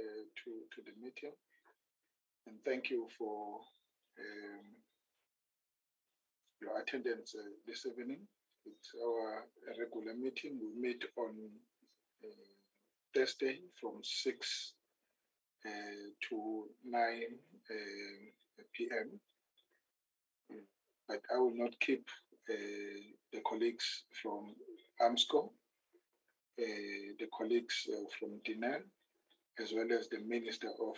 uh, to, to the meeting. And thank you for um, your attendance uh, this evening. It's our regular meeting. We meet on uh, Thursday from 6 uh, to 9 uh, p.m. But I will not keep the colleagues from Armscor, the colleagues from Denel, as well as the Minister of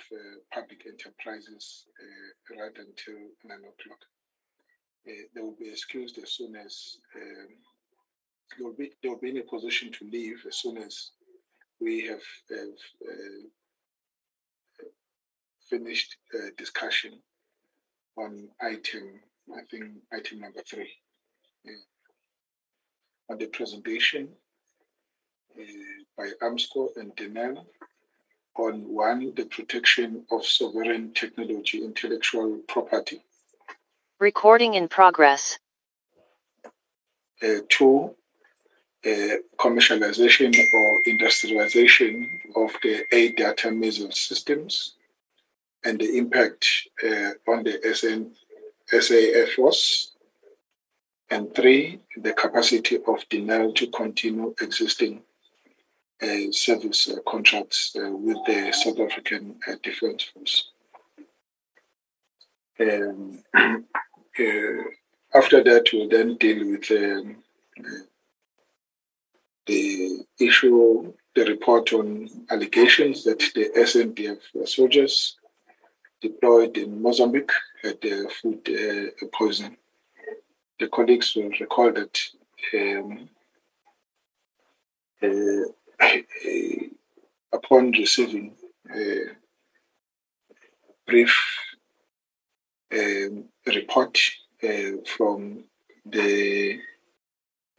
Public Enterprises right until 9 o'clock. they will be excused as soon as um, they will be they will be in a position to leave as soon as we have, have uh, finished uh, discussion on item, I think item number three. Yeah. On the presentation uh, by Armscor and Denel on one, the protection of sovereign technology intellectual property. Recording in progress. Uh, two, uh, commercialization or industrialization of the A-Darter missile systems and the impact uh, on the SN, SAF force. And three, the capacity of Denel to continue existing service uh, contracts uh, with the South African uh, Defence Force. Um, after that, we'll then deal with um, the issue, the report on allegations that the SANDF soldiers deployed in Mozambique had uh, food uh, poisoning. The colleagues will recall that um, uh, upon receiving a brief um, report uh, from the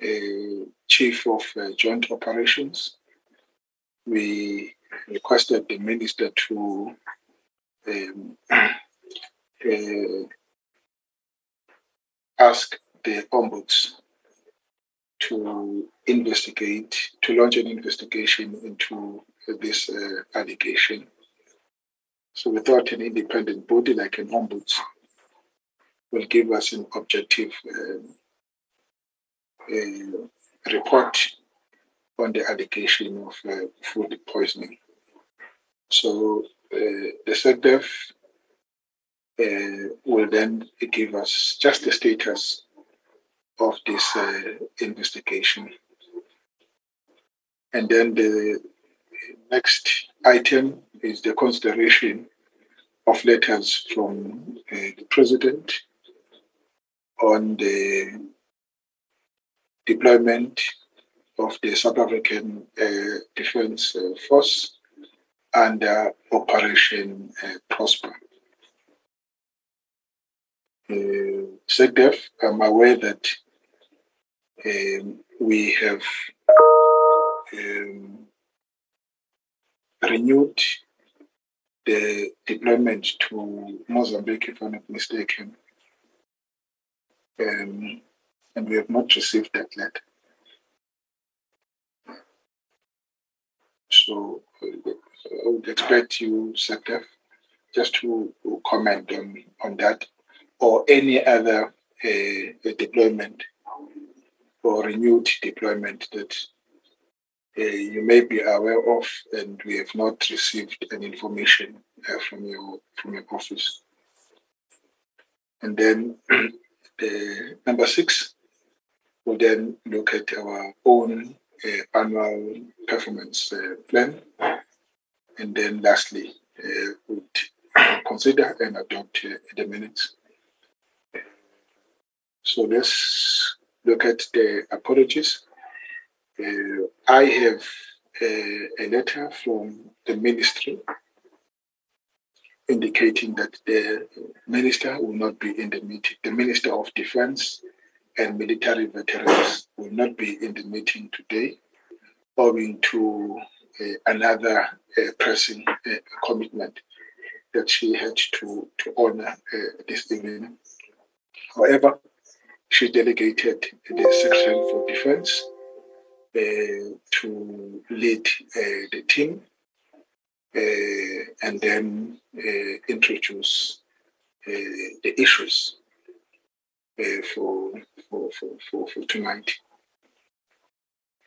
uh, Chief of uh, Joint Operations, we requested the minister to um, ask the ombuds to investigate, to launch an investigation into this uh, allegation. So we thought an independent body like an ombuds will give us an objective um, report on the allegation of uh, food poisoning. So uh, the SecDef uh, will then give us just the status of this uh, investigation. And then the next item is the consideration of letters from uh, the president on the deployment of the South African uh, Defense Force under Operation uh, Prosper. Uh, SecDef, I'm aware that um, we have um, renewed the deployment to Mozambique, if I'm not mistaken. Um, and we have not received that letter. So uh, I would expect you, SecDef, just to comment on, on that or any other uh, deployment or renewed deployment that uh, you may be aware of and we have not received any information uh, from your from your office. And then the number six, we'll then look at our own uh, annual performance uh, plan and then lastly, uh, would consider and adopt uh, the minutes. So let's look at the apologies. Uh, I have a, a letter from the ministry indicating that the minister will not be in the meeting. The Minister of Defense and Military Veterans will not be in the meeting today, owing to uh, another uh, pressing uh, commitment that she had to, to honor this evening. However, she delegated the Section for Defense uh, to lead uh, the team uh, and then uh, introduce uh, the issues for, for, for, for, for tonight.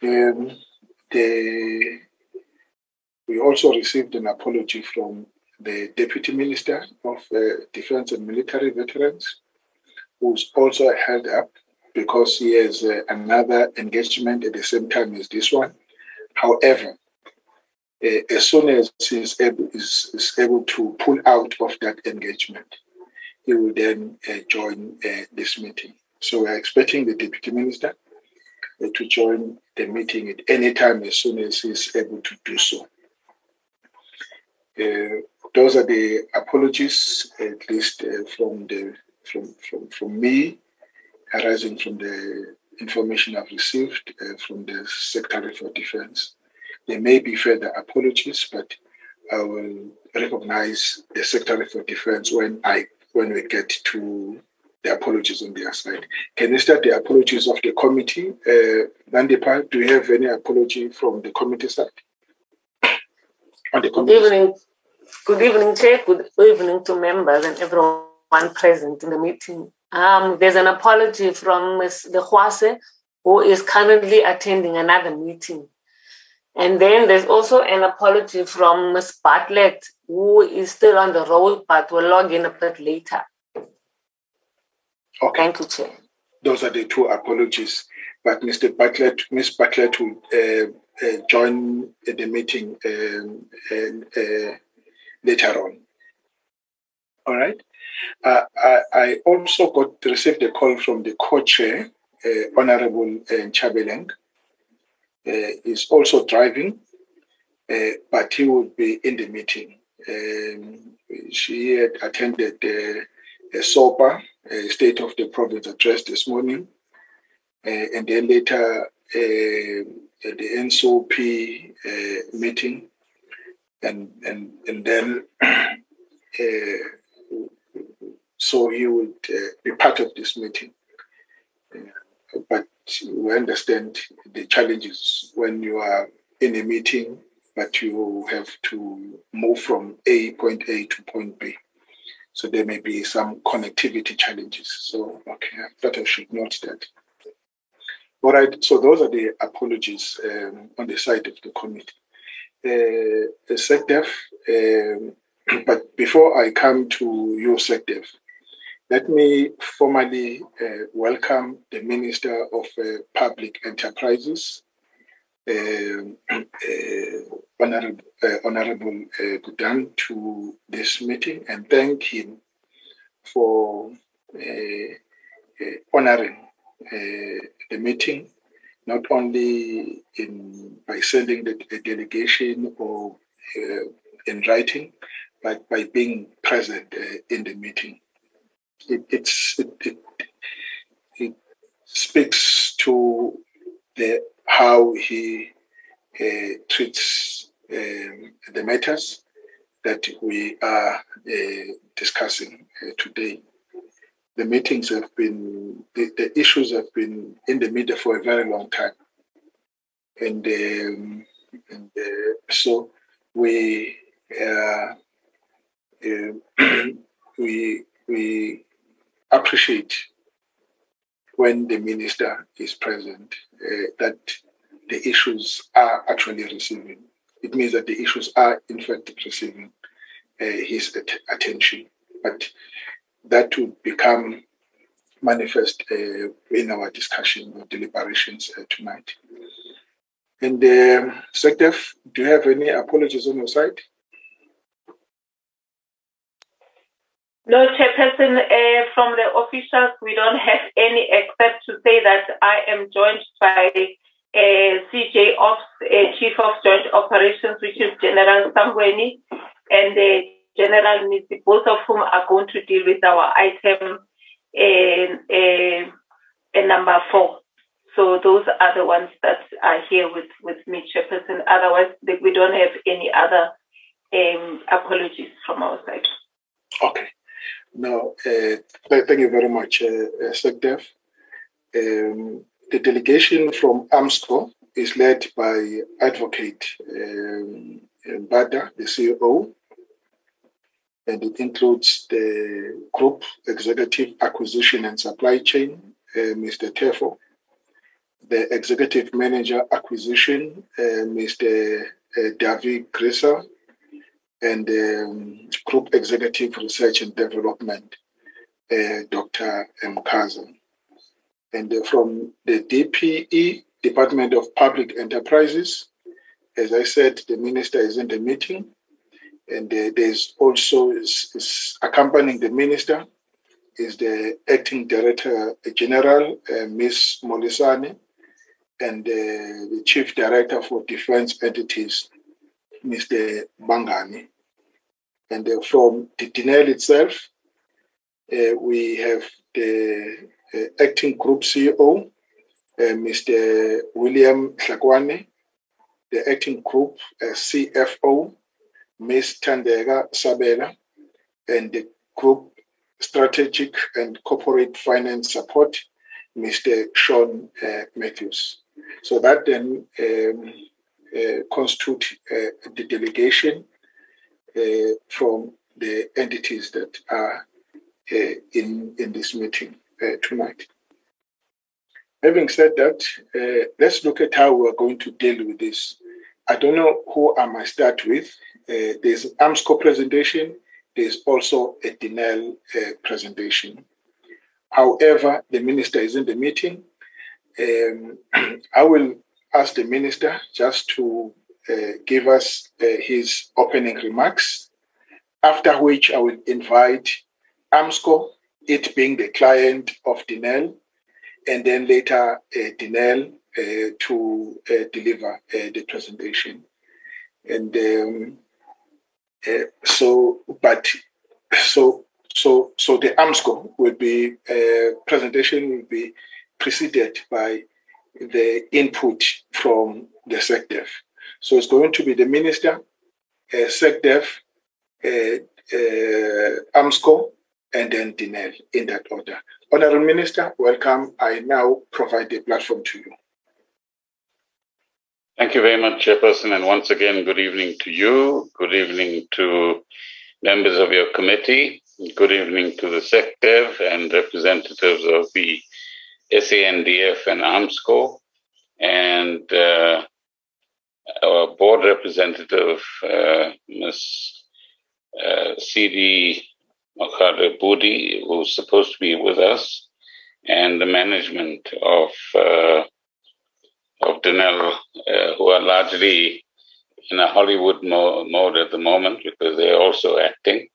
Um, the, we also received an apology from the Deputy Minister of Defense and Military Veterans, who's also held up because he has uh, another engagement at the same time as this one. However, uh, as soon as he is able, is, is able to pull out of that engagement, he will then uh, join uh, this meeting. So we're expecting the Deputy Minister uh, to join the meeting at any time as soon as he's able to do so. Uh, those are the apologies, at least from the from, from from me, arising from the information I've received uh, from the Secretary for Defense. There may be further apologies, but I will recognize the Secretary for Defense when I when we get to the apologies on their side. Can we start the apologies of the committee? Uh, Nandipa, do you have any apology from the committee side? On the committee Good evening. Side? Good evening, Chair. Good evening to members and everyone present in the meeting. Um, there's an apology from Ms. De Huase, who is currently attending another meeting. And then there's also an apology from Ms. Bartlett, who is still on the road but will log in a bit later. Okay. Thank you, Chair. Those are the two apologies. But Mr. Bartlett, Ms. Bartlett will uh, uh, join the meeting um, uh, later on. All right. Uh, I, I, also got received a call from the co-chair, uh, Honorable uh, Chabeleng. Uh, is also driving, uh, but he would be in the meeting. Um, she had attended uh, SOPA, uh, State of the Province address this morning, uh, and then later uh, at the NSOP uh, meeting, and and and then so he would be part of this meeting. but we understand the challenges when you are in a meeting, but you have to move from A point A to point B. So there may be some connectivity challenges. So okay, I thought I should note that. All right, so those are the apologies um, on the side of the committee. Uh, SecDef, um, but before I come to you, SecDef, let me formally uh, welcome the Minister of uh, Public Enterprises, um, uh, Honorable, uh, Honorable uh, Gordhan, to this meeting and thank him for uh, honoring the meeting, not only in by sending the, delegation or in writing, but by being present in the meeting it, it's it, it, it speaks to the how he uh, treats um, the matters that we are uh, discussing uh, today. The meetings have been, the, the, issues have been in the media for a very long time. And, um, and uh, so we, uh, we, we appreciate when the minister is present uh, that the issues are actually receiving. It means that the issues are, in fact, receiving uh, his at- attention. But that would become manifest uh, in our discussion or deliberations uh, tonight. And um, SecDef, do you have any apologies on your side? No, Chairperson, uh, from the officials, we don't have any except to say that I am joined by uh, CJ Ops, uh, Chief of Joint Operations, which is General Sangweni, and uh, General Nisi, both of whom are going to deal with our item number four. So those are the ones that are here with, with me, Chairperson. Otherwise, we don't have any other um, apologies from our side. Okay. No, uh, thank you very much, uh, uh SecDef. Um, the delegation from Armscor is led by Advocate um, Mbada, the CEO, and it includes the Group Executive Acquisition and Supply Chain, uh, Mr. Tefo, the Executive Manager Acquisition, uh, Mr. Uh, David Grisser, and um, Group Executive Research and Development, uh, Dr. Mkaza. And uh, from the DPE, Department of Public Enterprises, as I said, the minister is in the meeting. And uh, there's also is, is accompanying the minister is the acting director general, uh, Ms. Molisani, and uh, the chief director for defense entities, Mr. Bangani. And uh, from the Denel itself, uh, we have the uh, acting group CEO, uh, Mr. William Hlakoane, the acting group CFO, Ms. Tandega Sabela, and the Group Strategic and Corporate Finance Support, Mr. Sean uh, Matthews. So that then um, uh, constitute uh, the delegation uh, from the entities that are uh, in, in this meeting uh, tonight. Having said that, let's look at how we're going to deal with this. I don't know who I might start with. Uh, there's Armscor presentation. There's also a Denel uh, presentation. However, the minister is in the meeting. Um, I will ask the minister just to uh, give us uh, his opening remarks, after which I will invite Armscor, it being the client of Denel, and then later uh, Denel uh, to deliver the presentation. And um, so, but so so so the Armscor will be uh, presentation will be preceded by the input from the SecDef. So it's going to be the minister, uh, SecDef, uh, uh, Armscor, and then Denel in that order. Honorable Minister, welcome. I now provide the platform to you. Thank you very much, Chairperson. And once again, good evening to you. Good evening to members of your committee. Good evening to the SecDef and representatives of the SANDF and Armscor and uh, our board representative, uh, Ms. Uh, CD Budi, who's supposed to be with us, and the management of uh, of Denel, uh, who are largely in a Hollywood mo- mode at the moment because they're also acting.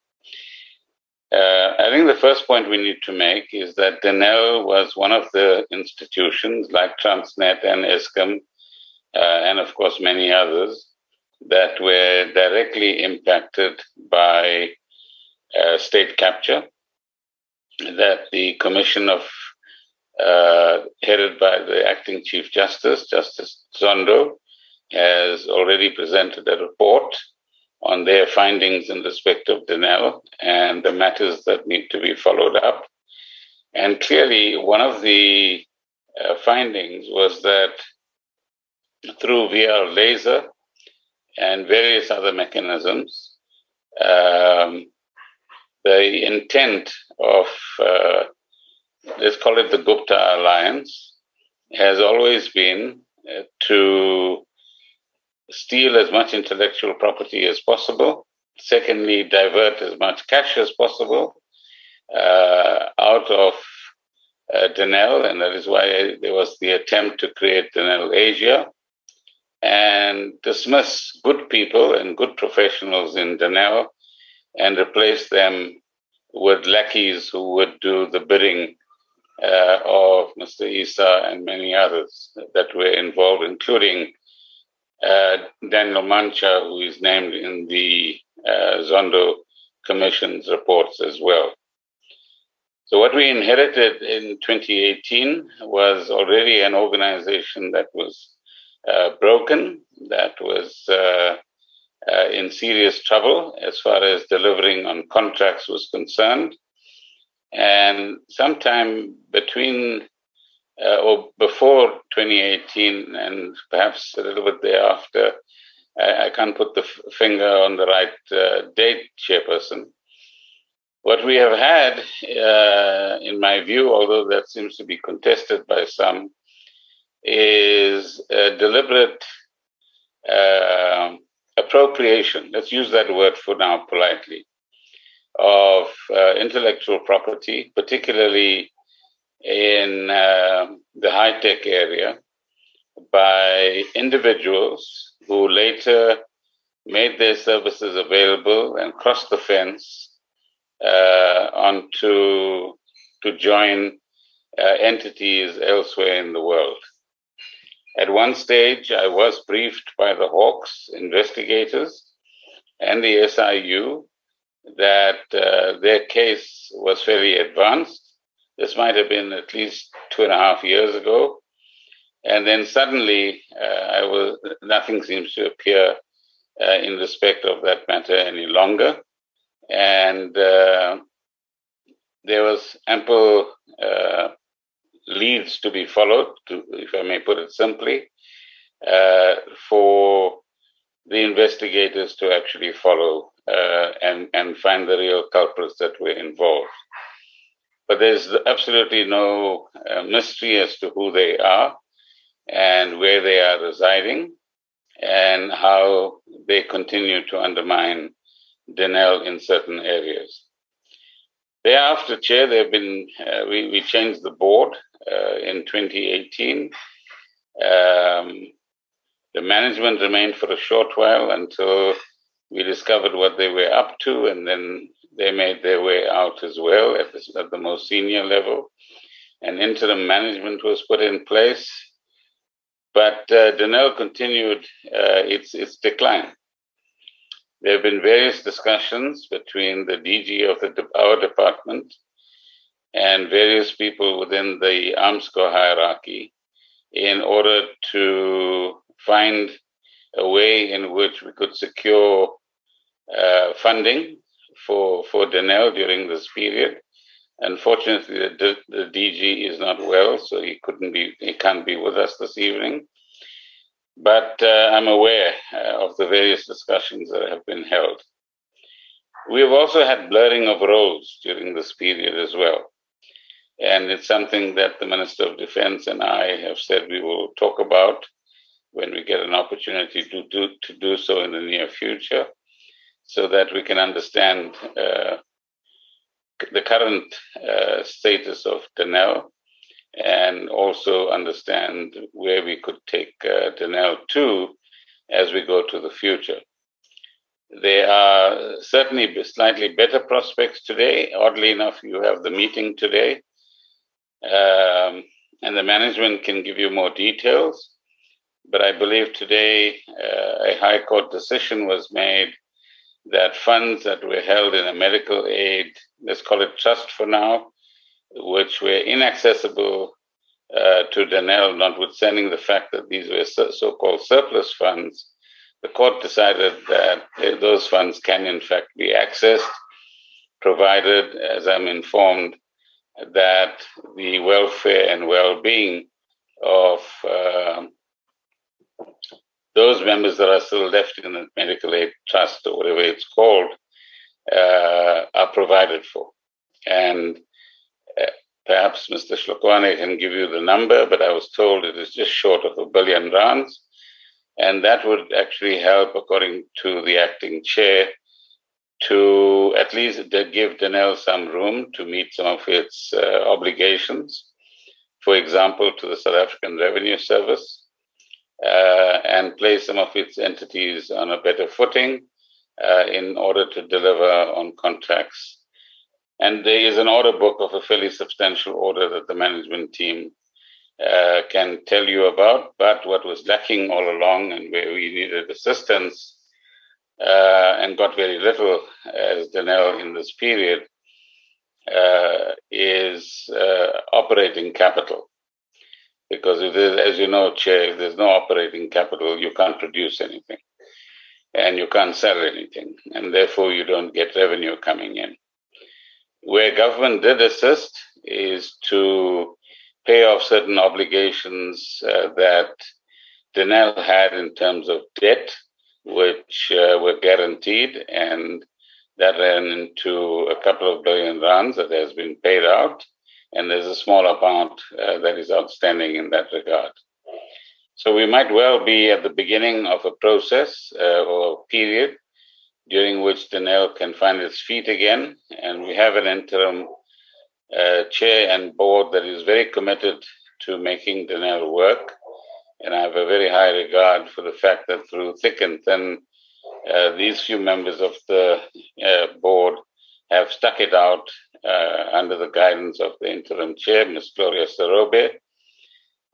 Uh, I think the first point we need to make is that Denel was one of the institutions like Transnet and Eskom, uh, and of course many others, that were directly impacted by uh, state capture, that the Commission of uh, headed by the acting Chief Justice, Justice Zondo, has already presented a report on their findings in respect of Denel and the matters that need to be followed up. And clearly, one of the uh, findings was that through VR laser and various other mechanisms, um, the intent of uh, let's call it the Gupta Alliance, has always been uh, to steal as much intellectual property as possible. Secondly, divert as much cash as possible uh, out of uh, Denel, and that is why there was the attempt to create Denel Asia and dismiss good people and good professionals in Denel and replace them with lackeys who would do the bidding uh, of Mr. Essa and many others that were involved, including Daniel Mantsha, who is named in the uh, Zondo Commission's reports as well. So what we inherited in 2018 was already an organization that was uh, broken, that was uh, uh, in serious trouble as far as delivering on contracts was concerned. And sometime between uh, or before 2018 and perhaps a little bit thereafter, I, I can't put the f- finger on the right uh, date, Chairperson. What we have had, uh, in my view, although that seems to be contested by some, is a deliberate uh, appropriation. Let's use that word for now politely of uh, intellectual property, particularly in uh, the high tech area, by individuals who later made their services available and crossed the fence uh, onto to join uh, entities elsewhere in the world. At one stage, I was briefed by the Hawks investigators and the SIU that uh, their case was fairly advanced. This might have been at least two and a half years ago. And then suddenly, uh, I was, nothing seems to appear uh, in respect of that matter any longer. And uh, there was ample uh, leads to be followed, to, if I may put it simply, uh, for the investigators to actually follow uh, and, and find the real culprits that were involved. But there's absolutely no uh, mystery as to who they are and where they are residing and how they continue to undermine Denel in certain areas. Thereafter, Chair, there have been, uh, we, we changed the board uh, in 2018. Um, the management remained for a short while until we discovered what they were up to, and then they made their way out as well at the, at the most senior level. And interim management was put in place, but uh, Denel continued uh, its its decline. There have been various discussions between the DG of the, our department and various people within the Armscor hierarchy in order to find a way in which we could secure uh, funding for for Denel during this period. Unfortunately, the, the DG is not well, so he couldn't be he can't be with us this evening. But uh, I'm aware uh, of the various discussions that have been held. We have also had blurring of roles during this period as well. And it's something that the Minister of Defense and I have said we will talk about when we get an opportunity to do, to do so in the near future so that we can understand uh, the current uh, status of Denel and also understand where we could take uh, Denel to as we go to the future. There are certainly slightly better prospects today. Oddly enough, you have the meeting today, um, and the management can give you more details. But I believe today uh, a High Court decision was made that funds that were held in a medical aid, let's call it trust for now, which were inaccessible uh, to Denel, notwithstanding the fact that these were so called surplus funds, the court decided that those funds can in fact be accessed, provided, as I'm informed, that the welfare and well being of uh, those members that are still left in the medical aid trust or whatever it's called uh, are provided for. And uh, perhaps Mr. Hlakoane can give you the number, but I was told it is just short of a billion rands. And that would actually help, according to the acting chair, to at least give Denel some room to meet some of its uh, obligations. For example, to the South African Revenue Service, and place some of its entities on a better footing uh, in order to deliver on contracts. And there is an order book of a fairly substantial order that the management team uh, can tell you about. But what was lacking all along and where we needed assistance uh, and got very little as Denel in this period uh, is uh, operating capital. Because if as you know, Chair, if there's no operating capital, you can't produce anything and you can't sell anything. And therefore, you don't get revenue coming in. Where government did assist is to pay off certain obligations uh, that Denel had in terms of debt which uh, were guaranteed, and that ran into a couple of billion rands that has been paid out, and there's a small amount uh, that is outstanding in that regard. So we might well be at the beginning of a process uh, or period during which Denel can find its feet again, and we have an interim uh, chair and board that is very committed to making Denel work. And I have a very high regard for the fact that through thick and thin, uh, these few members of the uh, board have stuck it out under the guidance of the interim chair, Ms. Gloria Serobe.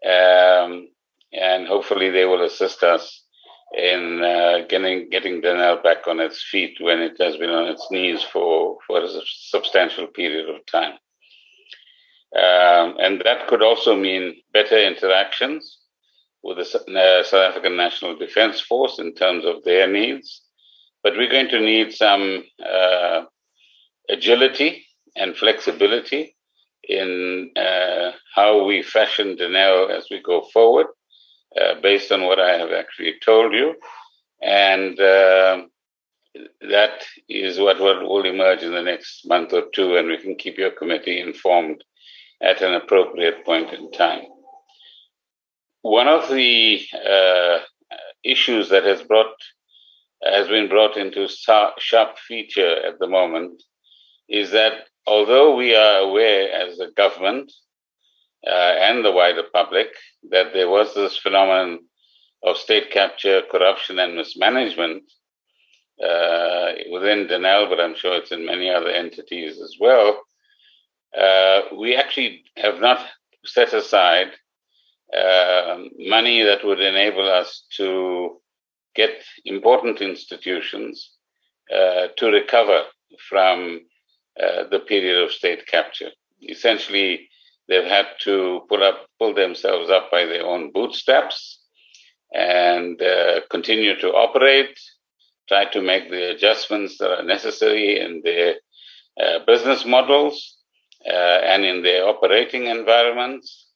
Um, and hopefully they will assist us in uh, getting getting Denel back on its feet when it has been on its knees for, for a substantial period of time. Um, and that could also mean better interactions with the uh, South African National Defense Force in terms of their needs. But we're going to need some uh, agility and flexibility in uh, how we fashion Denel as we go forward, uh, based on what I have actually told you. And uh, that is what will emerge in the next month or two, and we can keep your committee informed at an appropriate point in time. One of the uh, issues that has brought has been brought into sharp feature at the moment is that although we are aware as a government uh, and the wider public that there was this phenomenon of state capture, corruption, and mismanagement uh, within Denel, but I'm sure it's in many other entities as well, uh, we actually have not set aside uh, money that would enable us to get important institutions uh, to recover from the period of state capture. Essentially, they've had to pull up, pull themselves up by their own bootstraps, and uh, continue to operate, try to make the adjustments that are necessary in their business models, uh, and in their operating environments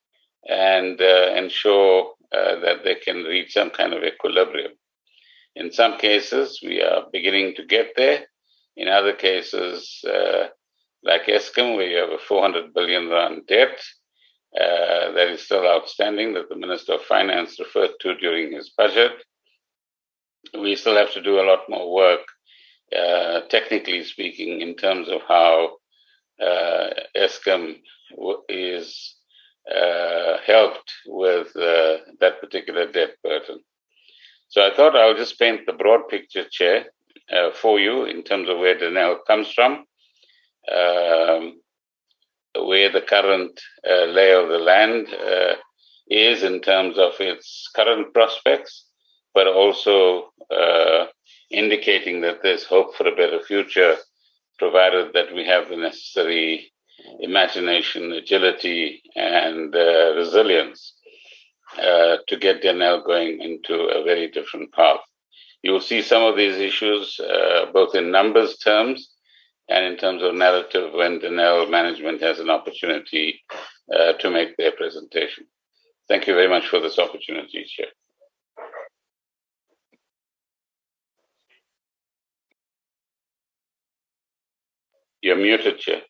and uh, ensure uh, that they can reach some kind of equilibrium. In some cases, we are beginning to get there. In other cases, like Eskom, you have a 400 billion rand debt, uh, that is still outstanding that the Minister of Finance referred to during his budget. We still have to do a lot more work, uh, technically speaking, in terms of how uh, Eskom is uh, helped with uh, that particular debt burden. So I thought I would just paint the broad picture, Chair, uh, for you in terms of where the Denel comes from, um, where the current uh, lay of the land uh, is in terms of its current prospects, but also uh, indicating that there's hope for a better future provided that we have the necessary imagination, agility, and uh, resilience uh, to get Denel going into a very different path. You will see some of these issues uh, both in numbers terms and in terms of narrative when Denel management has an opportunity uh, to make their presentation. Thank you very much for this opportunity, Chair. You're muted, Chair.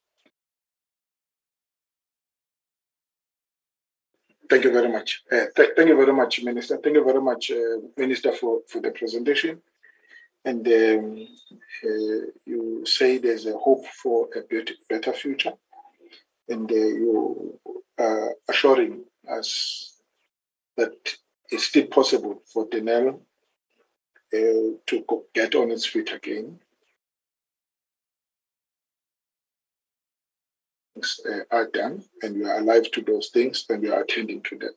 Thank you very much. Uh, th- thank you very much, Minister. Thank you very much, uh, Minister, for, for the presentation. And um, uh, you say there's a hope for a better, better future. And uh, you are assuring us that it's still possible for Denel uh, to get on its feet again are done and you are alive to those things and you are attending to them.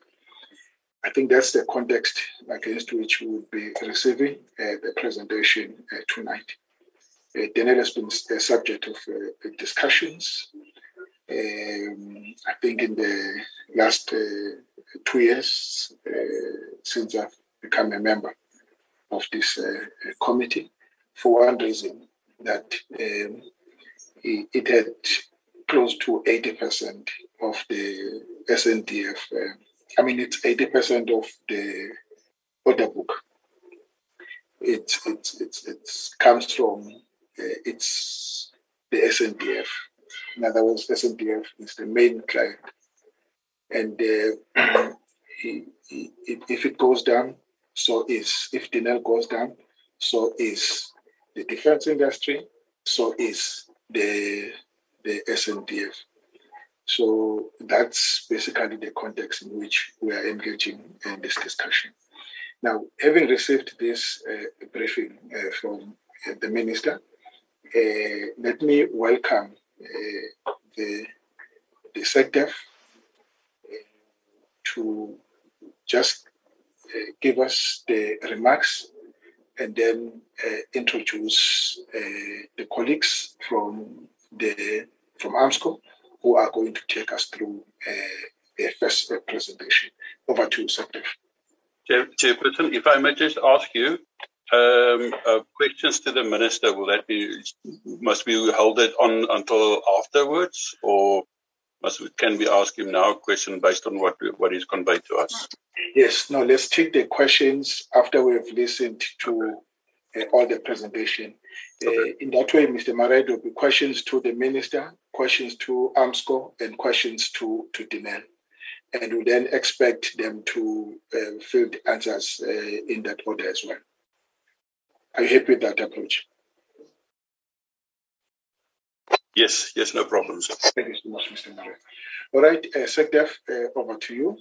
I think that's the context against which we will be receiving uh, the presentation uh, tonight. Uh, Denel has been the subject of uh, discussions. Um, I think in the last uh, two years uh, since I've become a member of this uh, committee, for one reason that um, it had close to 80% of the SNDF. Uh, I mean, it's 80% of the order book. it it it it comes from uh, it's the SNDF. In other words, SNDF is the main client, and uh, if it goes down, so is if Denel goes down, so is the defense industry, so is the the SNDF. So that's basically the context in which we are engaging in this discussion. Now, having received this uh, briefing uh, from uh, the minister, uh, let me welcome uh, the the SecDef uh, to just give us the remarks and then introduce the colleagues from the from Armscor who are going to take us through uh, a first presentation. Over to you, Secretary. Chair, Chairperson, if I may just ask you, um, uh, questions to the minister, will that be, must we hold it on until afterwards or must we, can we ask him now a question based on what, what is conveyed to us? Yes, no, let's take the questions after we've listened to uh, all the presentation. Uh, in that way, Mr. Marais, will be questions to the minister, questions to Armscor, and questions to, to Denel. And we then expect them to uh, fill the answers uh, in that order as well. Are you happy with that approach? Yes, yes, no problems. Thank you so much, Mr. Marais. All right, uh, SecDef, uh, over to you.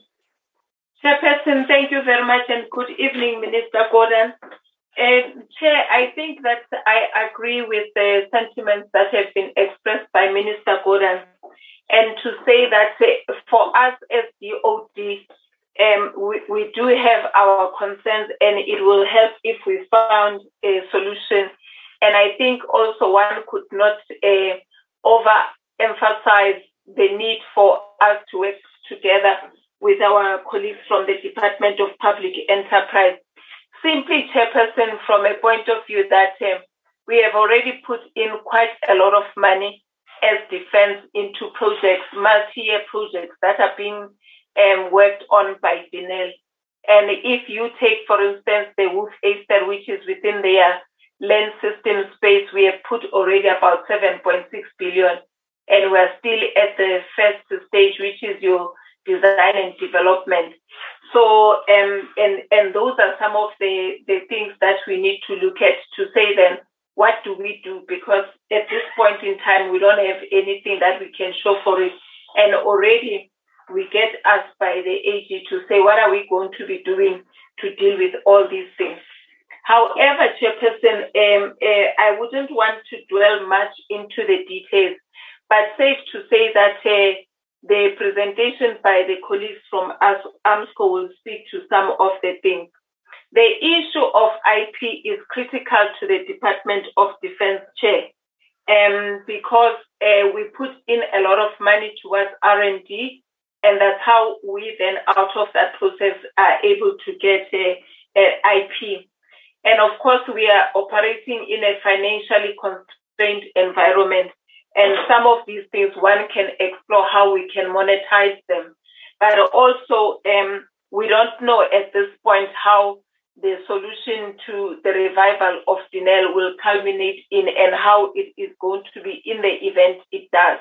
Chairperson, thank you very much and good evening, Minister Gordhan. Chair, I think that I agree with the sentiments that have been expressed by Minister Gordhan, And to say that uh, for us as DOD, um, we, we do have our concerns and it will help if we found a solution. And I think also one could not uh, overemphasize the need for us to work together with our colleagues from the Department of Public Enterprise simply, Chairperson, from a point of view that um, we have already put in quite a lot of money as defense into projects, multi-year projects that are being um, worked on by Denel. And if you take, for instance, the Wolf which is within their land system space, we have put already about 7.6 billion. And we're still at the first stage, which is your design and development. So, um, and, and those are some of the, the things that we need to look at to say then, what do we do? Because at this point in time, we don't have anything that we can show for it. And already we get asked by the AG to say, what are we going to be doing to deal with all these things? However, Chairperson, um, uh, I wouldn't want to dwell much into the details, but safe to say that uh, the presentation by the colleagues from Armscor will speak to some of the things. The issue of IP is critical to the Department of Defense chair, um, because uh, we put in a lot of money towards R&D, and that's how we then, out of that process, are able to get a, a IP. And of course, we are operating in a financially constrained environment. And some of these things, one can explore how we can monetize them. But also, um, we don't know at this point how the solution to the revival of Denel will culminate in and how it is going to be in the event it does.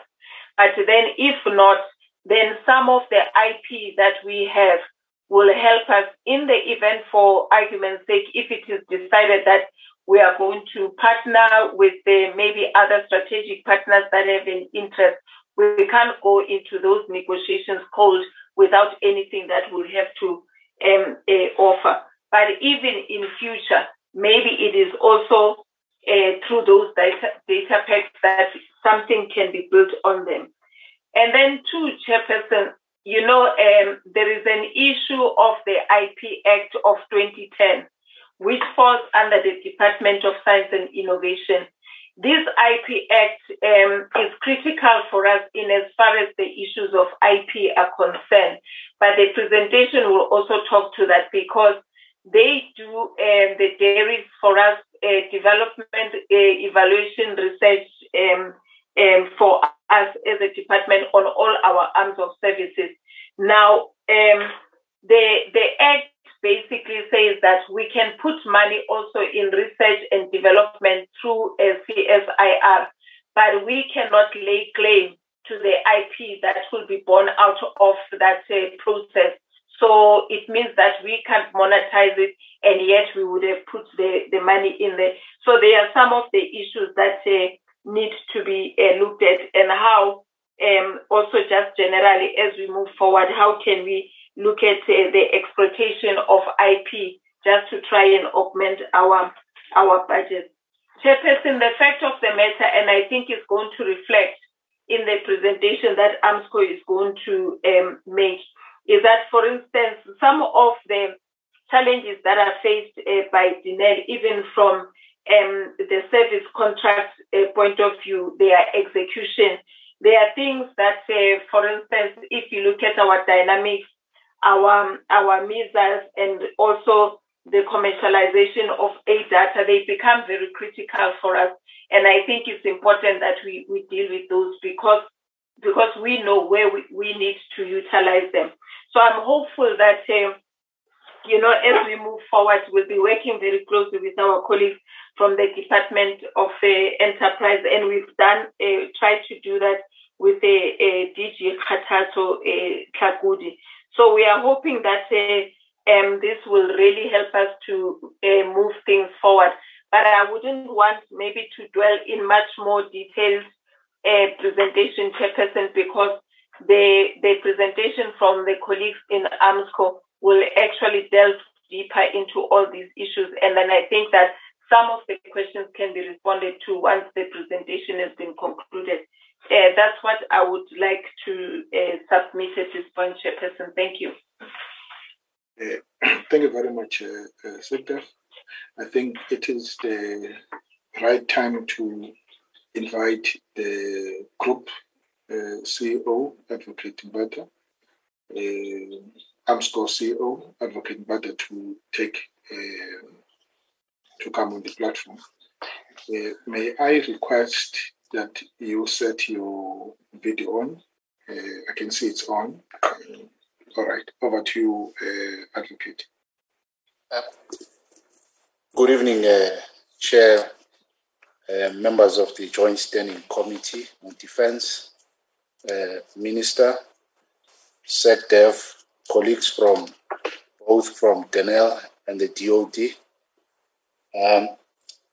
But then, if not, then some of the IP that we have will help us in the event for argument's sake if it is decided that we are going to partner with the maybe other strategic partners that have an interest. We can't go into those negotiations cold without anything that we'll have to um, uh, offer. But even in future, maybe it is also uh, through those data, data packs that something can be built on them. And then two, Chairperson, you know, um, there is an issue of the IP Act of 2010 which falls under the Department of Science and Innovation. This IP Act um, is critical for us in as far as the issues of IP are concerned. But the presentation will also talk to that because they do um, the dairies for us uh, development, uh, evaluation, research um, um, for us as a department on all our arms of services. Now, um, the the Act basically says that we can put money also in research and development through a CSIR, but we cannot lay claim to the IP that will be born out of that uh, process. So it means that we can't monetize it, and yet we would have put the, the money in there. So there are some of the issues that uh, need to be uh, looked at, and how um, also just generally as we move forward, how can we look at uh, the exploitation of IP just to try and augment our our budget. Chairperson, the fact of the matter, and I think it's going to reflect in the presentation that Armscor is going to um, make, is that, for instance, some of the challenges that are faced uh, by Denel, even from um, the service contract uh, point of view, their execution, there are things that, uh, for instance, if you look at our dynamics our our missiles and also the commercialization of A-Darter, they become very critical for us. And I think it's important that we, we deal with those because because we know where we, we need to utilize them. So I'm hopeful that uh, you know as we move forward, we'll be working very closely with our colleagues from the Department of uh, Enterprise, and we've done uh, tried to do that with the uh, DG Kgathatso uh, Tlhakudi. So we are hoping that uh, um, this will really help us to uh, move things forward. But I wouldn't want maybe to dwell in much more detailed uh, presentation, Chairperson, because the the presentation from the colleagues in Armscor will actually delve deeper into all these issues. And then I think that some of the questions can be responded to once the presentation has been concluded. Uh, that's what I would like to uh, submit at this point, Chairperson. Thank you. Uh, thank you very much, uh, uh I think it is the right time to invite the group uh, CEO, Advocate Mbada, uh, Armscor CEO, Advocate Mbada, to take uh, to come on the platform. may I request that you set your video on. Uh, I can see it's on. all right, over to you, uh, Advocate. Uh, good evening, uh, Chair, uh, members of the Joint Standing Committee on Defense, uh, Minister, SecDef, colleagues from both from Denel and the DOD. Um,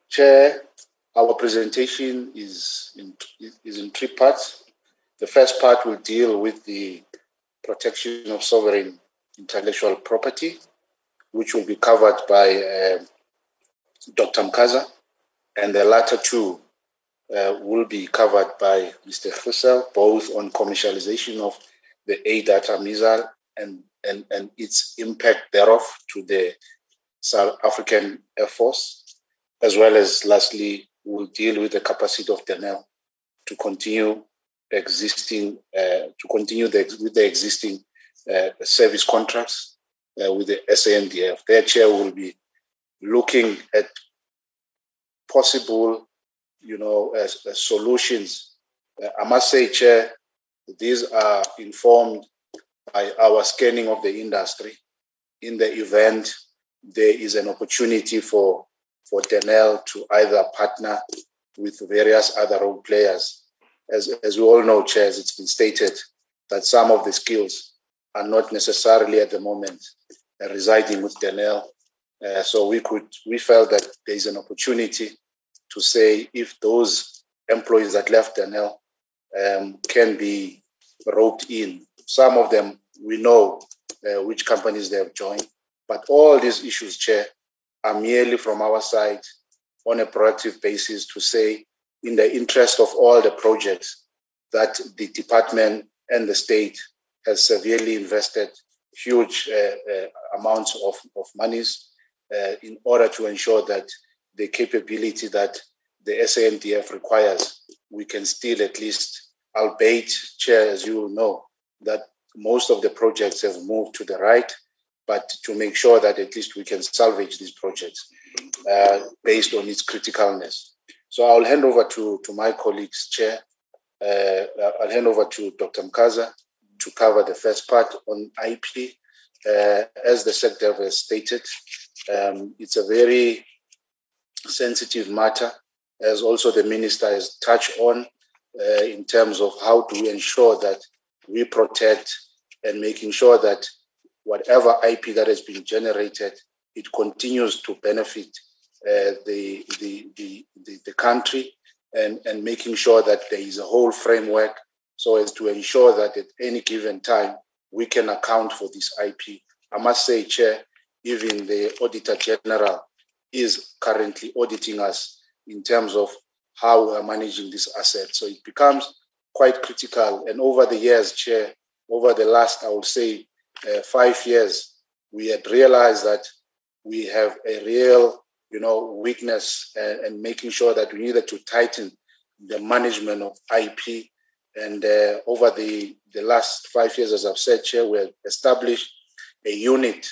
Chair, our presentation is in, is in three parts. The first part will deal with the protection of sovereign intellectual property, which will be covered by uh, Dr. Mkaza, and the latter two uh, will be covered by Mr. Hussel, both on commercialization of the A-Darter missile and, and, and its impact thereof to the South African Air Force, as well as lastly will deal with the capacity of Denel to continue existing, uh, to continue the, with the existing uh, service contracts uh, with the SANDF. Their chair will be looking at possible, you know, solutions. Uh, I must say, Chair, these are informed by our scanning of the industry. In the event there is an opportunity for for Denel to either partner with various other role players. As, as we all know, chairs, it's been stated that some of the skills are not necessarily at the moment uh, residing with Denel. Uh, so we could, we felt that there is an opportunity to say if those employees that left Denel um, can be roped in. Some of them we know uh, which companies they have joined, but all these issues, Chair, are merely from our side on a proactive basis to say, in the interest of all the projects that the department and the state has severely invested huge uh, uh, amounts of, of monies uh, in order to ensure that the capability that the SANDF requires, we can still at least, albeit, Chair, as you know, that most of the projects have moved to the right but to make sure that at least we can salvage these projects uh, based on its criticalness. So I'll hand over to, to my colleagues, Chair. Uh, I'll hand over to Dr. Mkaza to cover the first part on IP. Uh, as the secretary has stated, Um, it's a very sensitive matter, as also the minister has touched on, uh, in terms of how to ensure that we protect and making sure that whatever IP that has been generated, it continues to benefit uh, the, the, the, the, country and, and making sure that there is a whole framework so as to ensure that at any given time we can account for this IP. I must say, Chair, even the Auditor General is currently auditing us in terms of how we are managing this asset. So it becomes quite critical. And over the years, Chair, over the last, I would say, uh, five years, we had realized that we have a real, you know, weakness and, making sure that we needed to tighten the management of IP. And uh, over the, the last five years, as I've said, Chair, we have established a unit,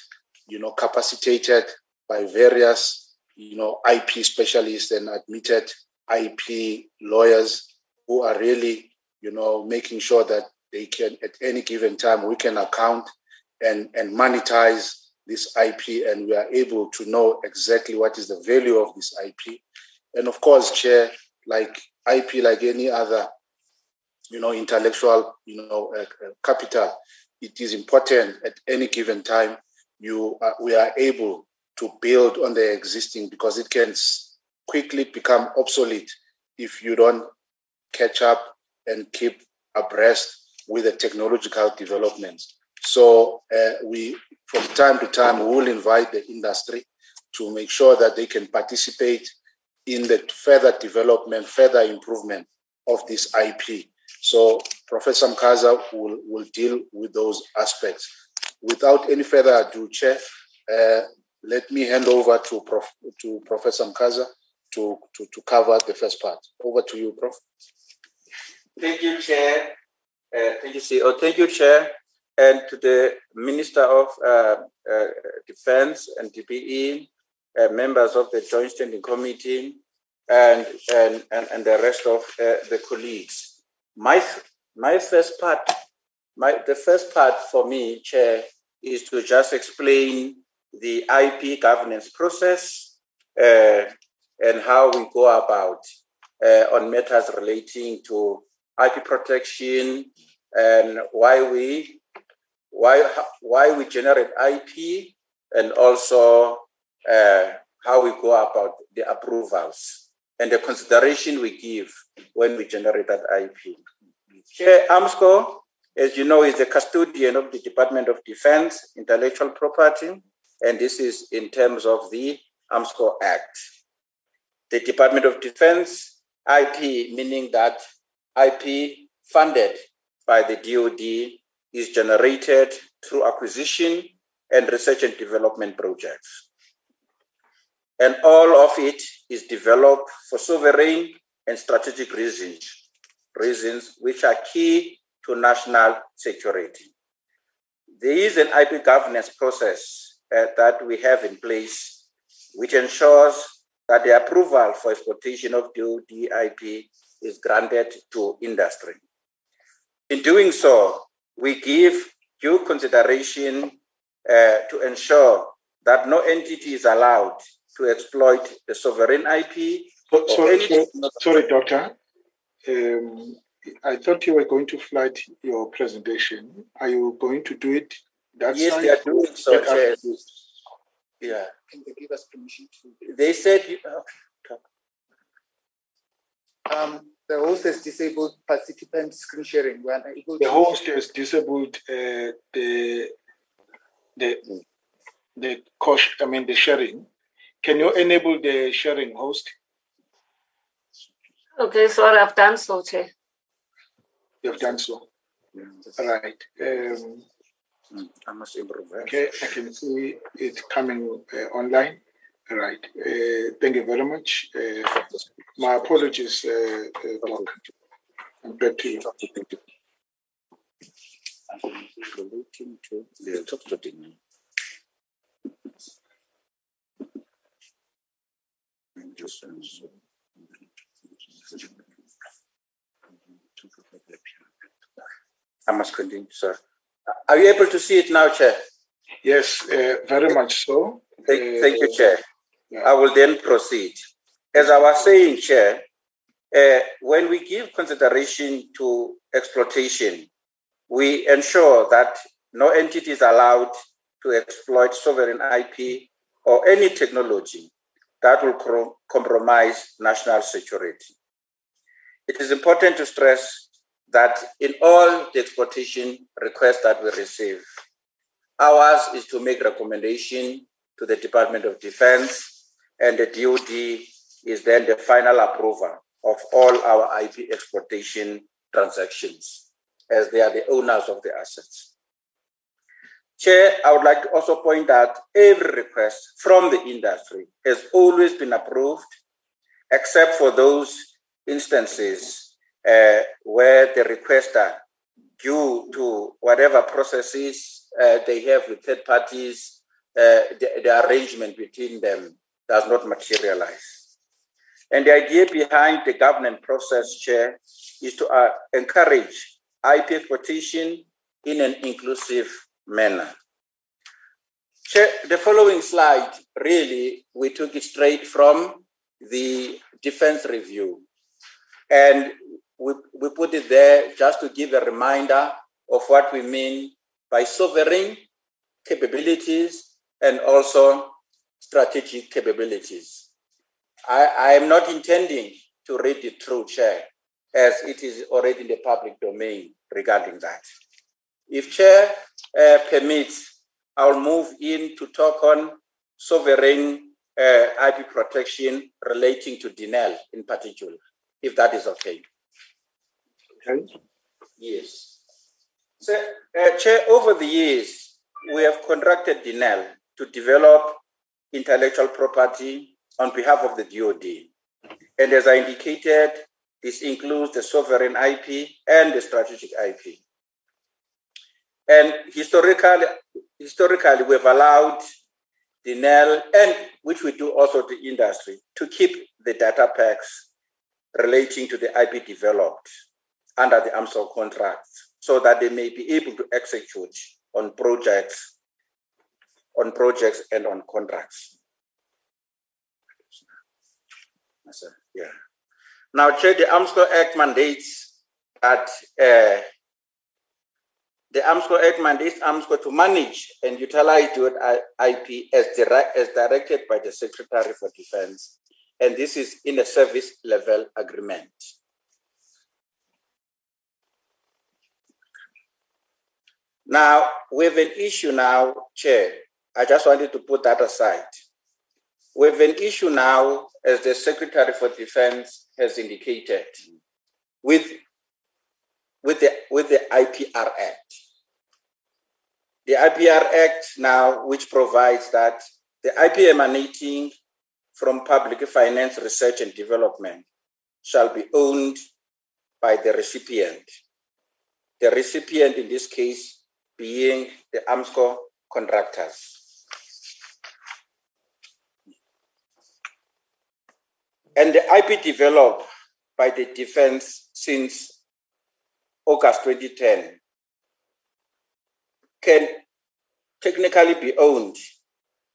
you know, capacitated by various, you know, IP specialists and admitted IP lawyers who are really, you know, making sure that they can, at any given time, we can account and, and monetize this IP and we are able to know exactly what is the value of this IP. And of course, Chair, like IP, like any other, you know, intellectual, you know, uh, uh, capital, it is important at any given time you we are able to build on the existing because it can quickly become obsolete if you don't catch up and keep abreast with the technological developments. So uh, we, from time to time, will invite the industry to make sure that they can participate in the further development, further improvement of this IP. So Professor Mkaza will, will deal with those aspects. Without any further ado, Chair, uh, let me hand over to, Prof, to Professor Mkaza to, to, to cover the first part. Over to you, Prof. Thank you, Chair. Uh, thank you, CEO. Thank you, Chair, and to the Minister of uh, uh, Defense and DPE, uh, members of the Joint Standing Committee, and, and, and, and the rest of uh, the colleagues. My, my first part, my, the first part for me, Chair, is to just explain the IP governance process uh, and how we go about uh, on matters relating to IP protection and why we why why we generate IP and also uh, how we go about the approvals and the consideration we give when we generate that IP. Chair Armscor, as you know, is the custodian of the Department of Defense intellectual property, and this is in terms of the Armscor Act the Department of Defense, IP, meaning that IP funded by the DoD is generated through acquisition and research and development projects. And all of it is developed for sovereign and strategic reasons, reasons which are key to national security. There is an IP governance process uh, that we have in place, which ensures that the approval for exploitation of DIP is granted to industry. In doing so, we give due consideration uh, to ensure that no entity is allowed to exploit the sovereign IP. But, sorry, sorry, sorry, Doctor. Um, I thought you were going to flight your presentation. Are you going to do it that yes, they are doing so. Yes. Yeah. Can they give us permission to? They said. um, the host has disabled participant screen sharing. We are able the host has disabled uh, the the the cost. I mean the sharing. Can you enable the sharing host? Okay, sorry, I've done so, Chair. You've done so. All right. Um, I must improve. Okay, I can see it coming uh, online. Right. Uh, thank you very much. Uh, my apologies, uh, uh, Doc. I'm back to you. Relating to the top I must continue, sir. Are you able to see it now, Chair? Yes, uh, very much so. Thank, thank you, Chair. I will then proceed. As I was saying, Chair, uh, when we give consideration to exploitation, we ensure that no entity is allowed to exploit sovereign IP or any technology that will compromise national security. It is important to stress that in all the exploitation requests that we receive, ours is to make recommendation to the Department of Defense, and the DoD is then the final approver of all our IP exploitation transactions, as they are the owners of the assets. Chair, I would like to also point out every request from the industry has always been approved, except for those instances uh, where the requester, due to whatever processes uh, they have with third parties, uh, the, the, arrangement between them does not materialize. And the idea behind the governance process, Chair, is to uh, encourage IP exploitation in an inclusive manner. The following slide, really, we took it straight from the defense review. And we, we put it there just to give a reminder of what we mean by sovereign capabilities and also strategic capabilities. I, I am not intending to read it through, Chair, as it is already in the public domain regarding that. If Chair uh, permits, I'll move in to talk on sovereign uh, IP protection relating to Denel in particular, if that is okay. Okay. Yes. So, uh, Chair, over the years, we have contracted Denel to develop intellectual property on behalf of the DoD. And as I indicated, this includes the sovereign IP and the strategic IP. And historically, historically we've allowed Denel, and which we do also to industry, to keep the data packs relating to the IP developed under the Armscor contracts so that they may be able to execute on projects, on projects and on contracts. Yeah. Now, Chair, the Armscor Act mandates that uh, the Armscor Act mandates Armscor to manage and utilize dual IP as, as directed by the Secretary for Defense. And this is in a service level agreement. Now, we have an issue now, Chair. I just wanted to put that aside. We have an issue now, as the Secretary for Defense has indicated, with with the, with the IPR Act. The IPR Act now, which provides that the IP emanating from public finance research and development shall be owned by the recipient. The recipient in this case being the Armscor contractors. And the IP developed by the defense since August 2010 can technically be owned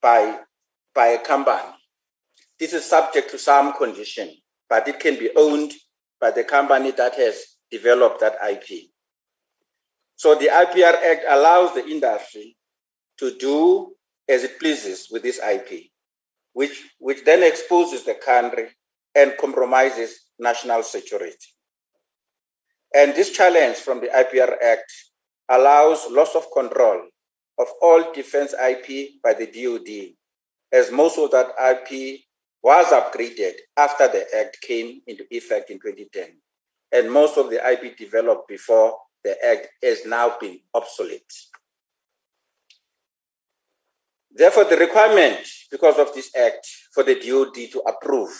by, by a company. This is subject to some condition, but it can be owned by the company that has developed that IP. So the IPR Act allows the industry to do as it pleases with this IP, which, which then exposes the country and compromises national security. And this challenge from the IPR Act allows loss of control of all defense IP by the DoD, as most of that IP was upgraded after the Act came into effect in 2010. And most of the IP developed before the Act has now been obsolete. Therefore, the requirement, because of this Act, for the DoD to approve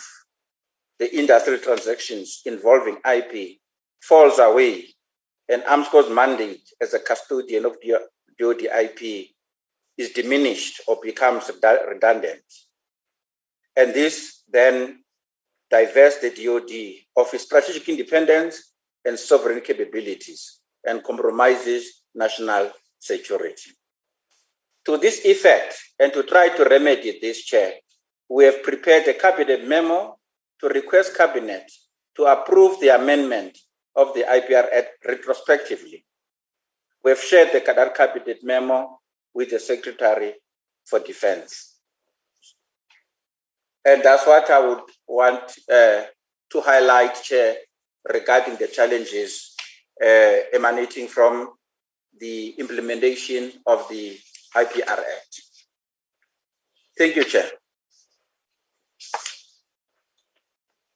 the industrial transactions involving IP falls away and Armscor's mandate as a custodian of DoD IP is diminished or becomes redundant. And this then divests the DoD of its strategic independence and sovereign capabilities and compromises national security. To this effect, and to try to remedy this, Chair, we have prepared a cabinet memo to request cabinet to approve the amendment of the IPR Act retrospectively. We have shared the cabinet memo with the Secretary for Defense. And that's what I would want uh, to highlight, Chair, regarding the challenges uh, emanating from the implementation of the IPR Act. Thank you, Chair.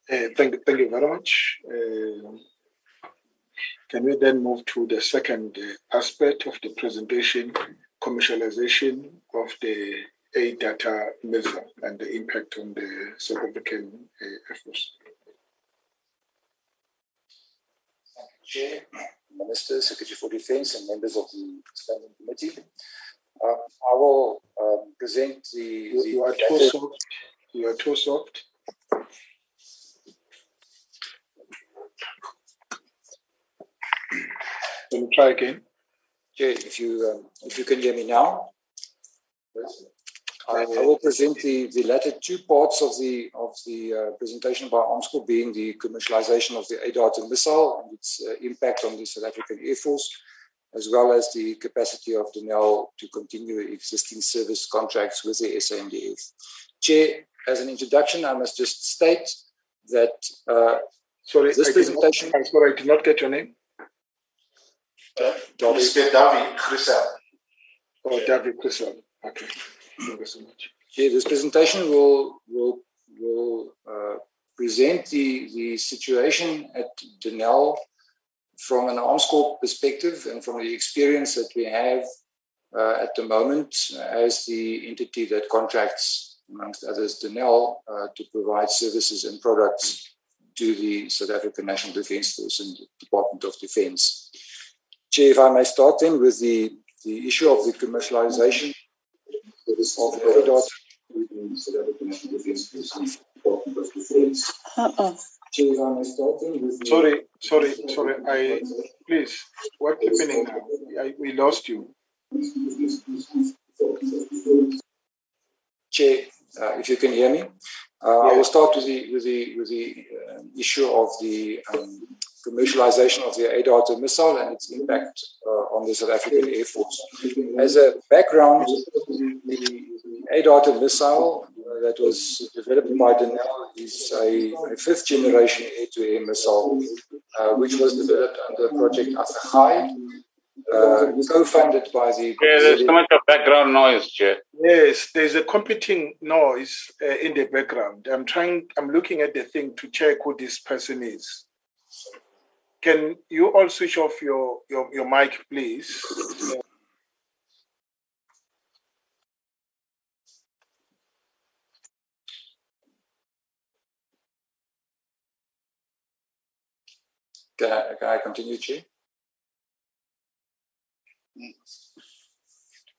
Uh, thank, thank you very much. Uh, can we then move to the second uh, aspect of the presentation, commercialization of the A-Darter measure and the impact on the South African uh, Force? Chair, Minister, Secretary for Defense, and members of the Standing Committee. Uh, I will um, present the. You, the you are too soft. You are too soft. Can me try again? Chair, if you um, if you can hear me now. I, I, will present the, the latter two parts of the of the uh, presentation by Armscor being the commercialization of the A-Darter missile and its uh, impact on the South African Air Force, as well as the capacity of Denel to continue existing service contracts with the SANDF. Chair, as an introduction, I must just state that uh, sorry, this I presentation. Not, I'm sorry, I did not get your name. Uh, Mr. David Chrysal. Oh, David Chrysal. Okay. Thank you so much. Yeah, this presentation will will will uh, present the the situation at Denel from an Armscor perspective and from the experience that we have uh, at the moment as the entity that contracts, amongst others, Denel uh, to provide services and products to the South African National Defence Force and the Department of Defence. Chair, if I may start then with the, the issue of the commercialization of A-Darter. Uh-uh. Sorry, sorry, sorry. I please. What's happening now? I, we lost you. Chair, uh, if you can hear me, uh, yeah. I will start with the with the with the uh, issue of the um, commercialization of the A-Darter missile and its impact uh, on the South African Air Force. As a background, the A-Darter missile uh, that was developed by Denel is a, a fifth generation air-to-air missile, uh, which was developed under Project Assegai, uh, co-funded by the. Yeah, there's so much of background noise, Chair. Yes, there's a competing noise uh, in the background. I'm trying. I'm looking at the thing to check who this person is. Can you all switch off your, your, your mic, please? Can I, can I continue, Chair?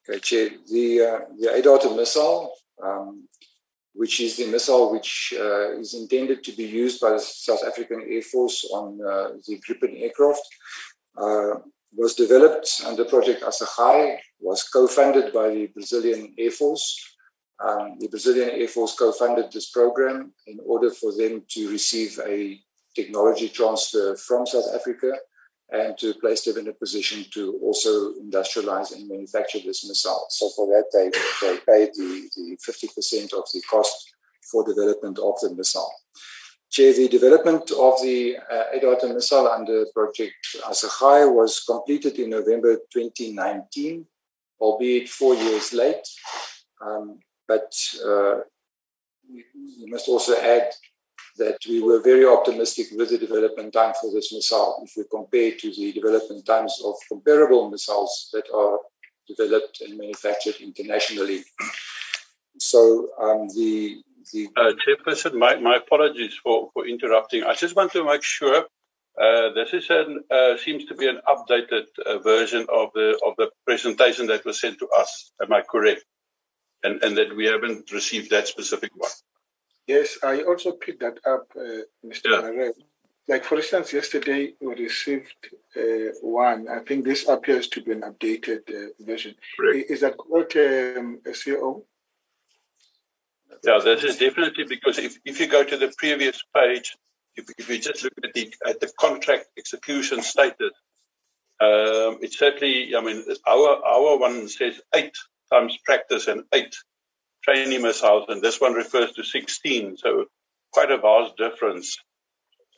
Okay. The, uh, the A-Darter missile um, which is the missile which uh, is intended to be used by the South African Air Force on uh, the Gripen aircraft. Uh, was developed under Project Assegai, was co-funded by the Brazilian Air Force. Um, the Brazilian Air Force co-funded this program in order for them to receive a technology transfer from South Africa and to place them in a position to also industrialize and manufacture this missile. So for that, they, they paid the, the 50% of the cost for development of the missile. Chair, the development of the uh, A-Darter missile under Project Assegai was completed in November 2019, albeit four years late. Um, but uh, we must also add that we were very optimistic with the development time for this missile if we compare to the development times of comparable missiles that are developed and manufactured internationally. So um, the the uh, chairperson, my, my apologies for, for interrupting. I just want to make sure uh, this is an uh, seems to be an updated uh, version of the of the presentation that was sent to us. Am I correct? And and that we haven't received that specific one. Yes, I also picked that up, uh, Mr. Yeah. like for instance, yesterday we received uh, one. I think this appears to be an updated uh, version. Correct. Is that correct, um, CEO? Yeah, this is definitely because if, if you go to the previous page, if, if you just look at the at the contract execution status, um, it's certainly. I mean, our our one says eight times practice and eight training missiles, and this one refers to sixteen. So quite a vast difference.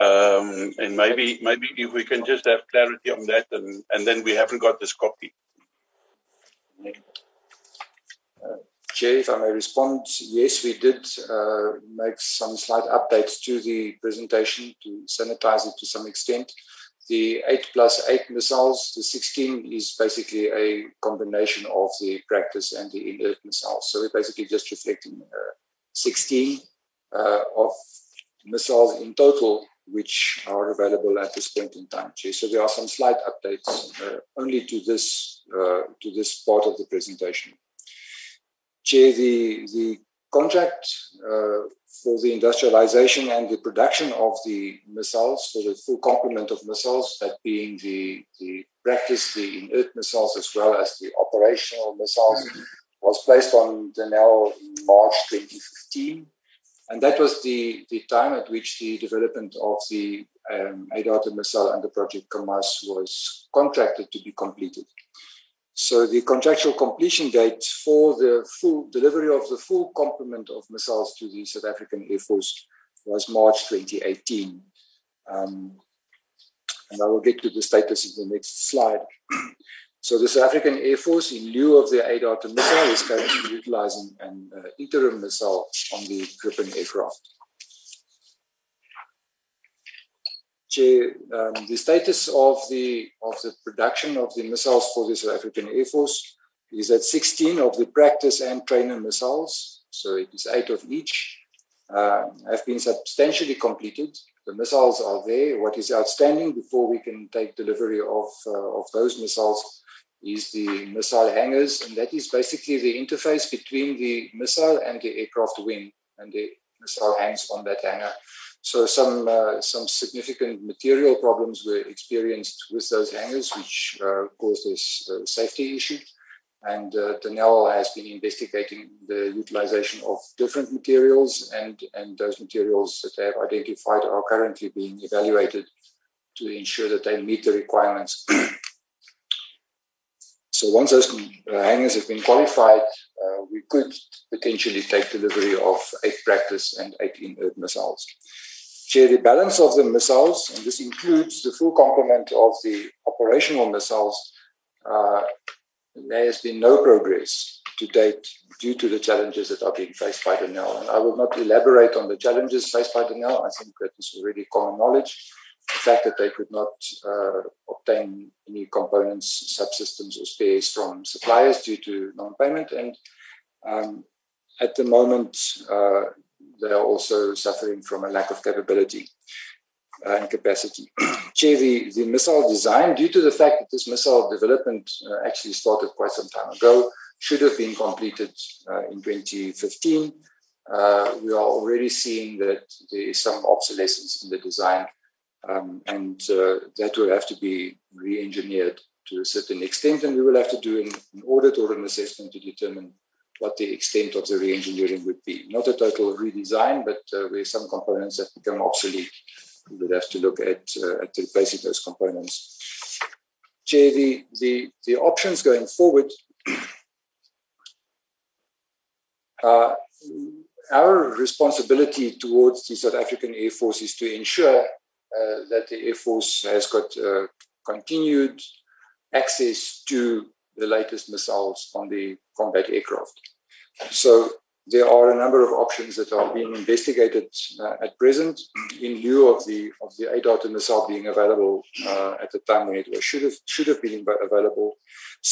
Um, and maybe maybe if we can just have clarity on that, and, and then we haven't got this copy. Uh, Chair, if I may respond, yes, we did uh, make some slight updates to the presentation to sanitize it to some extent. The 8 plus 8 missiles, the 16 is basically a combination of the practice and the inert missiles. So we're basically just reflecting uh, 16 uh, of missiles in total which are available at this point in time. So there are some slight updates uh, only to this uh, to this part of the presentation. Chair, the, the contract uh, for the industrialization and the production of the missiles, for the full complement of missiles, that being the, the practice, the inert missiles, as well as the operational missiles, mm-hmm. was placed on Denel in March 2015. And that was the, the time at which the development of the um, A-Darter missile under Project KAMAS was contracted to be completed. So the contractual completion date for the full delivery of the full complement of missiles to the South African Air Force was March 2018. Um, and I will get to the status in the next slide. So the South African Air Force, in lieu of the A-Darter missile, is currently utilizing an uh, interim missile on the Gripen aircraft. Chair, um, the status of the of the production of the missiles for the South African Air Force is that 16 of the practice and trainer missiles, so it is eight of each, uh, have been substantially completed. The missiles are there. What is outstanding before we can take delivery of uh, of those missiles is the missile hangars, and that is basically the interface between the missile and the aircraft wing, and the missile hangs on that hangar. So some uh, some significant material problems were experienced with those hangers, which uh, caused this uh, safety issue. And uh, Denel has been investigating the utilization of different materials, and, and those materials that they have identified are currently being evaluated to ensure that they meet the requirements So once those uh, hangars have been qualified, uh, we could potentially take delivery of eight practice and eight inert missiles. Share the balance of the missiles, and this includes the full complement of the operational missiles. Uh, there has been no progress to date due to the challenges that are being faced by Denel. And I will not elaborate on the challenges faced by Denel. I think that is already common knowledge the fact that they could not uh, obtain any components, subsystems, or spares from suppliers due to non-payment, and um, at the moment uh, they are also suffering from a lack of capability uh, and capacity. Chair, the, the missile design, due to the fact that this missile development uh, actually started quite some time ago, should have been completed uh, in 2015. Uh, we are already seeing that there is some obsolescence in the design um, and uh, that will have to be re-engineered to a certain extent, and we will have to do an, an audit or an assessment to determine what the extent of the re-engineering would be. Not a total redesign, but uh, where some components have become obsolete, we would have to look at, uh, at replacing those components. Chair, the, the, the options going forward, uh, our responsibility towards the South African Air Force is to ensure uh, that the Air Force has got uh, continued access to the latest missiles on the combat aircraft. So there are a number of options that are being investigated uh, at present in lieu of the of the A-Darter missile being available uh, at the time when it was should have should have been available.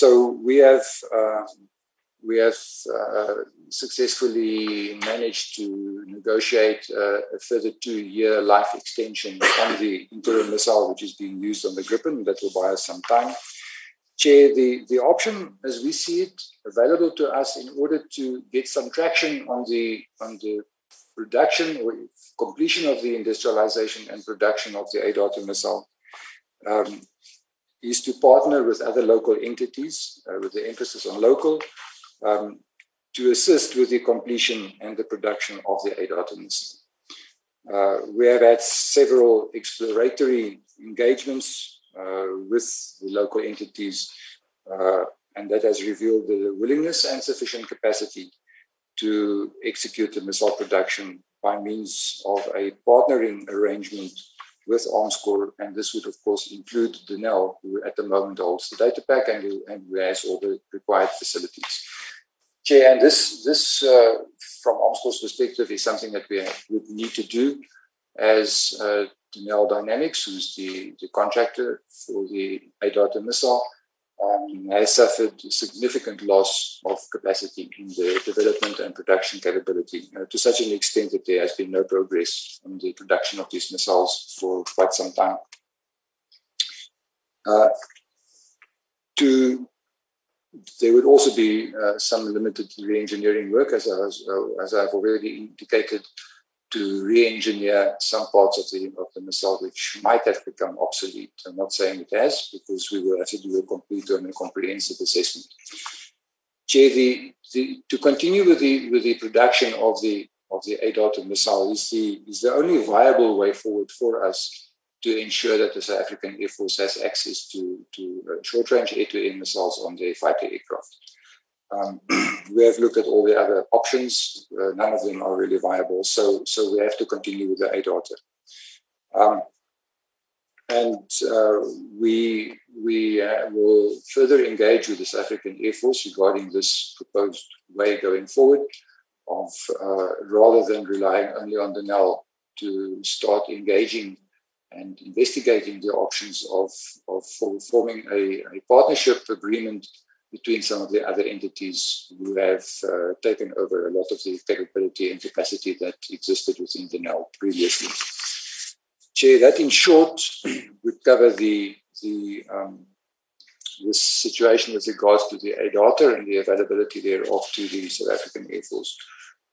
So we have uh, we have uh, successfully managed to negotiate uh, a further two-year life extension on the interim missile, which is being used on the Gripen. That will buy us some time. Chair, the, the option, as we see it, available to us in order to get some traction on the on the production or completion of the industrialization and production of the A-Darter missile um, is to partner with other local entities uh, with the emphasis on local um, to assist with the completion and the production of the A-Darter missile. Uh, we have had several exploratory engagements with the local entities, uh, and that has revealed the willingness and sufficient capacity to execute the missile production by means of a partnering arrangement with Armscor, and this would, of course, include Denel, who at the moment holds the data pack and who, and who has all the required facilities. Chair, and this, this uh, from Armscor's perspective, is something that we would need to do as uh, Denel Dynamics, who's the, the contractor for the A-Darter missile, um, has suffered significant loss of capacity in the development and production capability uh, to such an extent that there has been no progress in the production of these missiles for quite some time. Uh, to there would also be uh, some limited re-engineering work, as, I was, as I've already indicated, to re-engineer some parts of the of the missile which might have become obsolete. I'm not saying it has, because we will have to do a complete and a comprehensive assessment. The, the, to continue with the with the production of the of the A-Darter missile is the is the only viable way forward for us to ensure that the South African Air Force has access to to uh, short-range air-to-air missiles on their fighter aircraft. Um, we have looked at all the other options. Uh, none of them are really viable. So, so we have to continue with the A-Darter. Um, and uh, we we uh, will further engage with the South African Air Force regarding this proposed way going forward, of uh, rather than relying only on Denel to start engaging and investigating the options of of forming a, a partnership agreement between some of the other entities who have uh, taken over a lot of the capability and capacity that existed within Denel previously. Chair, that in short would cover the, the um, this situation with regards to the A-Darter and the availability thereof to the South African Air Force.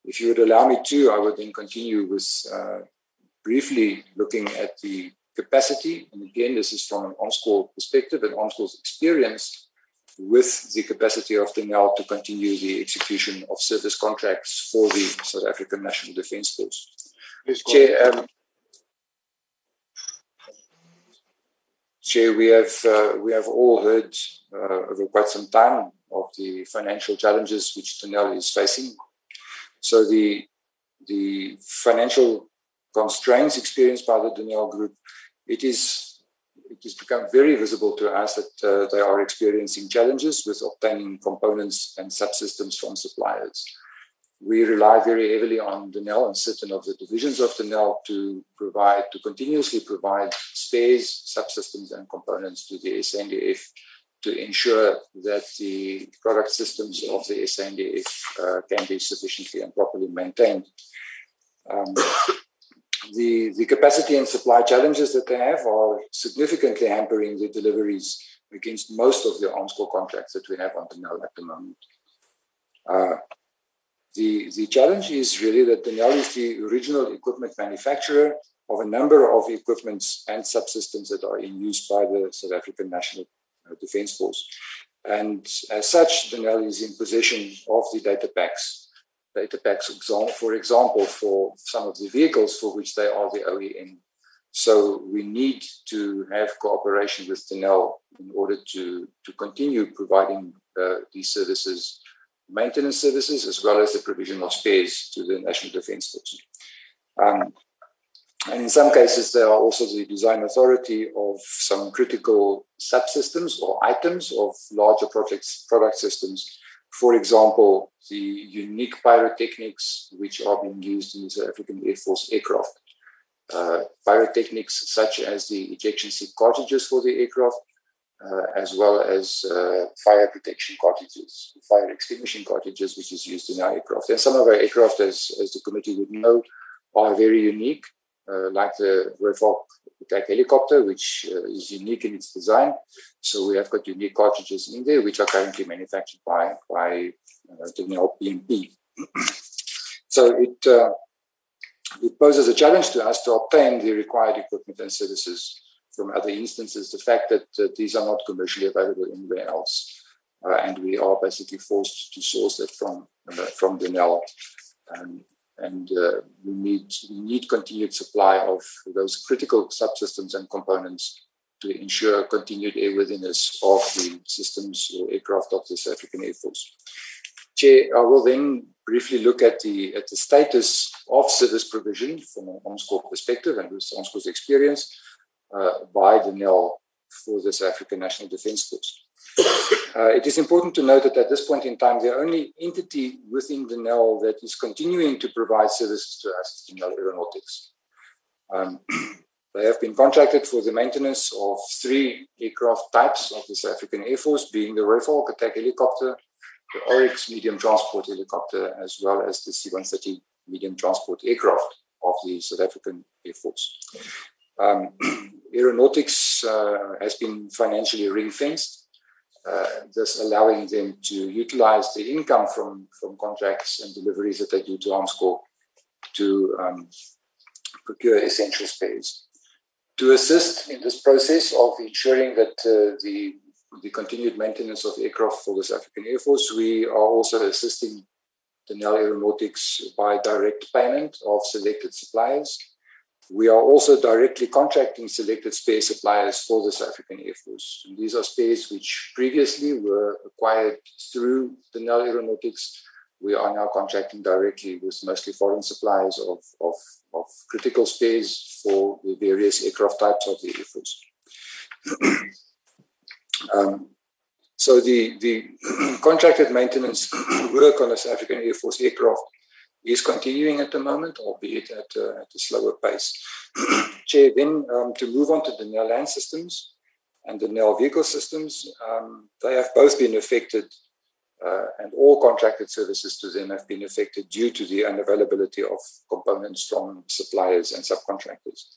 If you would allow me to, I would then continue with uh, briefly looking at the capacity. And again, this is from an Armscor perspective and Armscor's experience with the capacity of Denel to continue the execution of service contracts for the South African National Defence Force. Chair, um, Chair, we have uh, we have all heard uh, over quite some time of the financial challenges which Denel is facing. So the the financial constraints experienced by the Denel Group, it is has become very visible to us that uh, they are experiencing challenges with obtaining components and subsystems from suppliers. We rely very heavily on Denel and certain of the divisions of Denel to provide, to continuously provide spares, subsystems, and components to the SANDF to ensure that the product systems of the SANDF uh, can be sufficiently and properly maintained. Um, the, the capacity and supply challenges that they have are significantly hampering the deliveries against most of the Armscor contracts that we have on Denel at the moment. Uh, the, the challenge is really that Denel is the original equipment manufacturer of a number of equipments and subsystems that are in use by the South African National uh, Defence Force. And as such, Denel is in possession of the data packs data packs, for example, for some of the vehicles for which they are the OEM. So we need to have cooperation with Denel in order to, to continue providing uh, these services, maintenance services, as well as the provision of spares to the National Defence Force. Um, and in some cases, they are also the design authority of some critical subsystems or items of larger projects, product systems for example, the unique pyrotechnics which are being used in the South African Air Force aircraft. Uh, pyrotechnics such as the ejection seat cartridges for the aircraft, uh, as well as uh, fire protection cartridges, fire extinguishing cartridges, which is used in our aircraft. And some of our aircraft, as, as the committee would know, are very unique, like the Rooivalk attack helicopter, which uh, is unique in its design. So we have got unique cartridges in there, which are currently manufactured by by uh, Denel PMP. so it uh, it poses a challenge to us to obtain the required equipment and services from other instances. The fact that uh, these are not commercially available anywhere else, uh, and we are basically forced to source that from uh, from Denel. Um, and uh, we need we need continued supply of those critical subsystems and components to ensure continued airworthiness of the systems or aircraft of the South African Air Force. Chair, I will then briefly look at the at the status of service provision from an Armscor perspective and with Armscor's experience uh, by Denel for the South African National Defence Force. Uh, it is important to note that at this point in time, the only entity within Denel that is continuing to provide services to us is Denel Aeronautics. Um, they have been contracted for the maintenance of three aircraft types of the South African Air Force, being the Rooivalk attack helicopter, the Oryx medium transport helicopter, as well as the C-130 medium transport aircraft of the South African Air Force. Um, aeronautics uh, has been financially ring fenced, uh, thus allowing them to utilize the income from, from contracts and deliveries that they do to Armscor to um, procure essential spares. To assist in this process of ensuring that uh, the the continued maintenance of aircraft for the South African Air Force. We are also assisting the Denel Aeronautics by direct payment of selected suppliers. We are also directly contracting selected spare suppliers for the South African Air Force. And these are spares which previously were acquired through Denel Aeronautics. We are now contracting directly with mostly foreign suppliers of, of, of critical spares for the various aircraft types of the Air Force. Um, so the, the contracted maintenance work on the South African Air Force aircraft is continuing at the moment, albeit at, uh, at a slower pace. Chair, then um, to move on to the Denel land systems and the Denel vehicle systems, um, they have both been affected uh, and all contracted services to them have been affected due to the unavailability of components from suppliers and subcontractors.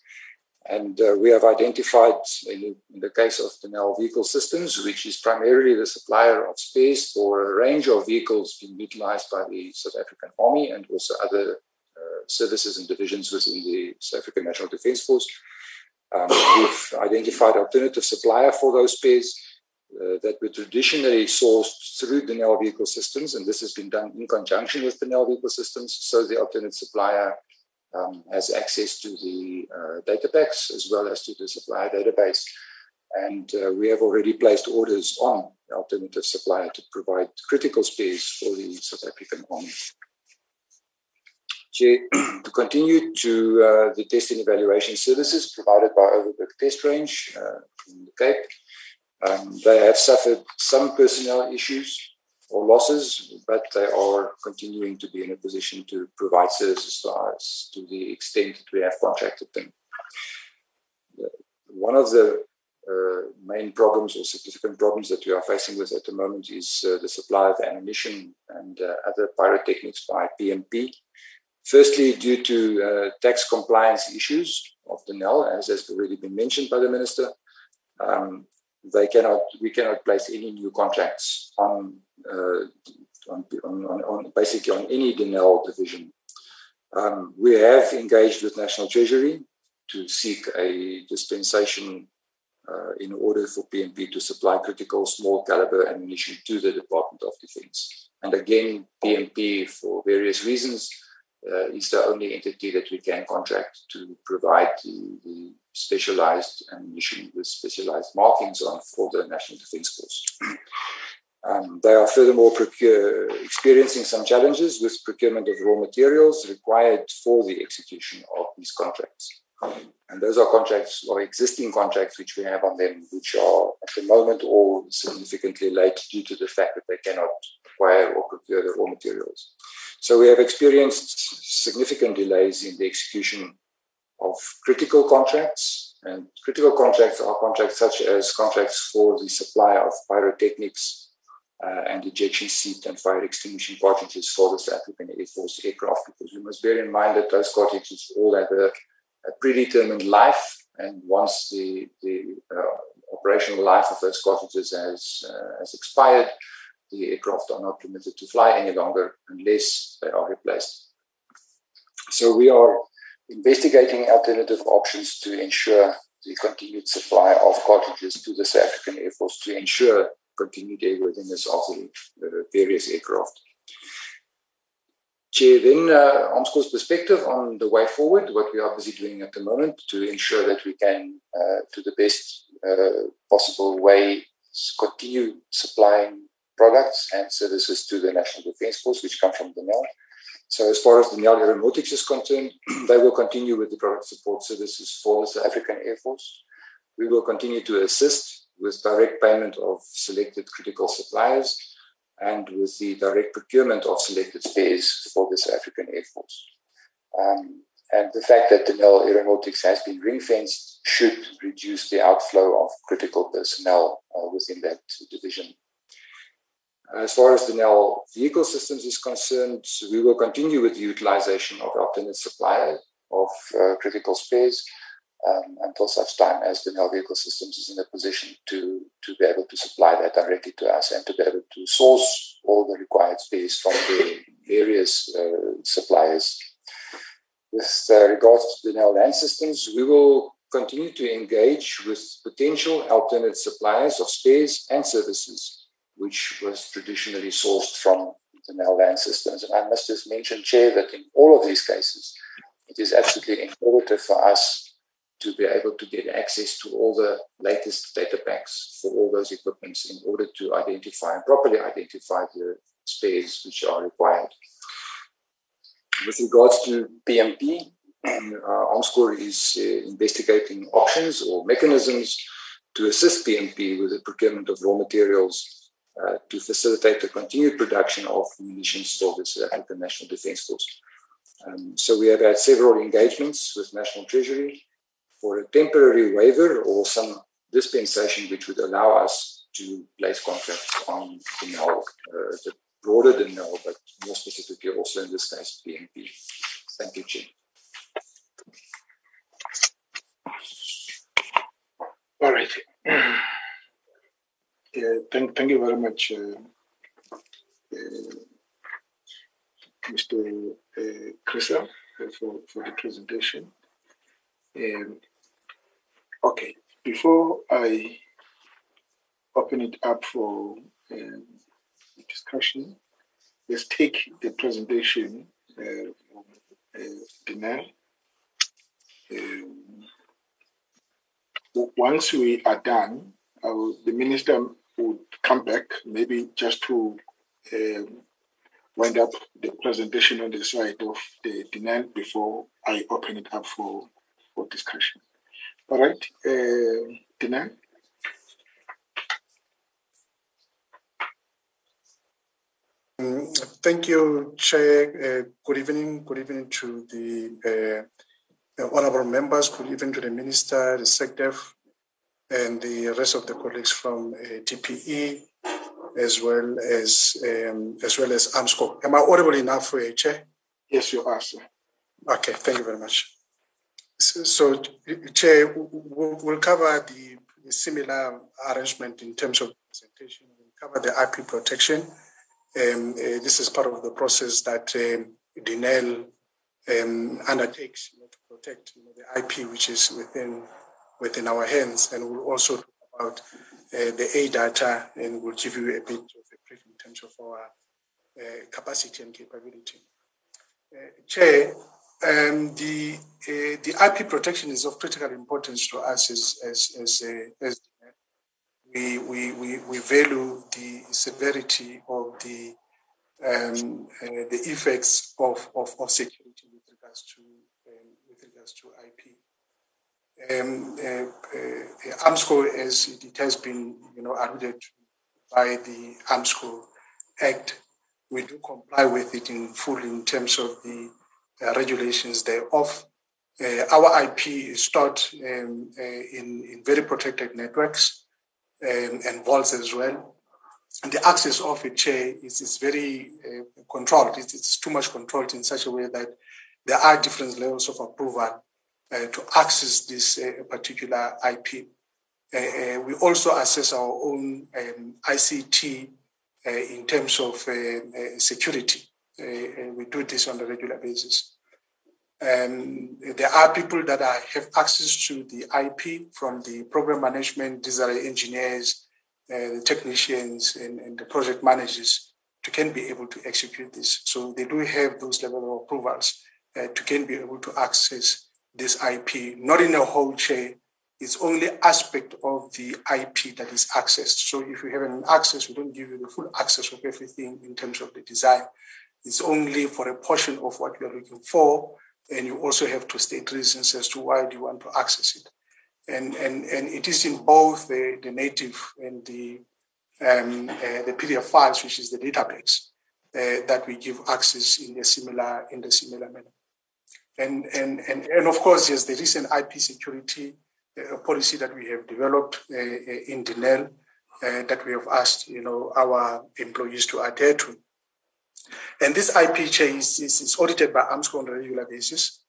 And uh, we have identified, in, in, the case of Denel Vehicle Systems, which is primarily the supplier of space for a range of vehicles being utilized by the South African Army and also other uh, services and divisions within the South African National Defence Force. Um, we've identified alternative supplier for those spares uh, that were traditionally sourced through Denel Vehicle Systems, and this has been done in conjunction with Denel Vehicle Systems. So the alternate supplier um, has access to the uh, data packs as well as to the supplier database. And uh, we have already placed orders on the alternative supplier to provide critical spares for the South African Army. to continue to uh, the test and evaluation services provided by Overberg Test Range uh, in the Cape, um, they have suffered some personnel issues or losses, but they are continuing to be in a position to provide services to us to the extent that we have contracted them. One of the uh, main problems or significant problems that we are facing with at the moment is uh, the supply of ammunition and uh, other pyrotechnics by PMP. Firstly, due to uh, tax compliance issues of Denel, as has already been mentioned by the minister, um, they cannot, we cannot place any new contracts on, on, on, on, basically on any Denel division. Um, we have engaged with National Treasury to seek a dispensation uh, in order for PMP to supply critical small caliber ammunition to the Department of Defense. And again, PMP, for various reasons, uh, is the only entity that we can contract to provide the, the specialized ammunition with specialized markings on for the National Defense Force. Um, they are furthermore procure, experiencing some challenges with procurement of raw materials required for the execution of these contracts. And those are contracts or existing contracts which we have on them, which are at the moment all significantly late due to the fact that they cannot acquire or procure the raw materials. So we have experienced significant delays in the execution of critical contracts. And critical contracts are contracts such as contracts for the supply of pyrotechnics and ejection seat and fire extinguishing cartridges for the South African Air Force aircraft. Because we must bear in mind that those cartridges all have a, a predetermined life. And once the, the uh, operational life of those cartridges has, uh, has expired, the aircraft are not permitted to fly any longer unless they are replaced. So we are investigating alternative options to ensure the continued supply of cartridges to the South African Air Force to ensure continued airworthiness of the various aircraft. Chair, then uh, Armscor's perspective on the way forward, what we are busy doing at the moment to ensure that we can, uh, to the best uh, possible way, continue supplying products and services to the National Defence Force, which come from Denel. So as far as Denel Aeronautics is concerned, they will continue with the product support services for the African Air Force. We will continue to assist with direct payment of selected critical suppliers and with the direct procurement of selected spares for the South African Air Force. Um, and the fact that Denel Aeronautics has been ring fenced should reduce the outflow of critical personnel uh, within that division. As far as Denel vehicle systems is concerned, we will continue with the utilization of alternate supply of uh, critical spares um, until such time as Denel vehicle systems is in a position to, to be able to supply that directly to us and to be able to source all the required spares from the various uh, suppliers. With uh, regards to Denel land systems, we will continue to engage with potential alternate suppliers of spares and services which was traditionally sourced from Denel land systems. And I must just mention, Chair, that in all of these cases, it is absolutely imperative for us to be able to get access to all the latest data packs for all those equipments in order to identify and properly identify the spares which are required. With regards to PMP, uh, is uh, investigating options or mechanisms to assist PMP with the procurement of raw materials uh, to facilitate the continued production of munitions for the South African National Defence Force. Um, so we have had several engagements with National Treasury for a temporary waiver or some dispensation which would allow us to place contracts on the uh, the broader Denel, but more specifically also in this case PMP. Thank you, Jim. All right. Yeah, thank, thank you very much, uh, uh, Mr. Uh, uh, for, for the presentation. Um, okay, before I open it up for um, discussion, let's take the presentation uh, from uh, Um, once we are done, will, the minister would come back, maybe just to um, wind up the presentation on the side of the demand before I open it up for, for discussion. All right, uh, Dinan? Mm, thank you, Chair. Uh, good evening. Good evening to the uh, honorable members. Good evening to the Minister, the SecDef, and the rest of the colleagues from uh, DPE, as well as um, as well as Armscor. Am I audible enough, uh, Chair? Yes, you are, sir. Okay, thank you very much. So, so Chair, we'll, cover the, the, similar arrangement in terms of presentation. We'll cover the IP protection. Um, uh, this is part of the process that um, Denel um, undertakes you know, to protect you know, the IP which is within within our hands. And we'll also talk about uh, the A-Darter and we'll give you a bit of a brief in terms of our uh, capacity and capability. Uh, Chair, um, the uh, the IP protection is of critical importance to us as as as, uh, as we, we, we, we value the severity of the um, uh, the effects of, of, of security with regards to um, with regards to IP um, uh, uh, Armscor, as it has been, you know, alluded by the Armscor Act, we do comply with it in full in terms of the uh, regulations thereof. Uh, our IP is stored um, uh, in, in very protected networks um, and vaults as well. And the access of a Chair, is, is very uh, controlled. It's, it's, too much controlled in such a way that there are different levels of approval uh, to access this uh, particular IP. Uh, we also assess our own um, ICT in terms of security. We do this on a regular basis. Um, there are people that are, have access to the IP from the program management. These are the engineers, uh, the technicians, and, and, the project managers to can be able to execute this. So they do have those level of approvals uh, to can be able to access this IP, not in a whole chair. It's only aspect of the IP that is accessed. So if you have an access, we don't give you the full access of everything in terms of the design. It's only for a portion of what you are looking for and you also have to state reasons as to why do you want to access it. And, and, and it is in both the, the native and the, um, uh, the PDF files, which is the database, uh, that we give access in a similar, in the similar manner. And, and, and, and of course, yes, the recent IP security uh, policy that we have developed uh, uh, in Denel uh, that we have asked, you know, our employees to adhere to. And this IP change is, is audited by Armscor on a regular basis.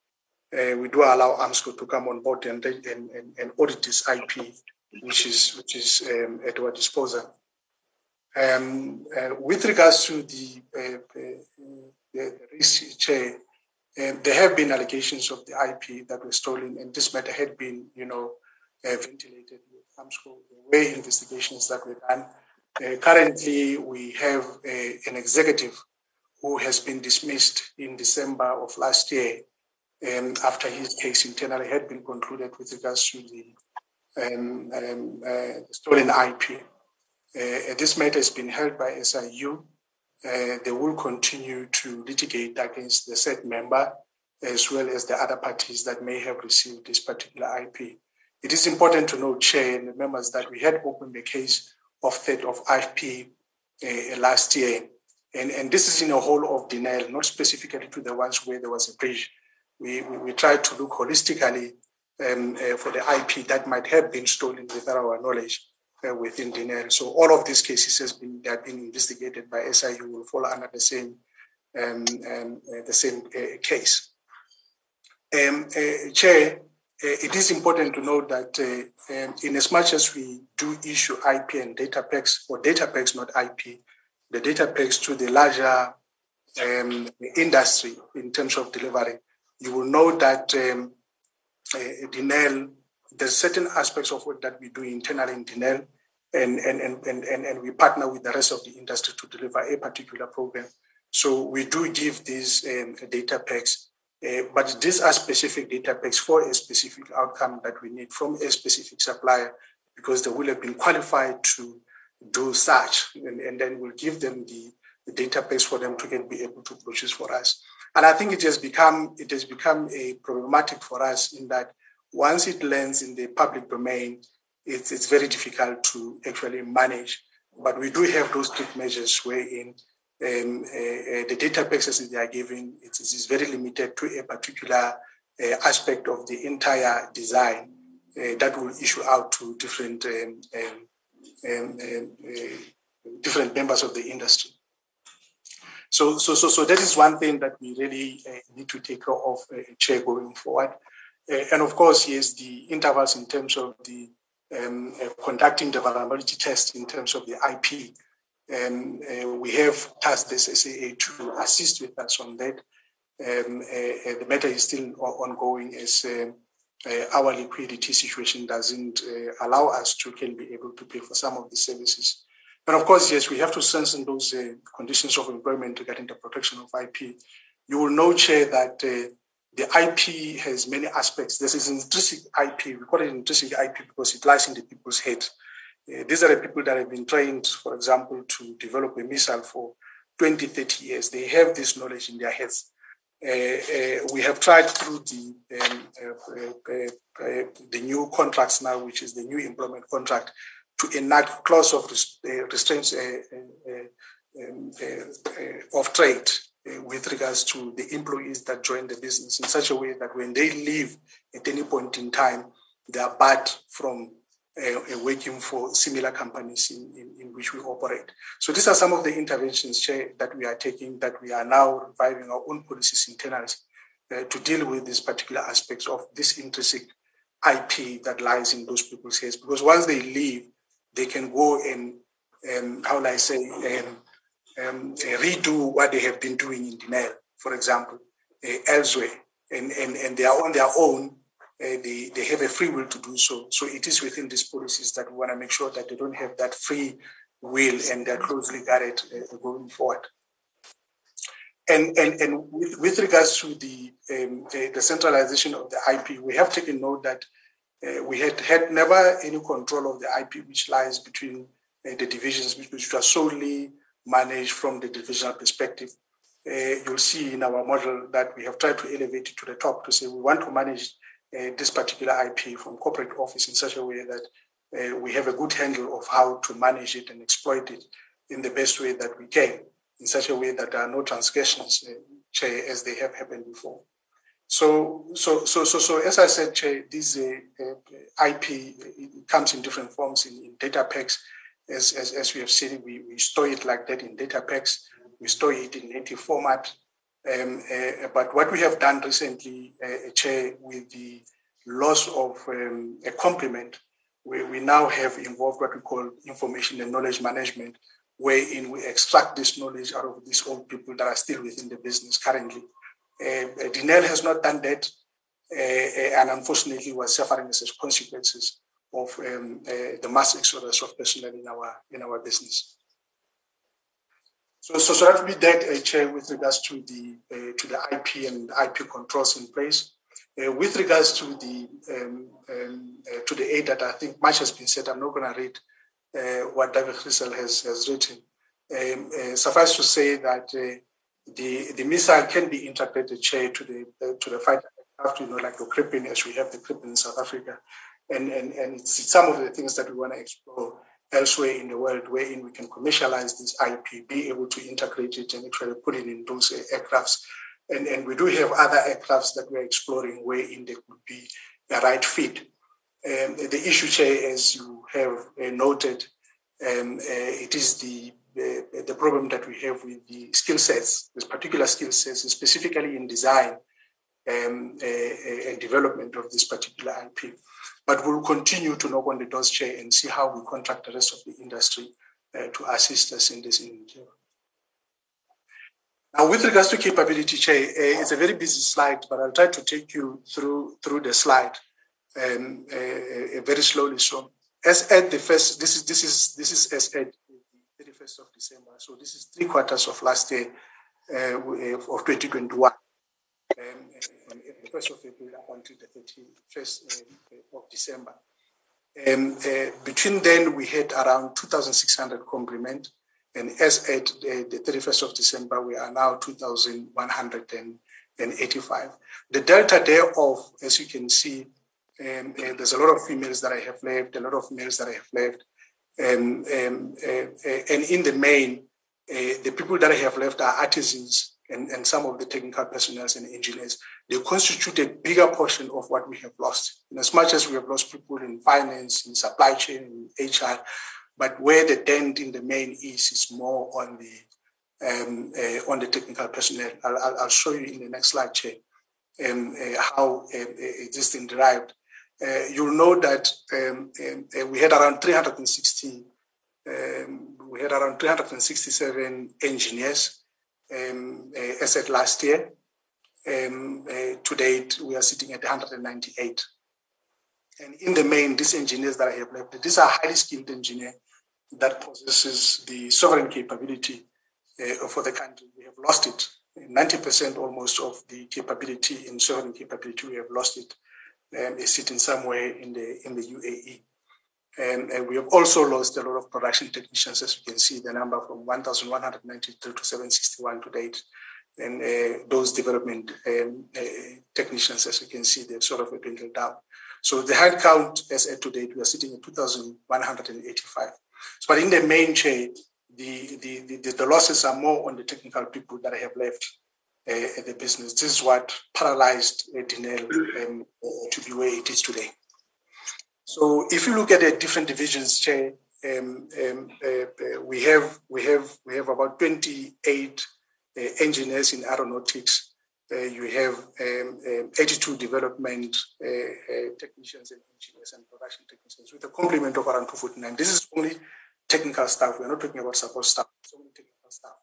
Uh, we do allow Armscor to come on board and, and, and, and audit this IP, which is, which is um, at our disposal. Um, uh, with regards to the, uh, uh the risk chair, um, there have been allegations of the IP that were stolen, and this matter had been, you know, uh, ventilated with Armscor. There were investigations that were done. Uh, currently, we have an executive who has been dismissed in December of last year um, after his case internally had been concluded with regards to the um, um, uh, stolen IP. Uh, this matter has been held by SIU. Uh, they will continue to litigate against the said member as well as the other parties that may have received this particular IP. It is important to note, Chair and members, that we had opened the case of theft of IP uh, last year and, and this is in a whole of Denel, not specifically to the ones where there was a breach. We, we, we to look holistically um, uh, for the IP that might have been stolen without our knowledge uh, within Denel. So all of these cases has been have been investigated by SIU will fall under the same um, um, uh, the same uh, case. Um, uh, Chair, uh, it is important to note that um, in as much as we do issue IP and data packs or data packs, not IP, the data packs to the larger um, industry in terms of delivery. You will know that um, uh, Denel, there's certain aspects of work that we do internally in Denel, and, and, and, and, and we partner with the rest of the industry to deliver a particular program. So we do give these um, data packs, uh, but these are specific data packs for a specific outcome that we need from a specific supplier because they will have been qualified to do such, and, and then we'll give them the, the database for them to get, be able to produce for us. And I think it has become it has become a problematic for us in that once it lands in the public domain, it's, it's very difficult to actually manage. But we do have those strict measures wherein um, uh, uh, the data packages they are giving it is very limited to a particular uh, aspect of the entire design uh, that will issue out to different um, um, um, um, uh, different members of the industry. So, so, so, so that is one thing that we really uh, need to take care of, uh, chair, going forward. Uh, and of course, yes, the intervals in terms of the um, uh, conducting the vulnerability test in terms of the IP. Um, uh, we have tasked this SAA to assist with us on that. Um, the matter is still ongoing as um, uh, our liquidity situation doesn't uh, allow us to can be able to pay for some of the services. And of course, yes, we have to strengthen those uh, conditions of employment regarding the protection of IP. You will know, Chair, that uh, the IP has many aspects. This is intrinsic IP. We call it intrinsic IP because it lies in the people's head. Uh, these are the people that have been trained, for example, to develop a missile for 20, 30 years. They have this knowledge in their heads. Uh, uh, we have tried through the um, uh, the new contracts now, which is the new employment contract, to enact clause of restraints um, of trade with regards to the employees that join the business in such a way that when they leave at any point in time, they are barred from working for similar companies in, in, in, which we operate. So these are some of the interventions Chair, that we are taking, that we are now reviving our own policies internally uh, to deal with these particular aspects of this intrinsic IP that lies in those people's heads. Because once they leave, they can go and, um, how will I say, um, um, redo what they have been doing in Denel, for example, uh, elsewhere. and, and, and they are on their own, uh, they, they have a free will to do so. So it is within these policies that we want to make sure that they don't have that free will and they're closely guarded uh, going forward. And, and, and with, with regards to the, um, the, the centralization of the IP, we have taken note that uh, we had had never any control of the IP which lies between uh, the divisions, which, which solely managed from the divisional perspective. Uh, you'll see in our model that we have tried to elevate it to the top to say we want to manage this particular IP from corporate office in such a way that uh, we have a good handle of how to manage it and exploit it in the best way that we can, in such a way that there are no transgressions, uh, as they have happened before. So, so, so, so, so as I said, this uh, uh, IP comes in different forms in, in, data packs. As, as, as we have seen, we, we store it like that in data packs. We store it in native format. Um, uh, but what we have done recently, uh, Chair, with the loss of um, a complement, we, we now have involved what we call information and knowledge management, wherein we extract this knowledge out of these old people that are still within the business currently uh, Denel has not done that, uh, uh, and unfortunately was suffering as consequences of um, the mass exodus of personnel in our in our business. So, so, so that would be that, uh, Chair, with regards to the uh, to the IP and IP controls in place. Uh, with regards to the um, um, to the aid that I think much has been said, I'm not going to read what David Chrysal has has written. Um, suffice to say that the, the missile can be interpreted chair to the uh, to the fighter aircraft, you know, like the Gripen as we have the Gripen in South Africa, and and and it's some of the things that we want to explore elsewhere in the world, wherein we can commercialize this IP, be able to integrate it and actually put it in those uh, aircrafts, and and we do have other aircrafts that we're exploring wherein they could be the right fit. Um, the issue, Chair, as you have uh, noted, um, uh, it is the the, the problem that we have with the skill sets, this particular skill sets, specifically in design um, uh, and development of this particular IP. But we'll continue to knock on the doors chair and see how we contract the rest of the industry uh, to assist us in this endeavor. Now, with regards to capability, Chair, uh, it's a very busy slide, but I'll try to take you through through the slide um, uh, uh very slowly. So, as at the first, this is this is this is as at the 31st of December. So this is three quarters of last year uh, of 2021. Um, the 1st of April up until the 31st uh, of December. Um, uh, between then, we had around 2,600 complement, and as at uh, the 31st of December, we are now 2,185. The delta thereof, as you can see, um, uh, there's a lot of females that I have left, a lot of males that I have left, um, um, uh, uh, and in the main, the people that I have left are artisans and, and some of the technical personnel and engineers. They constitute a bigger portion of what we have lost. And as much as we have lost people in finance, in supply chain, in HR, but where the dent in the main is, is more on the um, uh, on the technical personnel. I'll, I'll, show you in the next slide, Chair, um, uh, how uh, this thing derived uh, you'll know that um, um, uh, we had around 360, um, we had around 367 engineers um, uh, as at last year. Um, uh, to date, we are sitting at 198. And in the main, these engineers that I have left, these are highly skilled engineers that possesses the sovereign capability uh, for the country. We have lost it. 90% almost of the capability in sovereign capability, we have lost it um, is sitting somewhere in the in the UAE. And, we have also lost a lot of production technicians, as you can see, the number from 1,192 to 761 to date. And uh, those development um, uh, technicians, as you can see, they've sort of dwindled down. So the head count as at to date, we are sitting at 2,185. So, but in the main chain, the, the, the, the losses are more on the technical people that have left uh, the business. This is what paralyzed uh, Denel um, to be where it is today. So if you look at the different divisions, Chair, um, um, uh, we have we have we have about 28 uh, engineers in aeronautics. Uh, you have um, um 82 development uh, technicians and engineers and production technicians with a complement of around 249. This is only technical staff. We're not talking about support staff. It's only technical staff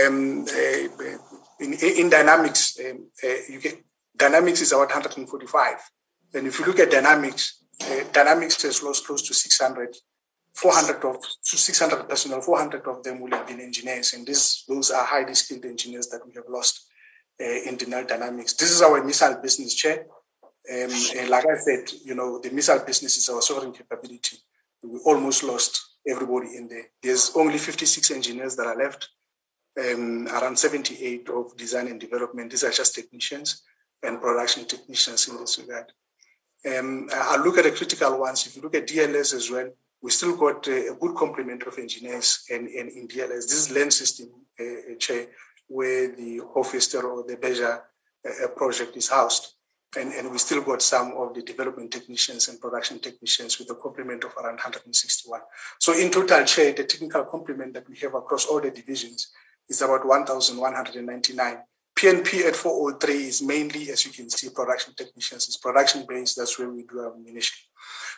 um, uh, in, in, dynamics, um, uh, you get Dynamics is about 145. And if you look at Dynamics, uh, Dynamics has lost close to 600, 400 of to 600 personnel, 400 of them will have been engineers. And this, those are highly skilled engineers that we have lost uh, in Dynamics. This is our missile business chair. Um, and like I said, you know, the missile business is our sovereign capability. We almost lost everybody in there. There's only 56 engineers that are left, um, around 78 of design and development. These are just technicians and production technicians in this regard. Um, I look at the critical ones. If you look at DLS as well, we still got a good complement of engineers and, and in DLS. This is land system uh, chair where the officer or the Badger uh, project is housed. And, and we still got some of the development technicians and production technicians with a complement of around 161. So in total, Chair, the technical complement that we have across all the divisions is about 1,199. PMP at 403 is mainly, as you can see, production technicians. It's production based. That's where we do our ammunition.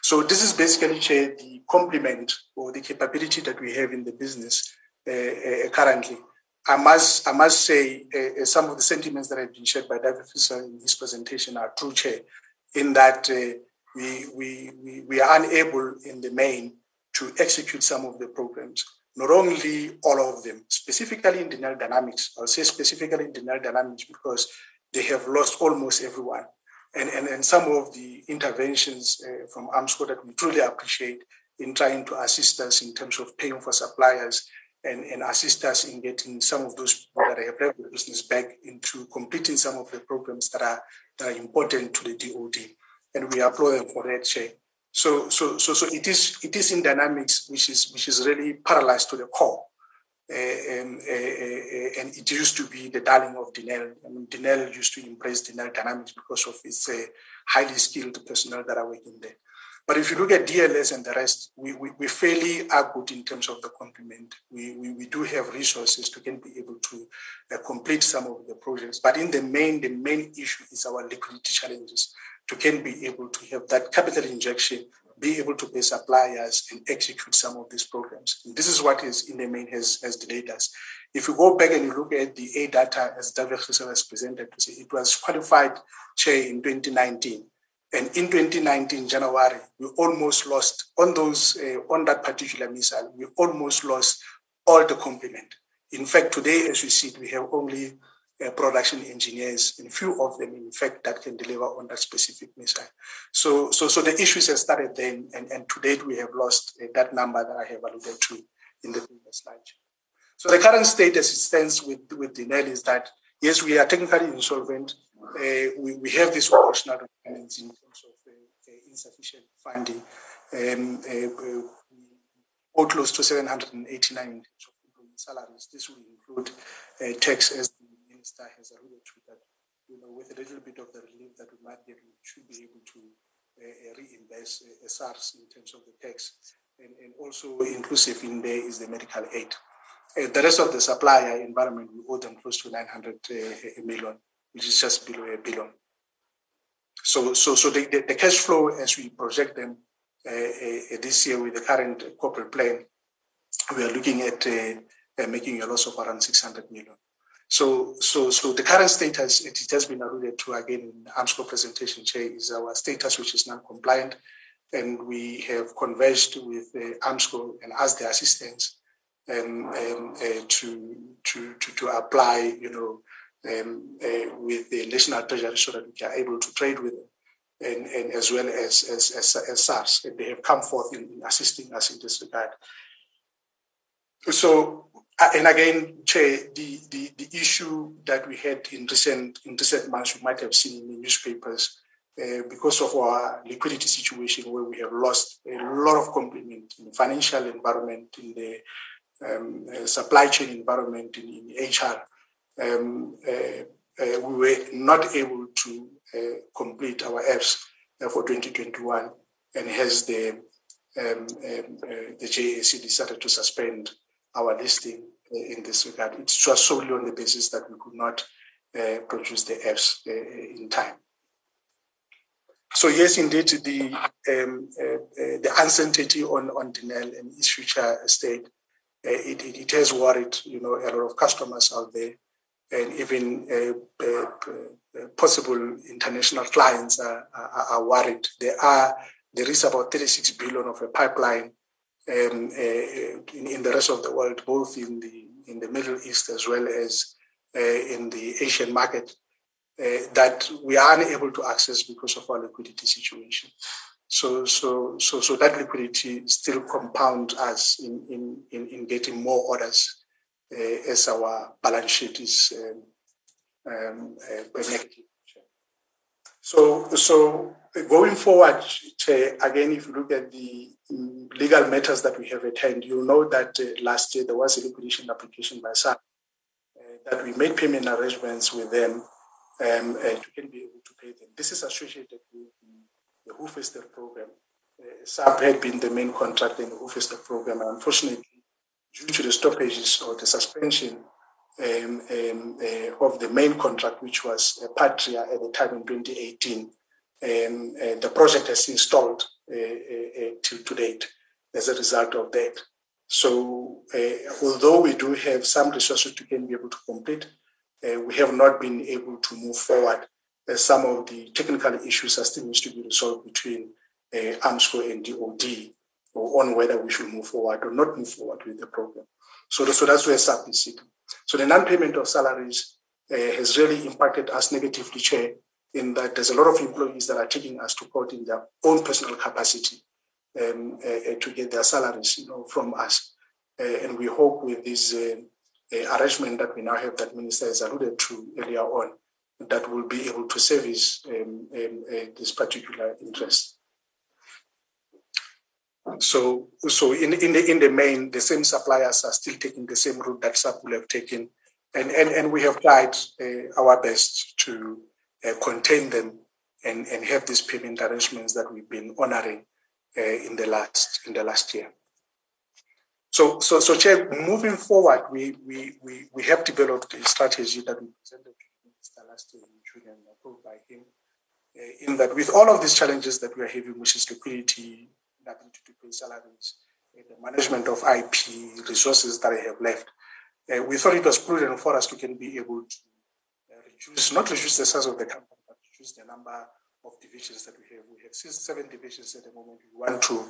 So this is basically, the complement or the capability that we have in the business uh, uh, currently. I must, I must say uh, uh, some of the sentiments that have been shared by David Fisher in his presentation are true, Chair, in that uh, we, we, we, we are unable in the main to execute some of the programs. Not only all of them, specifically in Denel Dynamics, I'll say specifically in Denel Dynamics because they have lost almost everyone. And, and, and some of the interventions uh, from Armscor that we truly appreciate in trying to assist us in terms of paying for suppliers and, and assist us in getting some of those people that have left the business back into completing some of the programs that are, that are important to the DOD. And we applaud them for that, Chair. So, so, so, so it is it is in dynamics which is which is really paralyzed to the core, uh, and, uh, uh, and it used to be the darling of Denel. I mean, Denel used to embrace Denel dynamics because of its uh, highly skilled personnel that are working there. But if you look at DLS and the rest, we, we, we fairly are good in terms of the complement. We, we, we do have resources to can be able to uh, complete some of the projects. But in the main, the main issue is our liquidity challenges to can be able to have that capital injection, be able to pay suppliers and execute some of these programs. And this is what is in the main has, has delayed us. If you go back and you look at the A-Darter as David has presented, it was qualified chair in 2019 and in 2019, January, we almost lost on those, uh, on that particular missile, we almost lost all the complement. In fact, today, as we see, we have only uh, production engineers, and few of them, in fact, that can deliver on that specific missile. So, so, so the issues have started then, and, and to date, we have lost uh, that number that I have alluded to in the previous slide. So the current state as it stands with, with Denel is that, yes, we are technically insolvent, uh, we, we have these operational requirements in terms of uh, insufficient funding. Um, uh, or close to 789 in terms of salaries. This will include uh, tax, as minister has alluded to, that you know, with a little bit of the relief that we might get, we should be able to uh, reimburse uh, SARS in terms of the tax. And, and also inclusive in there is the medical aid. Uh, the rest of the supplier environment, we owe them close to 900 uh, million which is just below a billion. So, so, so the, the, the cash flow as we project them uh, uh, this year with the current corporate plan, we are looking at uh, uh making a loss of around 600 million. So, so, so the current status, it has been alluded to again in Armscor presentation, Chair, is our status which is non-compliant. And we have converged with uh, Armscor and asked their assistance um, um, uh, to, to, to, to apply, you know, um, uh, with the national treasury so that we are able to trade with them. And, and as well as, as, as, as SARS, and they have come forth in, in assisting us in this regard. So, and again, Chair, the, the, the issue that we had in recent in recent months, you might have seen in the newspapers, uh, because of our liquidity situation, where we have lost a lot of complement in the financial environment, in the um, uh, supply chain environment, in, in HR um, uh, uh, we were not able to uh, complete our apps for 2021, and hence the um, um, the JSE decided to suspend our listing in this regard. It's just solely on the basis that we could not produce the apps in time. So yes, indeed, the um, uh, uh, the uncertainty on on Denel and its future state, uh, it, it, it, has worried you know a lot of customers out there and even uh, uh, uh, possible international clients are, are, are, worried. There are there is about 36 billion of a pipeline um, uh, in, in, the rest of the world, both in the in the Middle East as well as uh, in the Asian market, uh, that we are unable to access because of our liquidity situation. So, so, so, so that liquidity still compounds us in, in, in, in getting more orders uh, as our balance sheet is um, um, uh. So, so going forward, again, if you look at the legal matters that we have at hand, you know that uh, last year there was a liquidation application by Saab uh, that we made payment arrangements with them um, uh, to be able to pay them. This is associated with the, the program. Uh, Saab had been the main contractor in the Hoefyster program, and unfortunately, due to the stoppages or the suspension um, um, uh, of the main contract, which was Patria at the time in 2018, um, uh, the project has installed uh, uh, till to date as a result of that. So, uh, although we do have some resources to be able to complete, we have not been able to move forward. some of the technical issues are still needs to be resolved between uh, Armscor and DOD on whether we should move forward or not move forward with the program. So, so that's where Saab is sitting. So the non-payment of salaries uh, has really impacted us negatively, Chair, in that there's a lot of employees that are taking us to court in their own personal capacity um, uh, to get their salaries, you know, from us. Uh, and we hope with this uh, uh, arrangement that we now have, that Minister has alluded to earlier on, that we'll be able to service um, um, uh, this particular interest. So, so in, in the in the main, the same suppliers are still taking the same route that Saab will have taken, and and, and we have tried uh, our best to uh, contain them and, and have these payment arrangements that we've been honoring uh, in the last in the last year. So, so, so, Chair, moving forward, we, we, we, we have developed a strategy that we presented to the Minister last year in June and approved by him. Uh, in that, with all of these challenges that we are having, which is liquidity, ability to pay salaries, the management of IP resources that I have left. Uh, we thought it was prudent for us to can be able to reduce, not reduce the size of the company, but reduce the number of divisions that we have. We have seven divisions at the moment. We want to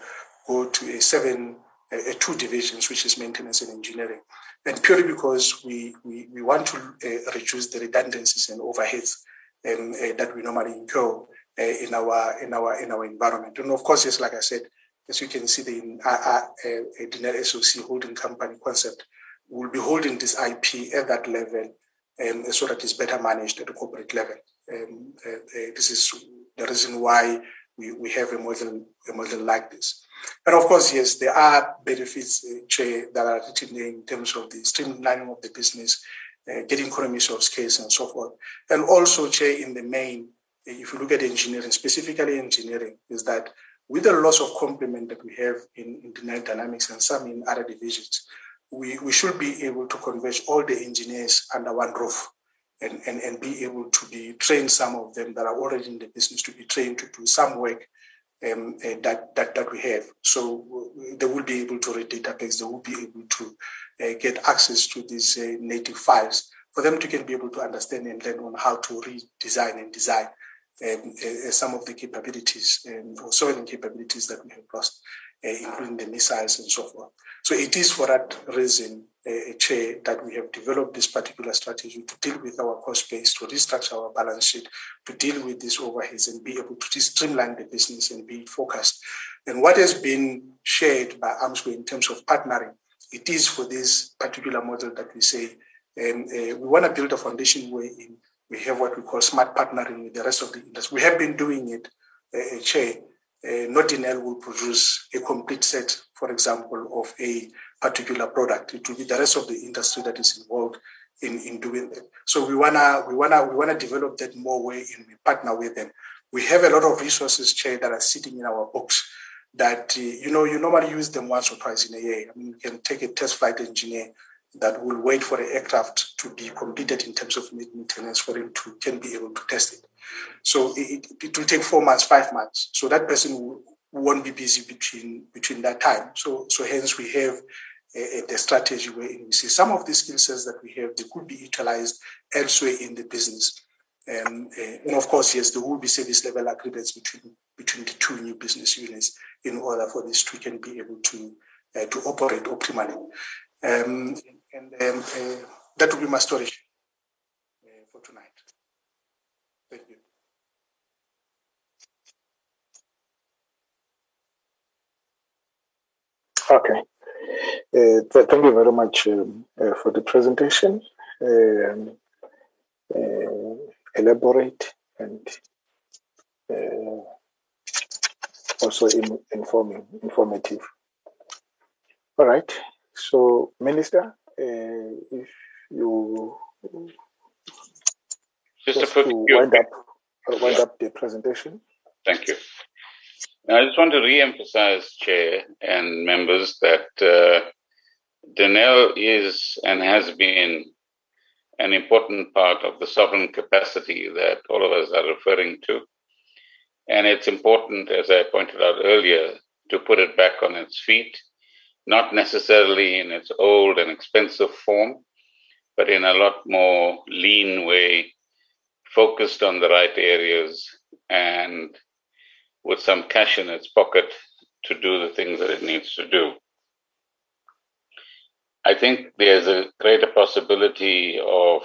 go to a seven, a, a two divisions, which is maintenance and engineering. And purely because we, we, we want to uh, reduce the redundancies and overheads um, uh, that we normally incur uh, in our in our in our environment. And of course, yes, like I said, as you can see, the uh, uh, uh, SOC holding company concept will be holding this IP at that level um, so that it's better managed at the corporate level. Um, uh, uh, this is the reason why we, we have a model, a model like this. And of course, yes, there are benefits uh, that are written in terms of the streamlining of the business, uh, getting economies of scale and so forth. And also, Chair, in the main, if you look at engineering, specifically engineering, is that with the loss of complement that we have in, in Dynamics and some in other divisions, we, we should be able to converge all the engineers under one roof and, and, and be able to be trained some of them that are already in the business to be trained to do some work um, uh, that, that that we have. So they will be able to read database. They will be able to uh, get access to these uh, native files for them to can be able to understand and learn on how to redesign and design um, uh, some of the capabilities um, certain capabilities that we have lost, uh, including the missiles and so forth. So it is for that reason, uh, Chair, that we have developed this particular strategy to deal with our cost base, to restructure our balance sheet, to deal with these overheads and be able to streamline the business and be focused. And what has been shared by Armscor in terms of partnering, it is for this particular model that we say um, uh, we want to build a foundation where we have what we call smart partnering with the rest of the industry. We have been doing it, uh, Chair. Uh, Notinel will produce a complete set, for example, of a particular product. It will be the rest of the industry that is involved in, in doing that. So we wanna we wanna we wanna develop that more way and we partner with them. We have a lot of resources, Chair, that are sitting in our books that uh, you know you normally use them once or twice in a year. I mean, you can take a test flight engineer that will wait for the aircraft to be completed in terms of maintenance for him to can be able to test it. So it, it will take four months, five months. So that person won't be busy between between that time. So so hence we have a, a, strategy where we see some of the skill sets that we have they could be utilized elsewhere in the business. Um, uh, and of course, yes, there will be service level agreements between between the two new business units in order for this to can be able to uh, to operate optimally. Um, and um, uh, that will be my story uh, for tonight. Thank you. Okay. Uh, th- thank you very much um, uh, for the presentation. Um, uh, elaborate and uh, also in, informing, informative. All right. So, Minister, uh, if you just, just to, to wind up, uh, wind up the presentation. Thank you. I just want to re-emphasize, Chair and members, that uh, is and has been an important part of the sovereign capacity that all of us are referring to. And it's important, as I pointed out earlier, to put it back on its feet, not necessarily in its old and expensive form, but in a lot more lean way, focused on the right areas and with some cash in its pocket to do the things that it needs to do. I think there's a greater possibility of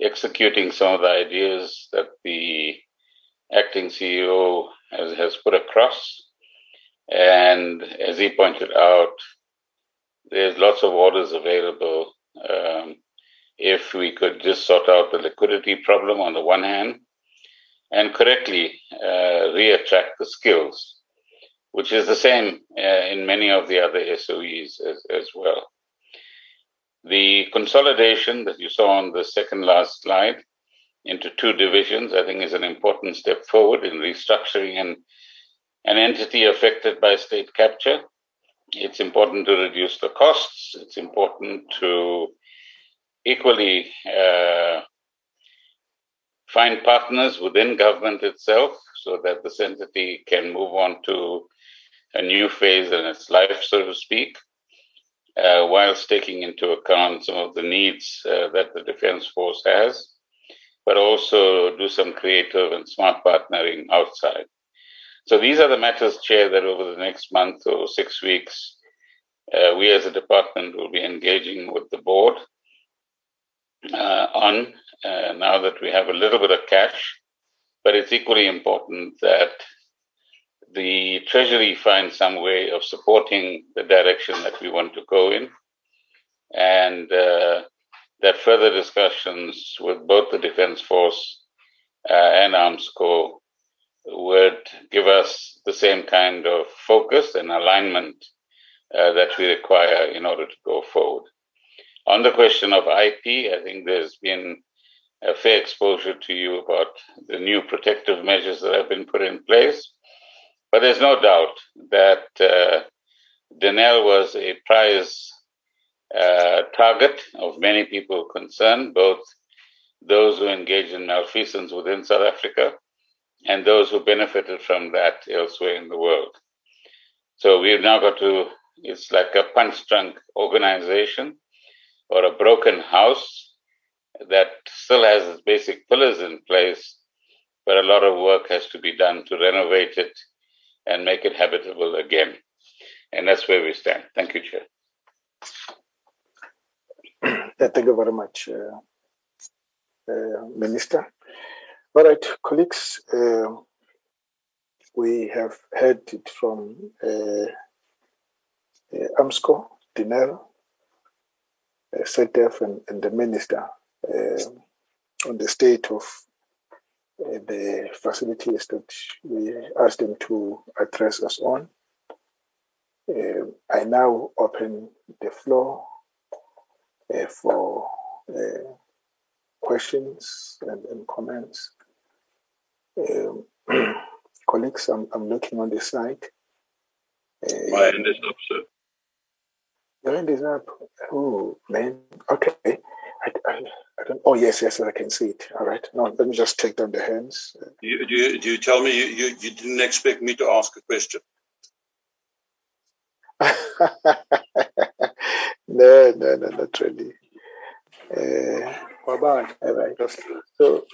executing some of the ideas that the acting CEO has, has put across. And as he pointed out, there's lots of orders available. Um, if we could just sort out the liquidity problem on the one hand and correctly uh, reattract the skills, which is the same uh, in many of the other SOEs as, as well. The consolidation that you saw on the second last slide into two divisions, I think is an important step forward in restructuring an, an entity affected by state capture. It's important to reduce the costs. It's important to equally uh, find partners within government itself so that this entity can move on to a new phase in its life, so to speak uh, whilst taking into account some of the needs uh, that the Defense Force has, but also do some creative and smart partnering outside. So these are the matters, Chair, that over the next month or six weeks, uh, we as a department will be engaging with the board on uh, now that we have a little bit of cash. But it's equally important that the Treasury finds some way of supporting the direction that we want to go in, and uh, that further discussions with both the Defense Force uh, and Armscor would give us the same kind of focus and alignment uh, that we require in order to go forward. On the question of IP, I think there's been a fair exposure to you about the new protective measures that have been put in place. But there's no doubt that uh, was a prize uh, target of many people concerned, both those who engaged in malfeasance within South Africa and those who benefited from that elsewhere in the world. So we've now got to, it's like a punch drunk organization or a broken house that still has its basic pillars in place, but a lot of work has to be done to renovate it and make it habitable again. And that's where we stand. Thank you, Chair. Thank you very much, uh, uh, Minister. All right, colleagues, uh, we have heard it from uh, uh, Armscor, Denel, uh, and, and, the Minister uh, on the state of the facilities that we asked them to address us on. Uh, I now open the floor uh, for uh, questions and, and comments. Um, colleagues, I'm, I'm looking on the site. My hand is up, sir. Your hand is up. Oh, man. Okay. I, I, I don't. Oh yes, yes, I can see it. All right. Now let me just take down the hands. You, do, you, do you tell me you, you, you didn't expect me to ask a question? no, no, no, not really. Uh, all right. So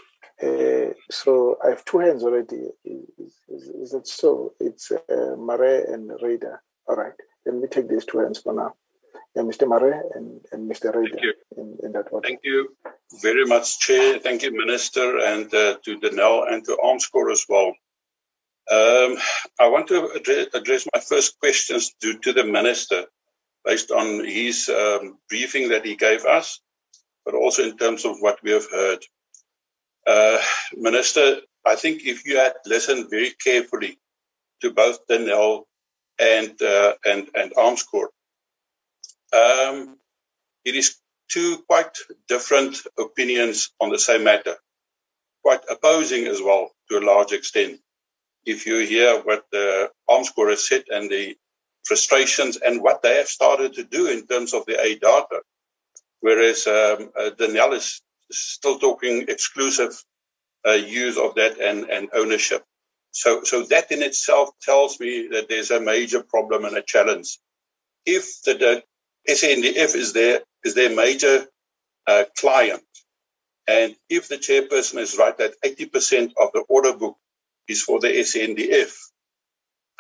Uh, so I have two hands already. Is, is, is it so? It's uh, Marais and Raider. All right. Let me take these two hands for now. Mr. Marais and, and Mr. Raider in, in, that order. Thank you very much, Chair. Thank you, Minister, and uh, to Denel and to Armscor as well. Um, I want to address, address, my first questions to, to the Minister based on his um, briefing that he gave us, but also in terms of what we have heard. Uh, Minister, I think if you had listened very carefully to both Denel and uh, and and Armscor, um, it is two quite different opinions on the same matter, quite opposing as well to a large extent. If you hear what the Armscor has said and the frustrations and what they have started to do in terms of the A-Darter, whereas um, uh, Denel is still talking exclusive uh, use of that and, and ownership. So, so that in itself tells me that there's a major problem and a challenge. If the, the SANDF is their, is their major uh, client, and if the chairperson is right that 80% of the order book is for the SANDF,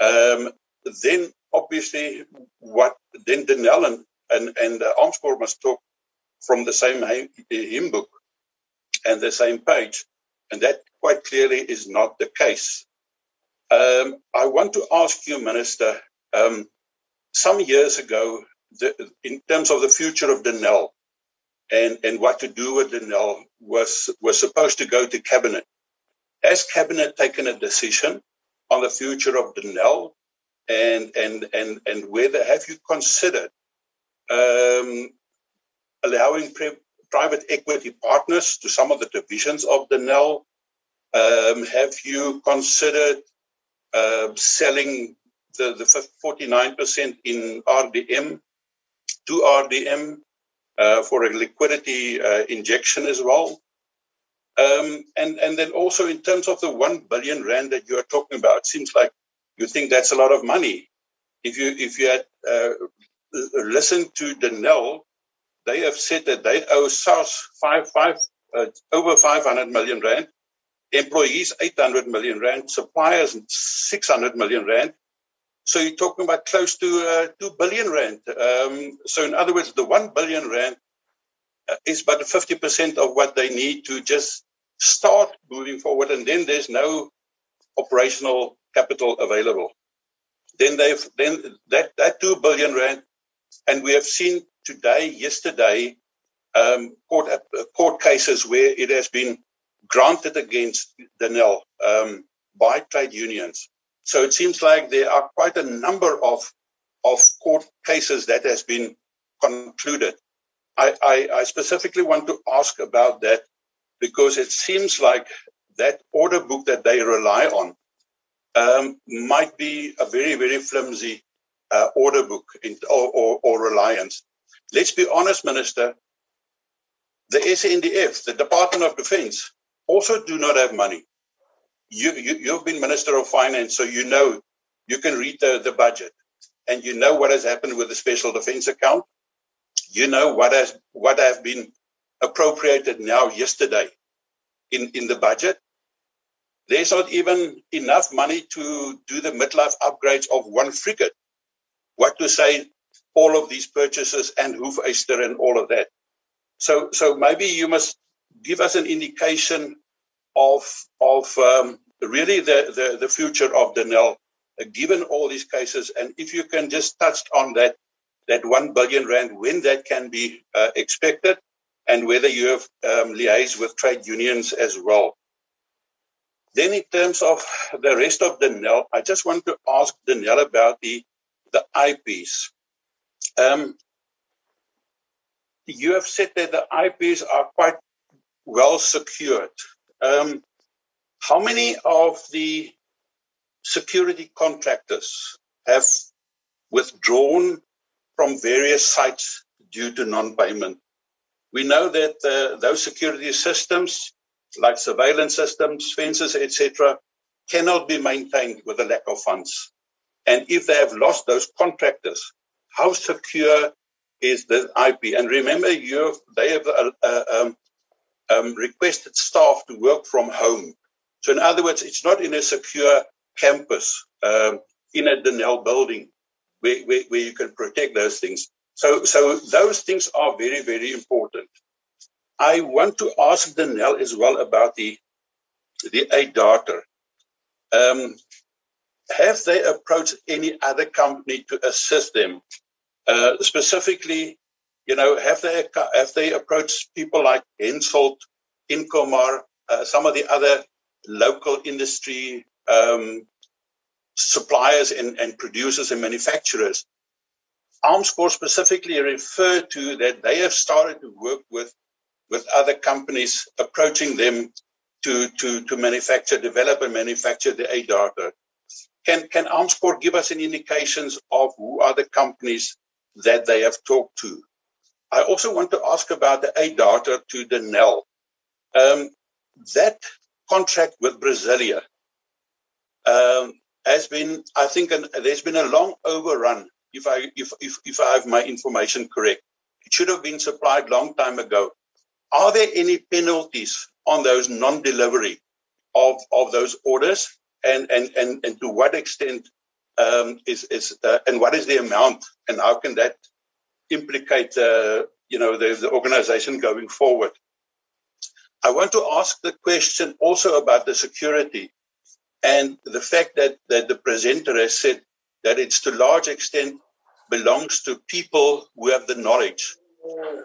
um, then obviously what then Denel and, and, and uh, must talk from the same hymn book and the same page. And that quite clearly is not the case. Um, I want to ask you, Minister, um, some years ago, the, in terms of the future of Denel and, and what to do with Denel was, was supposed to go to cabinet. Has cabinet taken a decision on the future of Denel and, and, and, and whether have you considered um, allowing pre- private equity partners to some of the divisions of Denel? Um, have you considered uh, selling the, the 49% in RDM to RDM uh, for a liquidity uh, injection as well? Um, and, and then also in terms of the 1 billion rand that you are talking about, seems like you think that's a lot of money. If you, if you had uh, listened to Denel, they have said that they owe SARS five, five, uh, over 500 million rand, employees 800 million rand, suppliers 600 million rand. So you're talking about close to uh, 2 billion rand. Um, so in other words, the 1 billion rand uh, is but 50% of what they need to just start moving forward. And then there's no operational capital available. Then they've, then that, that 2 billion rand, and we have seen today, yesterday, um, court, uh, court cases where it has been granted against Denel um, by trade unions. So it seems like there are quite a number of, of court cases that has been concluded. I, I, I specifically want to ask about that because it seems like that order book that they rely on um, might be a very, very flimsy uh, order book in, or, or, or, reliance. Let's be honest, Minister. The SANDF, the Department of Defense, also do not have money. You, you, you've been Minister of Finance, so you know you can read the, the budget and you know what has happened with the special defense account. You know what has what have been appropriated now yesterday in, in the budget. There's not even enough money to do the midlife upgrades of one frigate. What to say all of these purchases and Hoefyster and all of that. So, so maybe you must give us an indication of of um, really the, the, the future of Denel, uh, given all these cases, and if you can just touch on that that one billion rand, when that can be uh, expected, and whether you have um, liaised with trade unions as well. Then, in terms of the rest of Denel, I just want to ask Denel about the the IPs. Um, you have said that the IPs are quite well secured. Um, how many of the security contractors have withdrawn from various sites due to non-payment? We know that uh, those security systems, like surveillance systems, fences, etc., cannot be maintained with a lack of funds. And if they have lost those contractors, how secure is the IP? And remember, you they have uh, uh, um, um, requested staff to work from home. So, in other words, it's not in a secure campus um, in a Denel building where, where, where you can protect those things. So, so those things are very, very important. I want to ask Denel as well about the the A-Darter. Um, have they approached any other company to assist them? Uh, specifically, you know, have they have they approached people like Hensoldt, Incomar, uh, some of the other local industry um, suppliers and, and producers and manufacturers? Armscor specifically referred to that they have started to work with with other companies approaching them to, to, to manufacture, develop and manufacture the A-Darter. Can, can Armscor give us any indications of who are the companies that they have talked to? I also want to ask about the A-Darter to Denel. Um, that contract with Brasilia um, has been, I think, an, there's been a long overrun. If I if, if if I have my information correct, it should have been supplied long time ago. Are there any penalties on those non-delivery of of those orders? and and and, and to what extent um, is is uh, and what is the amount and how can that implicate uh, you know the, the organization going forward i want to ask the question also about the security and the fact that that the presenter has said that it's to large extent belongs to people who have the knowledge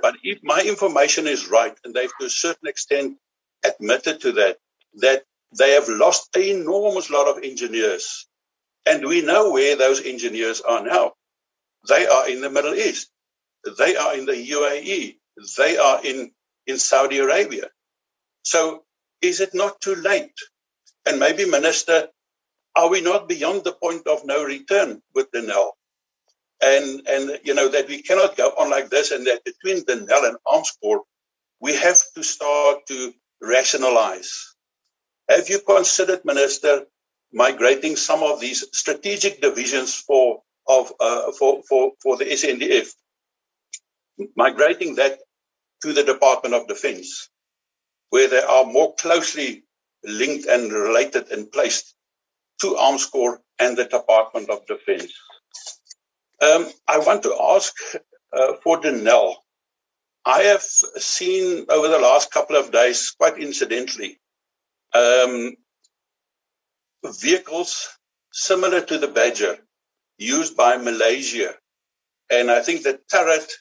but if my information is right and they've to a certain extent admitted to that that they have lost an enormous lot of engineers. And we know where those engineers are now. They are in the Middle East. They are in the UAE. They are in, in Saudi Arabia. So is it not too late? And maybe, Minister, are we not beyond the point of no return with Denel? And, and, you know, that we cannot go on like this and that between the Denel and Armscor, we have to start to rationalize have you considered, Minister, migrating some of these strategic divisions for of uh, for, for for the SANDF, migrating that to the Department of Defense, where they are more closely linked and related and placed to Armscor and the Department of Defense. Um, I want to ask uh, for Denel. I have seen over the last couple of days, quite incidentally, um, vehicles similar to the Badger used by Malaysia. And I think the turret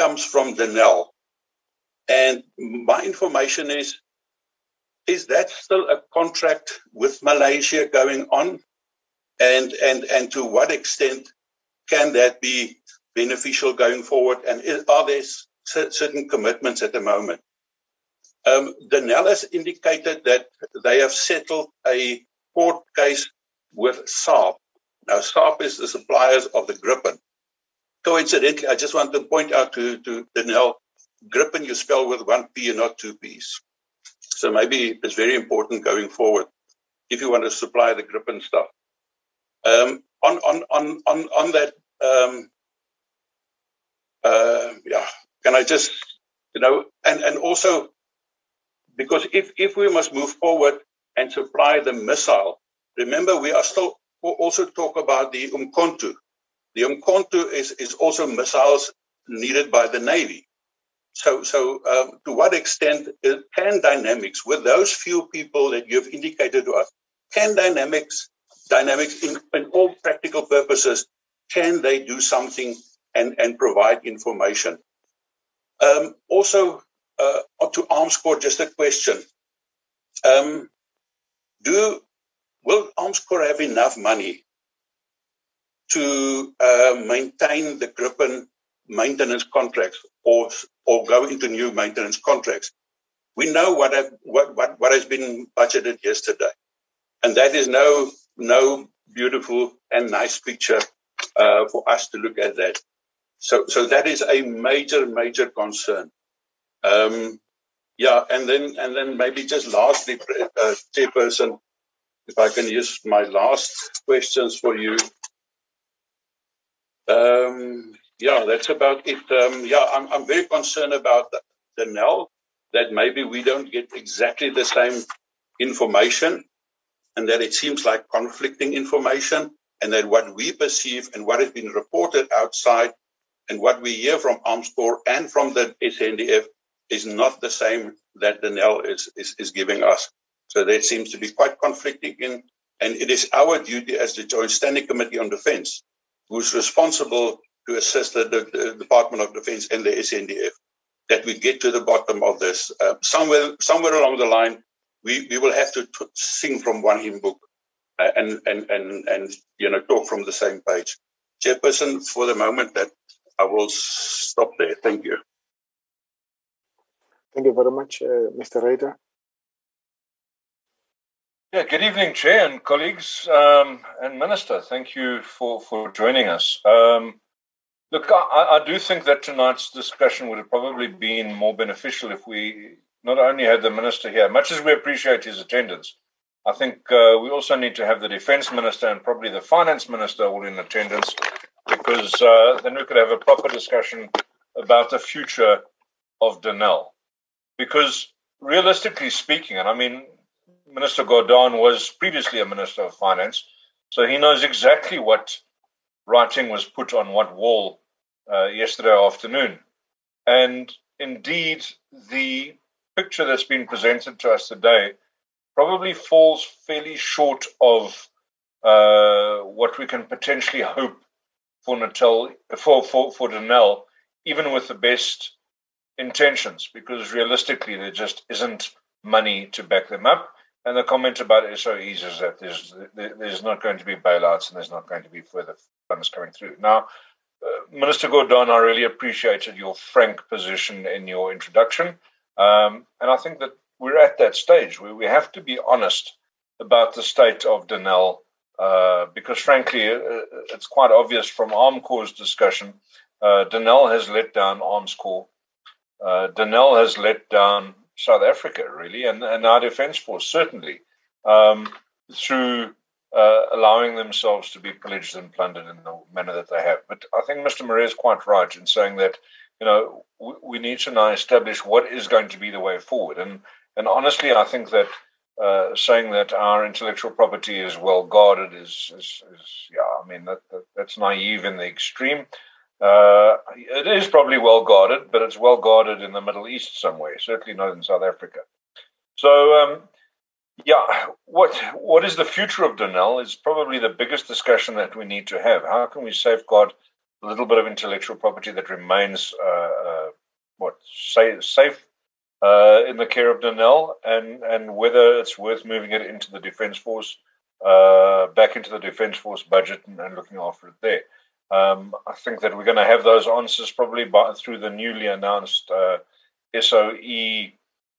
comes from Denel. And my information is, is that still a contract with Malaysia going on? And, and, and to what extent can that be beneficial going forward? And are there certain commitments at the moment? Um, has indicated that they have settled a court case with Saab. Now, Saab is the suppliers of the Gripen. Coincidentally, I just want to point out to, to Denel, Gripen you spell with one P and not two P's. So maybe it's very important going forward if you want to supply the Gripen stuff. Um, on, on, on, on, on that, um, uh, yeah, can I just, you know, and, and also because if, if we must move forward and supply the missile, remember we are still also talk about the Umkhonto. The Umkhonto is, is also missiles needed by the Navy. So, so um, to what extent can dynamics, with those few people that you've indicated to us, can dynamics, dynamics in, in all practical purposes, can they do something and, and provide information? Um, also, uh, to Armscor, just a question. Um, do will Armscor have enough money to uh, maintain the Gripen maintenance contracts or or go into new maintenance contracts? We know what have, what, what what has been budgeted yesterday, and that is no no beautiful and nice picture uh, for us to look at that. So so that is a major major concern. Um, yeah, and then and then maybe just lastly, uh, Chairperson, if I can use my last questions for you. Um, yeah, that's about it. Um, yeah, I'm, I'm very concerned about the, Denel. that maybe we don't get exactly the same information and that it seems like conflicting information and that what we perceive and what has been reported outside and what we hear from Armscor and from the SNDF is not the same that Denel is, is, is giving us. So that seems to be quite conflicting in, and it is our duty as the Joint Standing Committee on Defense, who's responsible to assist the, the, the Department of Defense and the SANDF, that we get to the bottom of this. Uh, somewhere, somewhere along the line, we, we will have to t- sing from one hymn book uh, and, and, and, and, you know, talk from the same page. Chairperson, for the moment, that I will stop there. Thank you. Thank you very much, uh, Mr. Ryder. Yeah, good evening, Chair and colleagues um, and Minister. Thank you for, for joining us. Um, look, I, I, do think that tonight's discussion would have probably been more beneficial if we not only had the Minister here, much as we appreciate his attendance. I think uh, we also need to have the Defence Minister and probably the Finance Minister all in attendance because uh, then we could have a proper discussion about the future of Denel because realistically speaking, and I mean, Minister Gordhan was previously a Minister of Finance, so he knows exactly what writing was put on what wall uh, yesterday afternoon. And indeed, the picture that's been presented to us today probably falls fairly short of uh, what we can potentially hope for Natal for for for Denel, even with the best intentions because realistically there just isn't money to back them up. And the comment about SOEs is that there's there's not going to be bailouts and there's not going to be further funds coming through. Now, uh, Minister Gordhan, I really appreciated your frank position in your introduction, um, and I think that we're at that stage where we have to be honest about the state of Denel, uh, because frankly, uh, it's quite obvious from Armscor's discussion, uh, has let down Armscor uh, Denel has let down South Africa, really, and, and our Defence Force, certainly, um, through uh, allowing themselves to be pillaged and plundered in the manner that they have. But I think Mr. Marais is quite right in saying that, you know, we, we need to now establish what is going to be the way forward. And, and honestly, I think that uh, saying that our intellectual property is well guarded is, is, is yeah, I mean, that, that, that's naive in the extreme. Uh, it is probably well guarded, but it's well guarded in the Middle East somewhere, certainly not in South Africa. So, um, yeah, what what is the future of Denel is probably the biggest discussion that we need to have. How can we safeguard a little bit of intellectual property that remains uh, uh, what say, safe uh, in the care of Denel, and and whether it's worth moving it into the Defence Force, uh, back into the Defence Force budget, and, and looking after it there. Um, I think that we're going to have those answers probably by, through the newly announced uh, SOE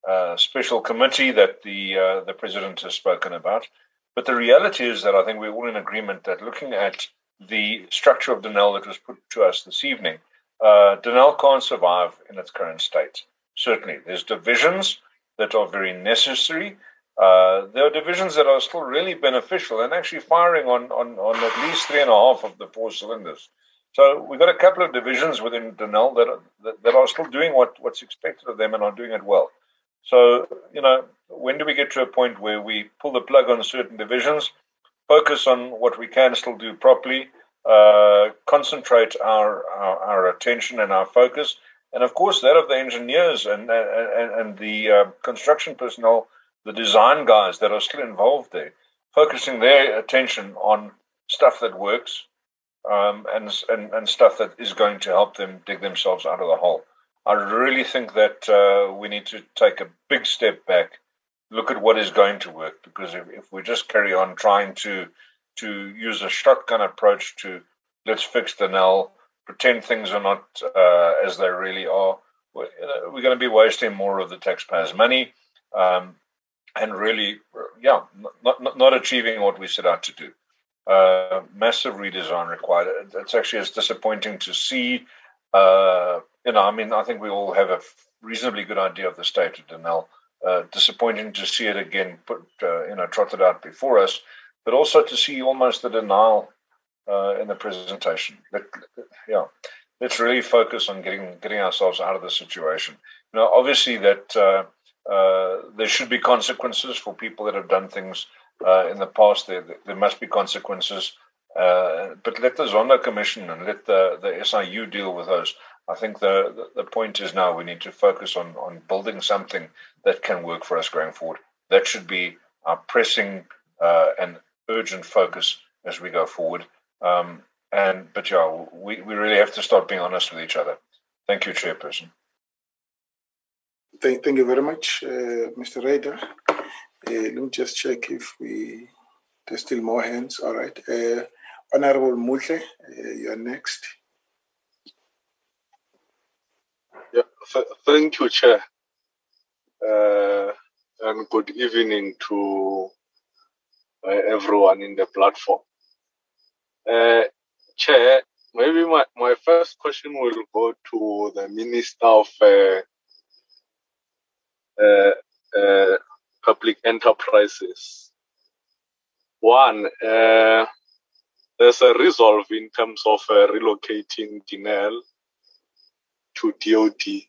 uh, special committee that the uh, the president has spoken about. But the reality is that I think we're all in agreement that looking at the structure of Denel that was put to us this evening, uh, Denel can't survive in its current state. Certainly, there's divisions that are very necessary, uh, there are divisions that are still really beneficial and actually firing on, on, on at least three and a half of the four cylinders. So we've got a couple of divisions within Denel that are, that, are still doing what, what's expected of them and are doing it well. So, you know, when do we get to a point where we pull the plug on certain divisions, focus on what we can still do properly, uh, concentrate our, our, our, attention and our focus, and of course that of the engineers and, and, and the uh, construction personnel the design guys that are still involved there, focusing their attention on stuff that works um, and, and, and stuff that is going to help them dig themselves out of the hole. I really think that uh, we need to take a big step back, look at what is going to work, because if, if we just carry on trying to to use a shotgun approach to let's fix Denel, pretend things are not uh, as they really are, we're, we're, going to be wasting more of the taxpayers' money. Um, and really, yeah, not, not, achieving what we set out to do. Uh, massive redesign required. It's actually as disappointing to see. Uh, you know, I mean, I think we all have a reasonably good idea of the state of Denel. Uh, disappointing to see it again put, uh, you know, trotted out before us, but also to see almost the denial uh, in the presentation. But, yeah, let's really focus on getting getting ourselves out of the situation. You know, obviously that uh, there should be consequences for people that have done things uh, in the past. There, there must be consequences. Uh, but let the Zondo Commission and let the, the SIU deal with those. I think the, the, the point is now we need to focus on, on building something that can work for us going forward. That should be our pressing uh, and urgent focus as we go forward. Um, and but yeah, we, we really have to start being honest with each other. Thank you, Chairperson. Thank, thank you very much, uh, Mr. Ryder. Uh, let me just check if we there's still more hands. All right. Uh, Honorable uh, you're next. Yeah, th- thank you, Chair. Uh, and good evening to uh, everyone in the platform. Chair, maybe my, my first question will go to the Minister of Public Enterprises. One, uh, there's a resolve in terms of uh, relocating Denel to DOD.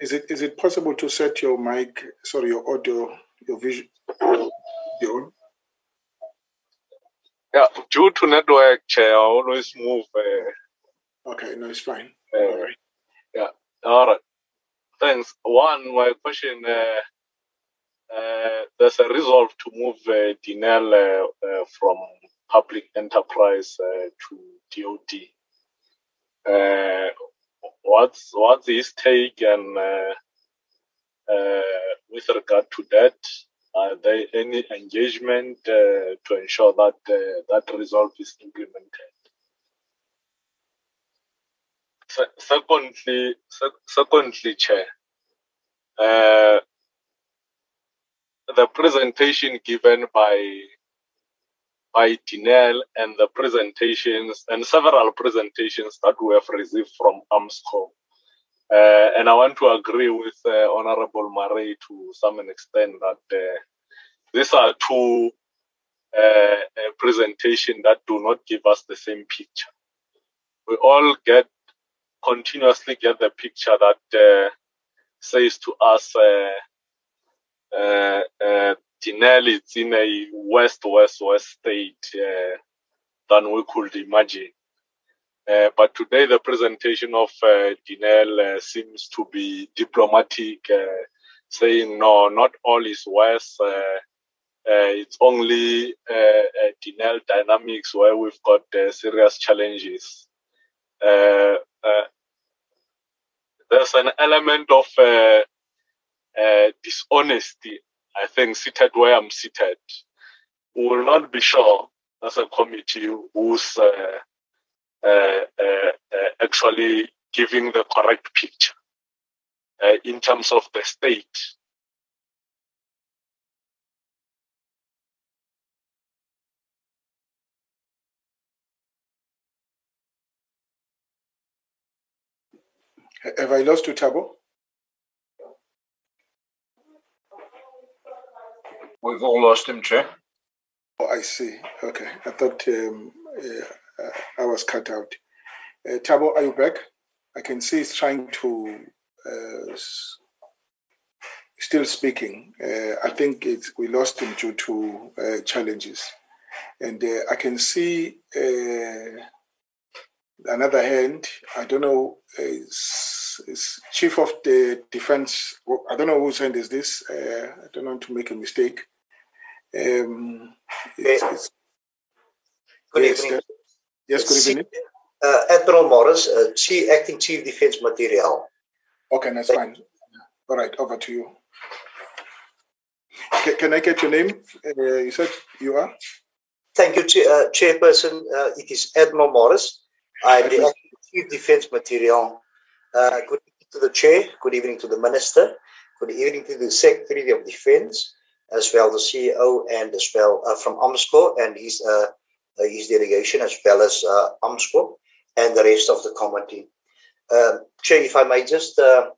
Is it is it possible to set your mic, sorry, your audio, your vision, your? Yeah, due to network, Chair, I always move. Uh, Okay, no, it's fine. uh, All right. Yeah, all right. Thanks. One, my question. Uh, uh, there's a resolve to move uh, Denel uh, uh, from public enterprise uh, to DOD. Uh, what's what's his take and with regard to that? Are there any engagement to ensure that that resolve is implemented? Se- secondly, sec- secondly, Chair, uh, the presentation given by by Denel and the presentations and several presentations that we have received from Armscor. Uh, and I want to agree with uh, Honorable Marais to some extent that uh, these are two uh, presentations that do not give us the same picture. We all get continuously get the picture that uh, says to us uh, uh, uh, in a west west west state uh, than we could imagine. Uh, but today the presentation of uh, Denel uh, seems to be diplomatic, saying no, not all is west. Uh, it's only uh, uh, Denel dynamics where we've got serious challenges. Uh, uh, there's an element of uh, uh, dishonesty, I think, seated where I'm seated. We will not be sure as a committee who's actually giving the correct picture in terms of the state. Have I lost you, Thabo? We've all lost him, Chair. Oh, I see. Okay. I thought um, uh, I was cut out. Uh, Thabo, are you back? I can see he's trying to, uh, s- still speaking. Uh, I think it's, we lost him due to uh, challenges. And uh, I can see uh, another hand. I don't know, is, is Chief of the Defense. I don't know whose hand is this. Uh, I don't want to make a mistake. Um, it's, it's, Good yes, evening. uh, yes, good evening. Uh, Admiral Morris, uh, Chief, Acting Chief Defense Material. Okay, that's fine. All right, over to you. Can, can I get your name? Uh, you said you are? Thank you, Chair, uh, Chairperson. Uh, it is Admiral Morris. I'm the Chief Defense Material. Uh, good evening to the Chair. Good evening to the Minister. Good evening to the Secretary of Defense, as well the CEO, and as well uh, from Armscor and his uh, uh, his delegation, as well as uh, Armscor and the rest of the committee. Um, Chair, if I may just uh,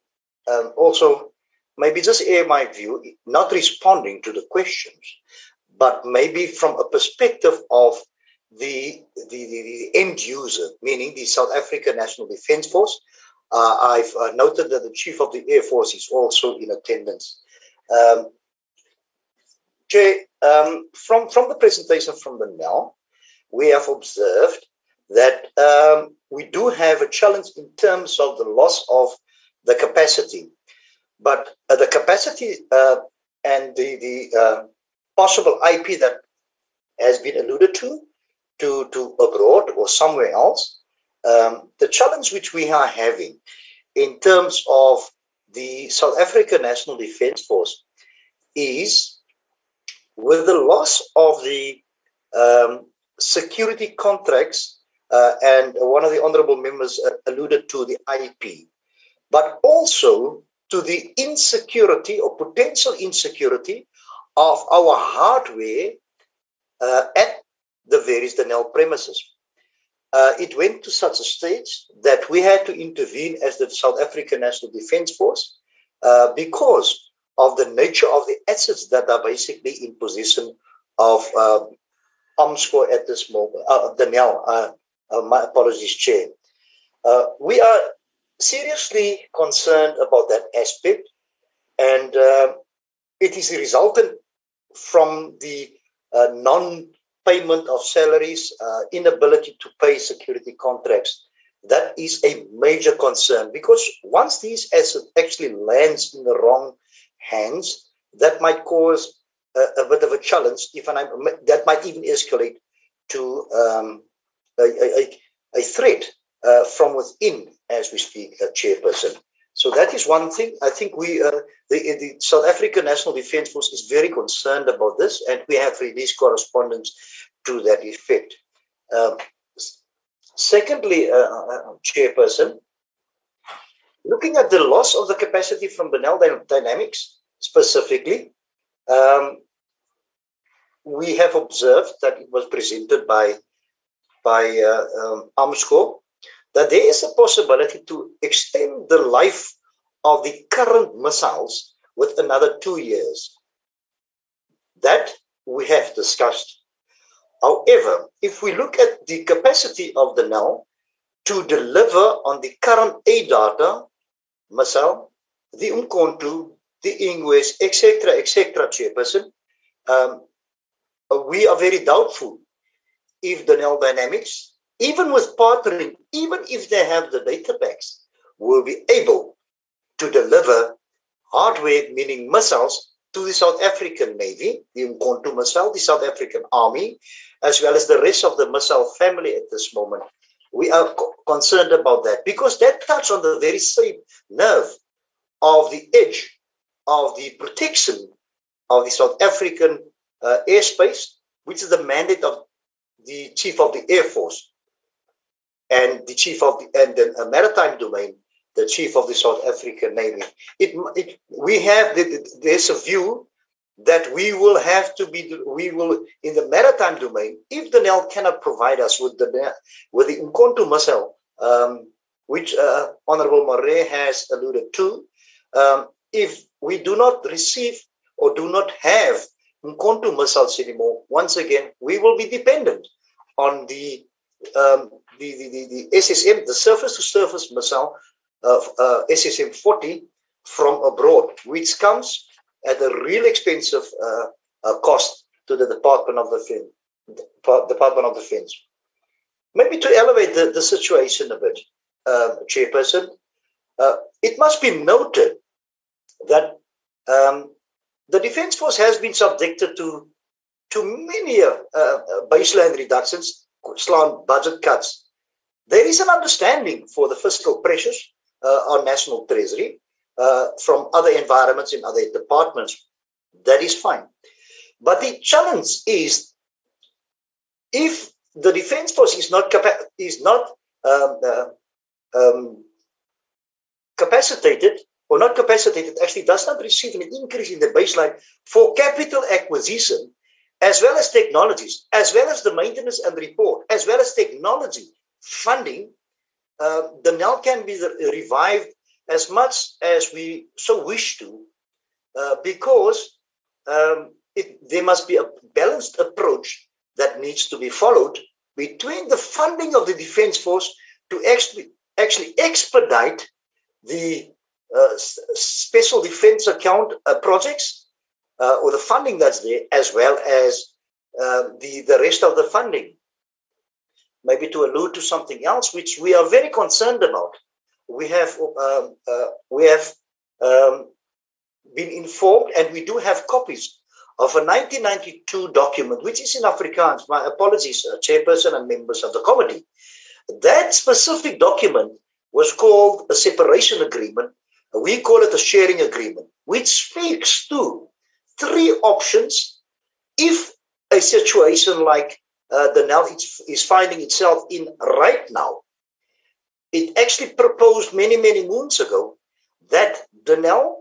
um, also maybe just air my view, not responding to the questions, but maybe from a perspective of the, the, the, end user, meaning the South African National Defence Force. Uh, I've uh, noted that the Chief of the Air Force is also in attendance. Um, Jay, um, from, from the presentation from Denel, we have observed that um, we do have a challenge in terms of the loss of the capacity. But uh, the capacity uh, and the, the uh, possible IP that has been alluded to, to, to abroad or somewhere else, um, the challenge which we are having in terms of the South African National Defence Force is with the loss of the um, security contracts, uh, and one of the honorable members uh, alluded to the IP, but also to the insecurity or potential insecurity of our hardware uh, at the various Denel premises. Uh, it went to such a stage that we had to intervene as the South African National Defence Force uh, because of the nature of the assets that are basically in possession of uh, Armscor at this moment. Uh, Denel, uh, uh, my apologies, Chair. Uh, we are seriously concerned about that aspect, and uh, it is resultant from the uh, non-payment of salaries, uh, inability to pay security contracts. That is a major concern because once these assets actually lands in the wrong hands, that might cause a, a bit of a challenge. If and I'm, that might even escalate to um, a, a, a, threat uh, from within, as we speak, a chairperson. So that is one thing. I think we, uh, the, the, South African National Defence Force is very concerned about this, and we have released correspondence to that effect. Um, secondly, uh, uh chairperson, looking at the loss of the capacity from Denel Dynamics specifically, um, we have observed that it was presented by by uh, um, that there is a possibility to extend the life of the current missiles with another two years. That we have discussed. However, if we look at the capacity of Denel to deliver on the current A-Darter missile, the Umkhonto, the Ingwes, etc., etc., chairperson, um, we are very doubtful if Denel Dynamics, even with partnering, even if they have the data packs, will be able to deliver hardware, meaning missiles, to the South African Navy, the Umkhonto missile, the South African Army, as well as the rest of the missile family at this moment. We are co- concerned about that because that touches on the very same nerve of the edge of the protection of the South African uh, airspace, which is the mandate of the chief of the Air Force and the chief of the and the uh, maritime domain, the chief of the South African Navy. It, it we have a view that we will have to be we will in the maritime domain if Denel cannot provide us with the with the Umkhonto missile, um, which uh, Honorable Marais has alluded to. Um, if we do not receive or do not have Umkhonto missiles anymore, once again, we will be dependent on the um, the, the, the, SSM, the surface to surface missile of uh, SSM 40 from abroad, which comes at a real expensive uh, uh, cost to the Department of Defense. Department of Defense. Maybe to elevate the, the situation a bit, um, Chairperson, uh, it must be noted that um, the Defence Force has been subjected to to many uh, uh, baseline reductions, slant budget cuts. There is an understanding for the fiscal pressures uh, on national treasury uh, from other environments in other departments. That is fine. But the challenge is if the Defence Force is not capa- is not um, uh, um, capacitated or not capacitated actually does not receive an increase in the baseline for capital acquisition, as well as technologies, as well as the maintenance and report, as well as technology funding, uh, Denel can be revived as much as we so wish to, uh, because um, it, there must be a balanced approach that needs to be followed between the funding of the Defence Force to actually, actually expedite the uh, special defense account uh, projects uh, or the funding that's there, as well as um, the, the rest of the funding. Maybe to allude to something else, which we are very concerned about. We have, um, uh, we have um, been informed, and we do have copies of a 1992 document, which is in Afrikaans. My apologies, uh, chairperson and members of the committee. That specific document was called a separation agreement. We call it a sharing agreement, which speaks to three options if a situation like uh, Denel is finding itself in right now. It actually proposed many, many moons ago that Denel,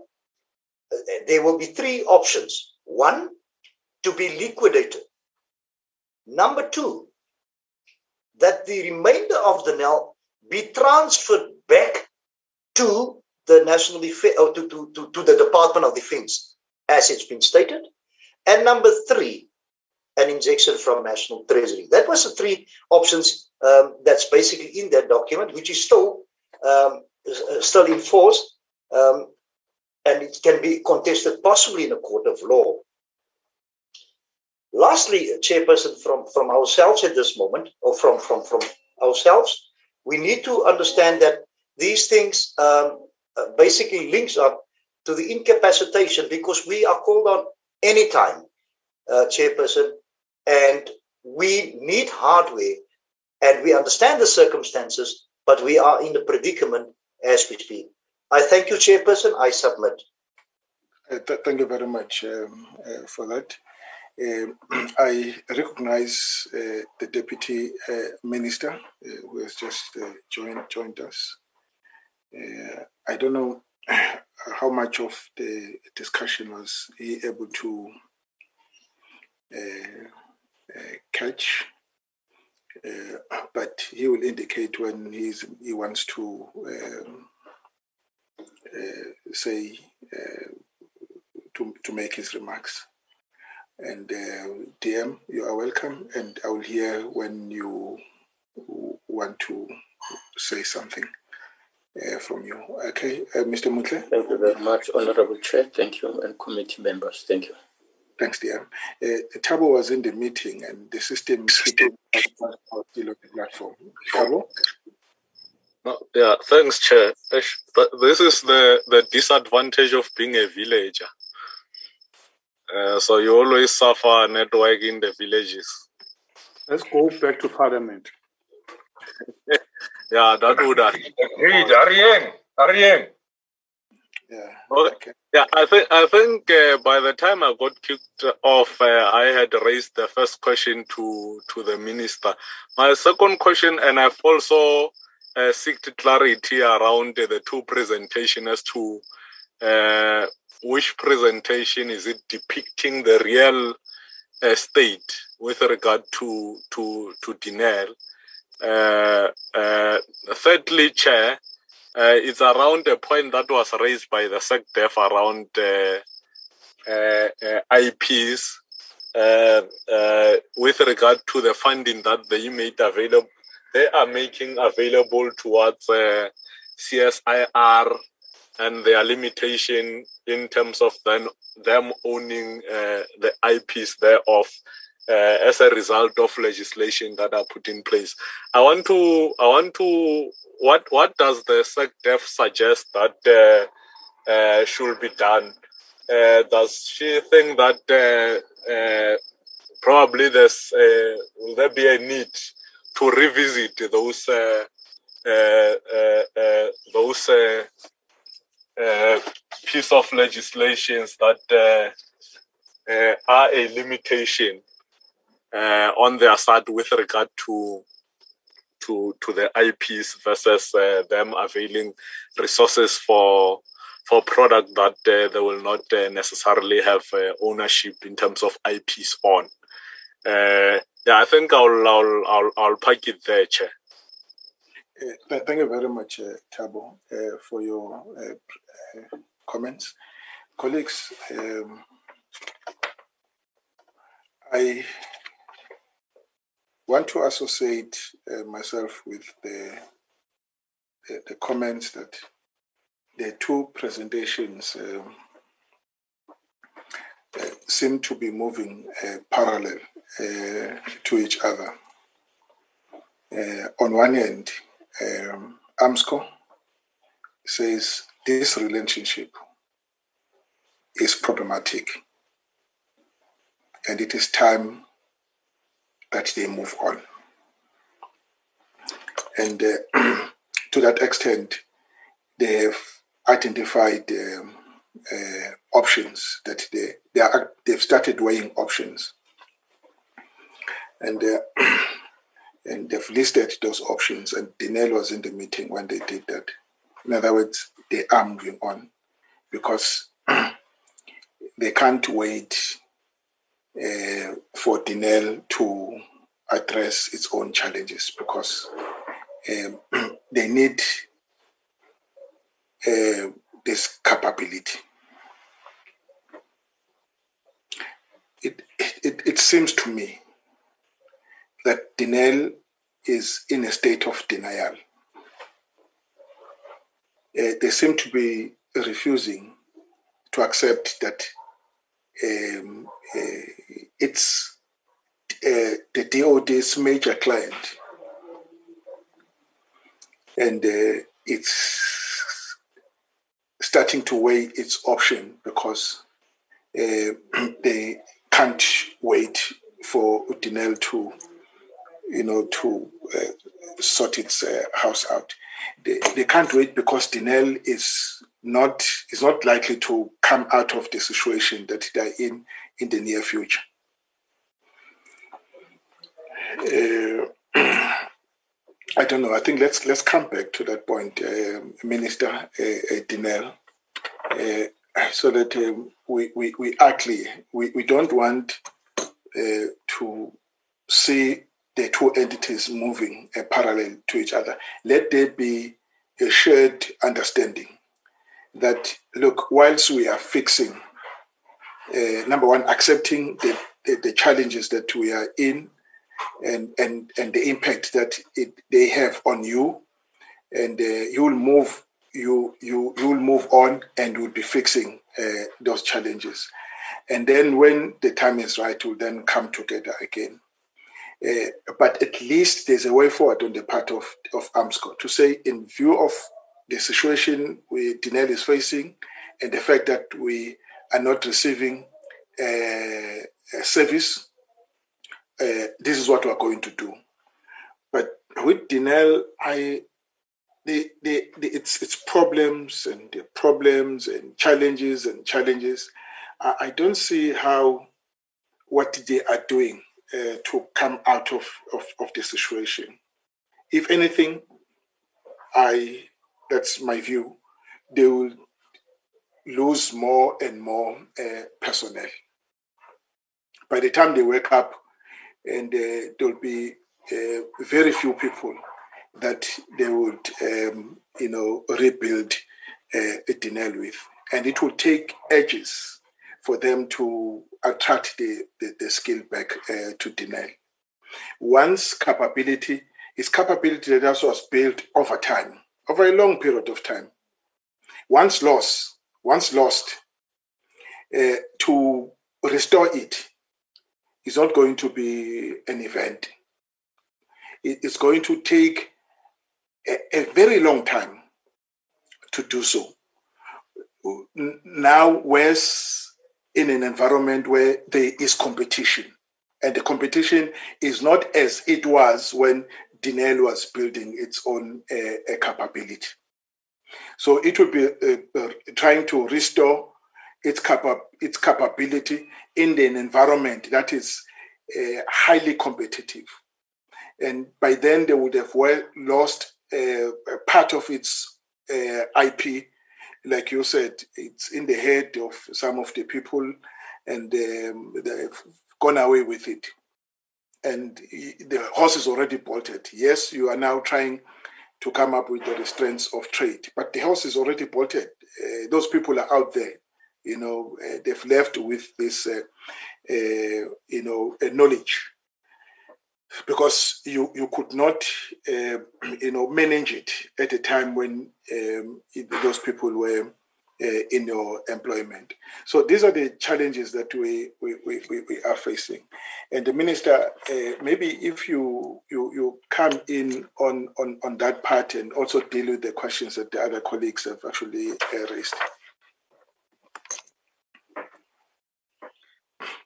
uh, there will be three options. One, to be liquidated. Number two, that the remainder of Denel be transferred back to the National Defense, or to, to, to, to the Department of Defense, as it's been stated. And number three, an injection from National Treasury. That was the three options um, that's basically in that document, which is still um, uh, still in force, um, and it can be contested possibly in a court of law. Lastly, Chairperson, from, from ourselves at this moment, or from, from, from ourselves, we need to understand that these things um, uh, basically links up to the incapacitation because we are called on anytime, uh, Chairperson, and we need hardware and we understand the circumstances, but we are in a predicament as we speak. I thank you, Chairperson. I submit. Uh, th- thank you very much um, uh, for that. Um, I recognize uh, the Deputy uh, Minister uh, who has just uh, joined joined us. I don't know how much of the discussion was he able to uh, catch, uh, but he will indicate when he's, he wants to um, uh, say to, to make his remarks. And DM, you are welcome, and I will hear when you want to say something. Uh, from you. Okay, uh, Mr. Mmutle. Thank you very much, Honorable Chair. Thank you, and committee members. Thank you. Thanks, dear. Uh, Thabo was in the meeting and the system still on the platform. Thabo? Oh, yeah, thanks, Chair. But this is the, the disadvantage of being a villager. Uh, so you always suffer network in the villages. Let's go back to Parliament. yeah, that would. Agreed, Arieng. Arieng. Yeah. Okay. Yeah, I think I think uh, by the time I got kicked off, uh, I had raised the first question to to the minister. My second question, and I've also uh, sought clarity around the two presentations as to uh, which presentation is it depicting the real uh, state with regard to to to Denel. Uh, uh, thirdly, chair. Uh, it's around a point that was raised by the SecDef around uh, uh, uh IPs uh, uh, with regard to the funding that they made available. They are making available towards CSIR and their limitation in terms of them, them owning the IPs thereof. Uh, as a result of legislation that are put in place. I want to I want to what what does the SecDef suggest that uh, uh, should be done? Uh, does she think that uh, uh, probably there's will there be a need to revisit those those piece of legislations that are a limitation on their side with regard to to to the IPs versus uh, them availing resources for for product that uh, they will not uh, necessarily have uh, ownership in terms of IPs on. Uh, yeah, I think I'll I'll I'll, I'll pack it there, Chair. Uh, thank you very much, Thabo, for your comments, colleagues. Um, I want to associate uh, myself with the, the, the comments that the two presentations um, uh, seem to be moving uh, parallel uh, to each other. Uh, on one end, um, Armscor says this relationship is problematic and it is time that they move on. And uh, to that extent, they have identified um, uh, options that they, they are, they've started weighing options. And, uh, and they've listed those options, and Denel was in the meeting when they did that. In other words, they are moving on because they can't wait uh, for Denel to address its own challenges because um, they need uh, this capability. It, it, it seems to me that Denel is in a state of denial. Uh, they seem to be refusing to accept that um, uh, it's uh, the DOD's major client. And uh, it's starting to weigh its option because they can't wait for Denel to, you know, to uh, sort its uh, house out. They, they can't wait because Denel is not is not likely to come out of the situation that they're in in the near future. Uh, I don't know. I think let's let's come back to that point, uh, Minister uh, Denel, uh, so that um, we, we we are clear. We we don't want uh, to see the two entities moving uh, parallel to each other. Let there be a shared understanding that look, whilst we are fixing, uh, number one, accepting the, the, the, challenges that we are in and, and, and the impact that it, they have on you, and uh, you will move you you you will move on and will be fixing uh, those challenges. And then when the time is right we'll then come together again. Uh, but at least there's a way forward on the part of of Armscor to say in view of the situation we Denel is facing and the fact that we are not receiving uh, a service, uh, this is what we are going to do. But with Denel, I the, the, the, its its problems and the problems and challenges and challenges, I, I don't see how what they are doing uh, to come out of, of, of the situation. If anything, I that's my view, they will lose more and more uh, personnel. By the time they wake up, and uh, there'll be uh, very few people that they would, um, you know, rebuild uh, Denel with, and it will take ages for them to attract the, the, the skill back uh, to Denel. Once capability is capability that was built over time over a long period of time. Once lost, once lost, uh, to restore it is not going to be an event. It's going to take a, a very long time to do so. Now, we're in an environment where there is competition, and the competition is not as it was when Denel was building its own uh, capability. So it would be uh, uh, trying to restore its, capa- its capability in an environment that is uh, highly competitive. And by then, they would have well lost uh, part of its IP. Like you said, it's in the head of some of the people, and um, they've gone away with it and the horse is already bolted. Yes, you are now trying to come up with the restraints of trade, but the horse is already bolted. Uh, those people are out there. You know, uh, they've left with this, uh, uh you know, knowledge. because you you could not uh, you know manage it at a time when um, those people were uh, in your employment. So these are the challenges that we we, we, we are facing. And the minister, uh, maybe if you, you you come in on, on on that part and also deal with the questions that the other colleagues have actually uh, raised.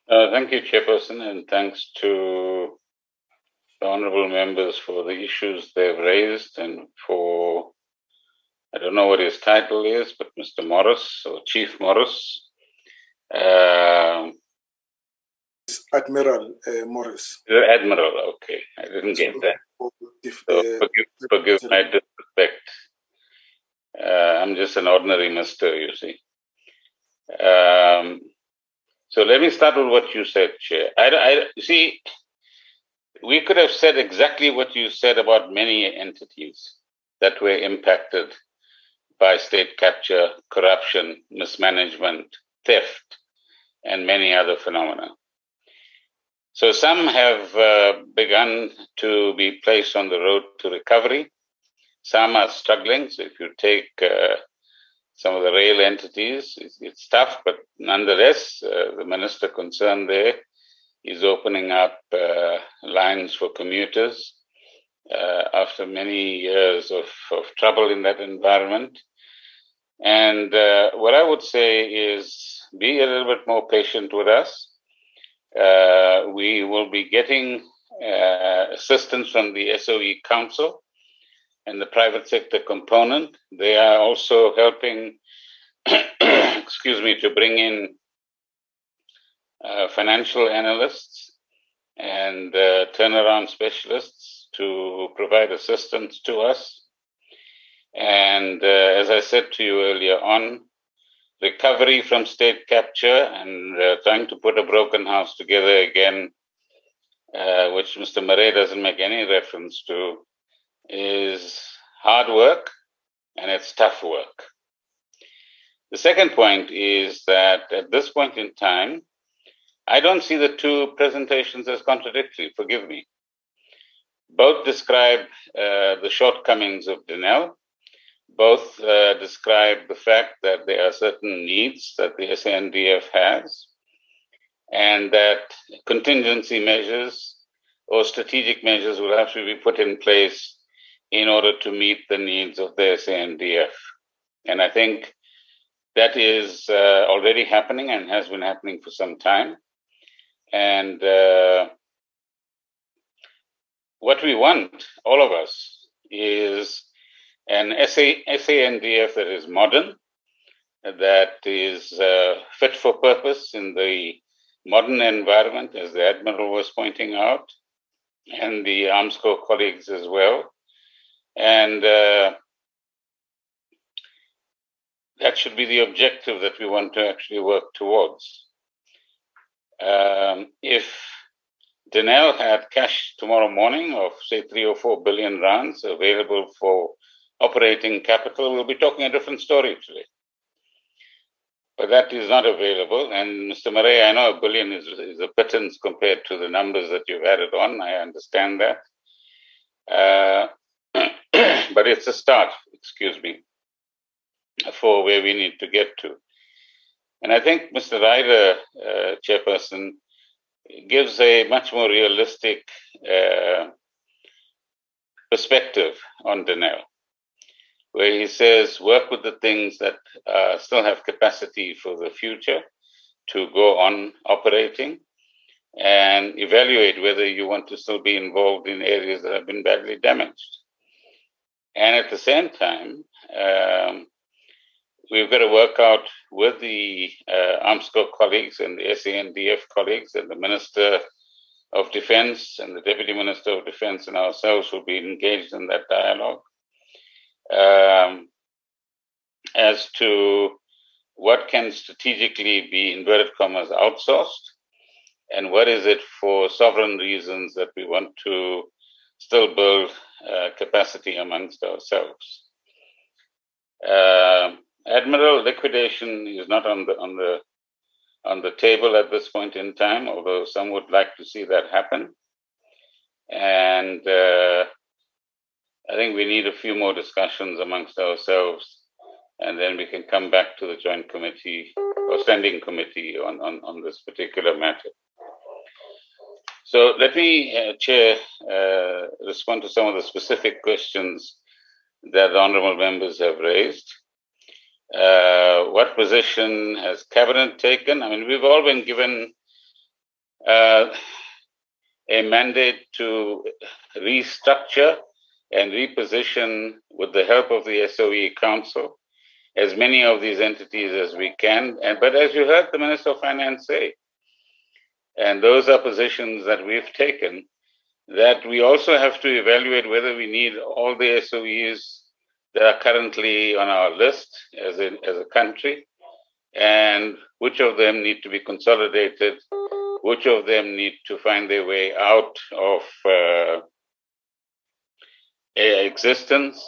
Uh, thank you, Chairperson, and thanks to the honourable members for the issues they've raised and for, I don't know what his title is, but Mr. Morris or Chief Morris. Uh, Admiral uh, Morris. Admiral, okay. I didn't get that. So uh, forgive, forgive my disrespect. Uh, I'm just an ordinary mister, you see. Um, so let me start with what you said, Chair. I, I see we could have said exactly what you said about many entities that were impacted by state capture, corruption, mismanagement, theft, and many other phenomena. So some have uh, begun to be placed on the road to recovery. Some are struggling. So if you take uh, some of the rail entities, it's, it's tough, but nonetheless, uh, the minister concerned there is opening up uh, lines for commuters uh, after many years of, of trouble in that environment. And uh, what I would say is be a little bit more patient with us. Uh, we will be getting uh, assistance from the SOE Council and the private sector component. They are also helping, excuse me, to bring in uh, financial analysts and uh, turnaround specialists to provide assistance to us. And uh, as I said to you earlier on, recovery from state capture and uh, trying to put a broken house together again, uh, which Mr. Marais doesn't make any reference to, is hard work and it's tough work. The second point is that at this point in time, I don't see the two presentations as contradictory, forgive me. Both describe uh, the shortcomings of Denel. Both uh, describe the fact that there are certain needs that the SANDF has, and that contingency measures or strategic measures will have to be put in place in order to meet the needs of the SANDF. And I think that is uh, already happening and has been happening for some time. And uh, what we want, all of us, is an SA, SANDF that is modern, that is uh, fit for purpose in the modern environment, as the Admiral was pointing out, and the Armscor colleagues as well. And uh, that should be the objective that we want to actually work towards. Um, if Denel had cash tomorrow morning of say three or four billion rands available for operating capital, we'll be talking a different story today. But that is not available. And Mr. Marais, I know a billion is, is a pittance compared to the numbers that you've added on. I understand that. Uh, but it's a start, excuse me, for where we need to get to. And I think Mr. Ryder, uh, Chairperson, gives a much more realistic uh, perspective on Denel, where he says, work with the things that uh, still have capacity for the future to go on operating and evaluate whether you want to still be involved in areas that have been badly damaged. And at the same time, um, we've got to work out with the uh, Armscor colleagues and the SANDF colleagues and the Minister of Defense and the Deputy Minister of Defense and ourselves will be engaged in that dialogue um, as to what can strategically be, inverted commas, outsourced and what is it for sovereign reasons that we want to still build uh, capacity amongst ourselves. Uh, Admiral liquidation is not on the on the on the table at this point in time, although some would like to see that happen. And uh, I think we need a few more discussions amongst ourselves, and then we can come back to the joint committee or standing committee on, on, on this particular matter. So let me, uh, Chair, uh, respond to some of the specific questions that the honourable members have raised. Uh, what position has Cabinet taken? I mean, we've all been given uh, a mandate to restructure and reposition with the help of the SOE Council as many of these entities as we can. And, but as you heard the Minister of Finance say, and those are positions that we've taken, that we also have to evaluate whether we need all the SOEs that are currently on our list as a, as a country, and which of them need to be consolidated, which of them need to find their way out of uh, existence,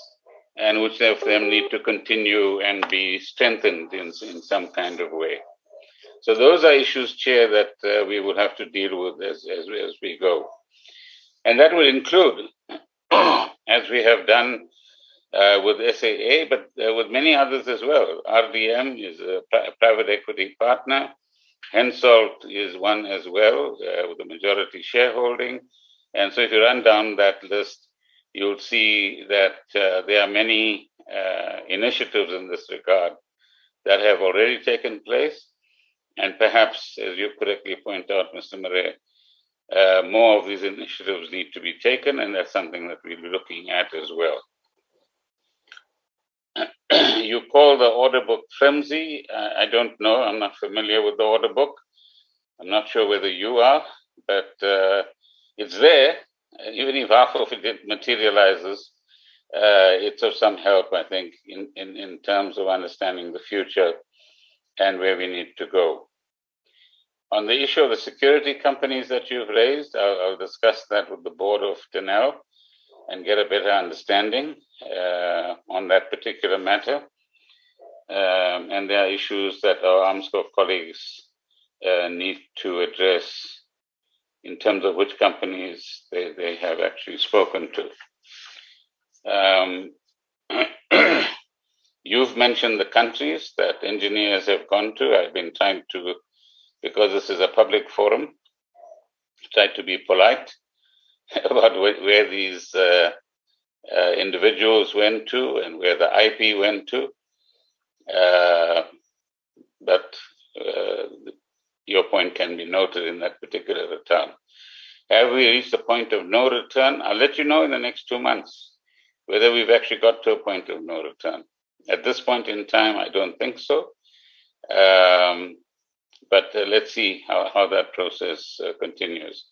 and which of them need to continue and be strengthened in, in some kind of way. So those are issues, Chair, that uh, we will have to deal with as, as, as we go. And that will include, as we have done uh, with SAA, but uh, with many others as well. RDM is a, pri- private equity partner. Hensoldt is one as well, uh, with a majority shareholding. And so if you run down that list, you'll see that uh, there are many uh, initiatives in this regard that have already taken place. And perhaps, as you correctly point out, Mr. Marais, uh, more of these initiatives need to be taken, and that's something that we'll be looking at as well. You call the order book flimsy. Uh, I don't know. I'm not familiar with the order book. I'm not sure whether you are, but uh, it's there. Even if half of it materializes, uh, it's of some help, I think, in, in, in terms of understanding the future and where we need to go. On the issue of the security companies that you've raised, I'll, I'll discuss that with the board of Denel and get a better understanding uh, on that particular matter. Um, and there are issues that our Armscor colleagues uh, need to address in terms of which companies they, they have actually spoken to. Um, you've mentioned the countries that engineers have gone to. I've been trying to, because this is a public forum, try to be polite about where, where these uh, uh, individuals went to and where the IP went to. Uh, but uh, your point can be noted in that particular return. Have we reached the point of no return? I'll let you know in the next two months whether we've actually got to a point of no return. At this point in time, I don't think so. Um, but uh, let's see how, how that process uh, continues.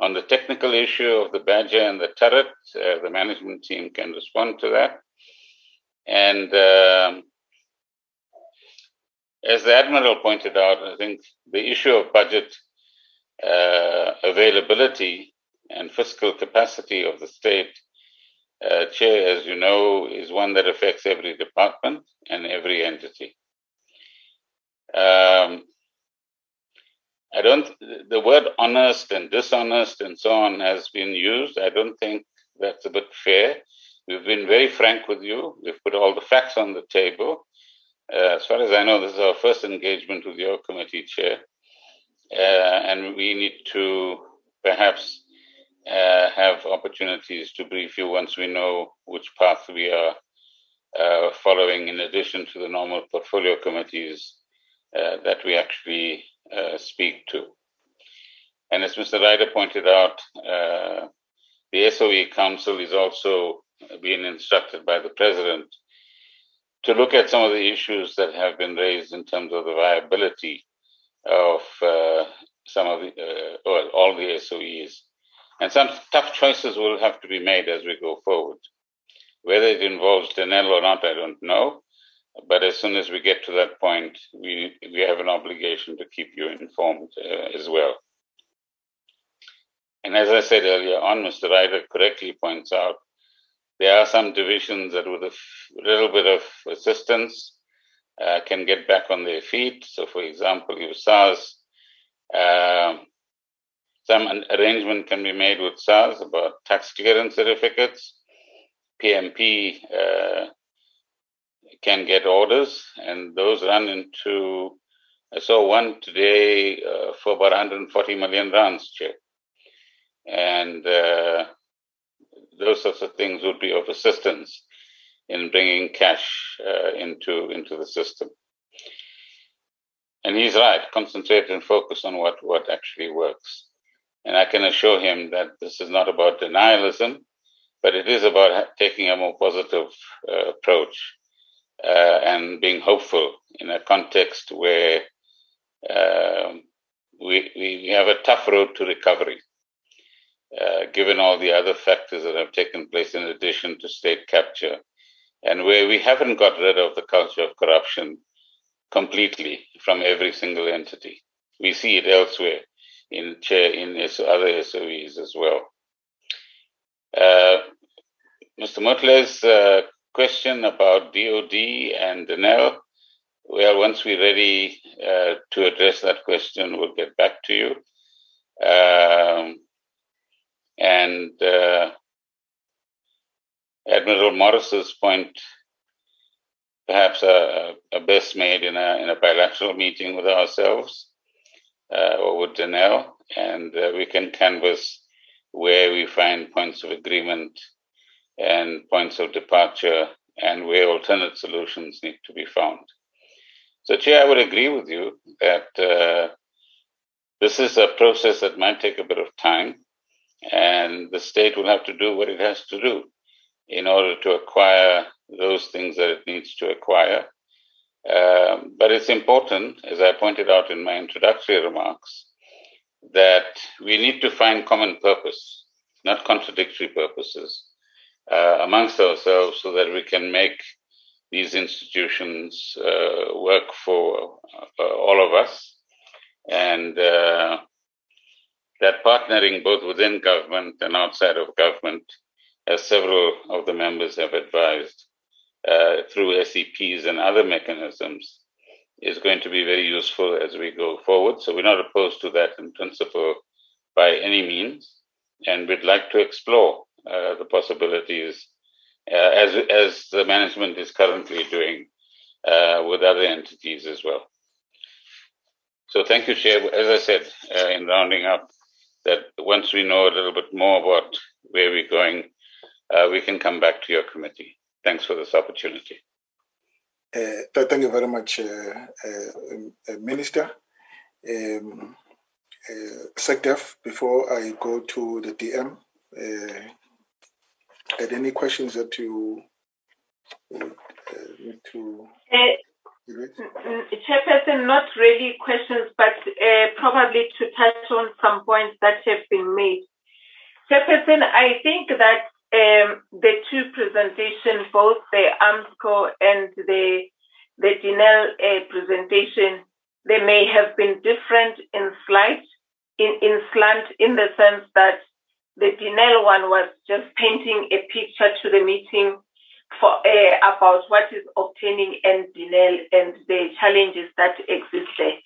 On the technical issue of the Badger and the turret, uh, the management team can respond to that. And um, as the Admiral pointed out, I think the issue of budget uh, availability and fiscal capacity of the state, uh, Chair, as you know, is one that affects every department and every entity. Um, I don't, the word honest and dishonest and so on has been used. I don't think that's a bit fair. We've been very frank with you. We've put all the facts on the table. Uh, as far as I know, this is our first engagement with your committee chair. Uh, and we need to perhaps uh, have opportunities to brief you once we know which path we are uh, following, in addition to the normal portfolio committees that we actually speak to. And as Mr. Ryder pointed out, uh, the SOE Council is also being instructed by the President to look at some of the issues that have been raised in terms of the viability of uh, some of the, uh, well, all the SOEs. And some tough choices will have to be made as we go forward. Whether it involves Denel or not, I don't know. But as soon as we get to that point, we, we have an obligation to keep you informed uh, as well. And as I said earlier on, Mr. Ryder correctly points out, there are some divisions that with a little bit of assistance uh, can get back on their feet. So, for example, USARS, uh, some arrangement can be made with SARS about tax clearance certificates. PMP uh, can get orders, and those run into. I saw one today uh, for about 140 million rands, Chair. And uh, those sorts of things would be of assistance in bringing cash uh, into into the system. And he's right. Concentrate and focus on what what actually works. And I can assure him that this is not about denialism, but it is about taking a more positive uh, approach uh, and being hopeful in a context where uh, we, we have a tough road to recovery, uh, given all the other factors that have taken place in addition to state capture, and where we haven't got rid of the culture of corruption completely from every single entity. We see it elsewhere in in other SOEs as well. Uh, Mr. Mmutle's uh, question about DOD and Denel, well, once we're ready uh, to address that question, we'll get back to you. Um, and uh, Admiral Morris's point, perhaps a, a, best made in a, in a bilateral meeting with ourselves uh, or with Denel, and uh, we can canvass where we find points of agreement and points of departure and where alternate solutions need to be found. So, Chair, I would agree with you that uh, this is a process that might take a bit of time, and the state will have to do what it has to do in order to acquire those things that it needs to acquire. Um, but it's important, as I pointed out in my introductory remarks, that we need to find common purpose, not contradictory purposes, uh, amongst ourselves so that we can make these institutions uh, work for uh, all of us. And uh, that partnering both within government and outside of government, as several of the members have advised, uh, through SEPs and other mechanisms is going to be very useful as we go forward. So we're not opposed to that in principle by any means, and we'd like to explore uh, the possibilities uh, as as the management is currently doing uh, with other entities as well. So thank you, Chair. As I said uh, in rounding up, that once we know a little bit more about where we're going, uh, we can come back to your committee. Thanks for this opportunity. Uh, thank you very much, uh, uh, Minister. Um, SecDef, before I go to the DM, are there any questions that you would need to? Chairperson, not really questions, but uh, probably to touch on some points that have been made. Chairperson, I think that um, the two presentations, both the Armscor and the the Denel uh, presentation, they may have been different in slight, in, in slant, in the sense that the Denel one was just painting a picture to the meeting for uh, about what is obtaining and Denel and the challenges that exist there.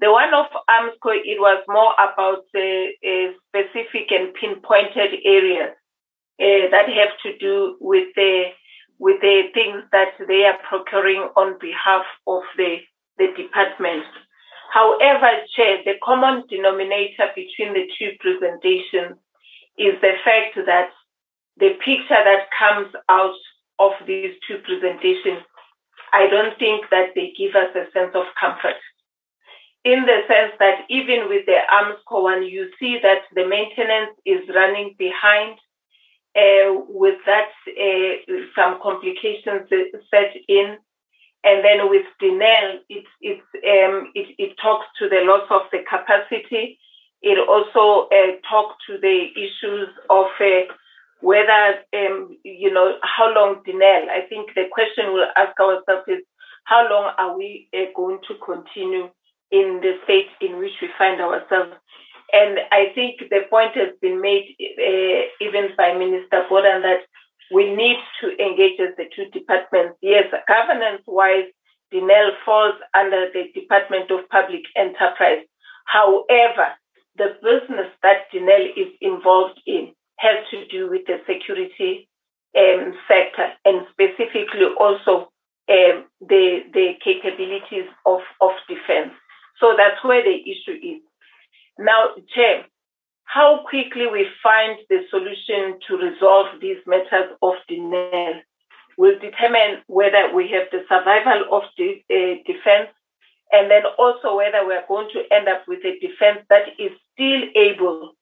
The one of Armscor, it was more about uh, specific and pinpointed areas uh, that have to do with the with the things that they are procuring on behalf of the the department. However, Chair, the common denominator between the two presentations is the fact that the picture that comes out of these two presentations, I don't think that they give us a sense of comfort. In the sense that even with the Armscor one, you see that the maintenance is running behind uh, with that, uh, some complications set in. And then with Denel, it, it, um, it, it, talks to the loss of the capacity. It also uh, talks to the issues of uh, whether, um, you know, how long Denel. I think the question we'll ask ourselves is how long are we uh, going to continue in the state in which we find ourselves? And I think the point has been made uh, even by Minister Gordhan that we need to engage as the two departments. Yes, governance wise, Denel falls under the Department of Public Enterprise. However, the business that Denel is involved in has to do with the security um, sector and specifically also um, the the capabilities of, of defense. So that's where the issue is. Now, Chair, how quickly we find the solution to resolve these matters of Denel will determine whether we have the survival of the uh, defense and then also whether we're going to end up with a defense that is still able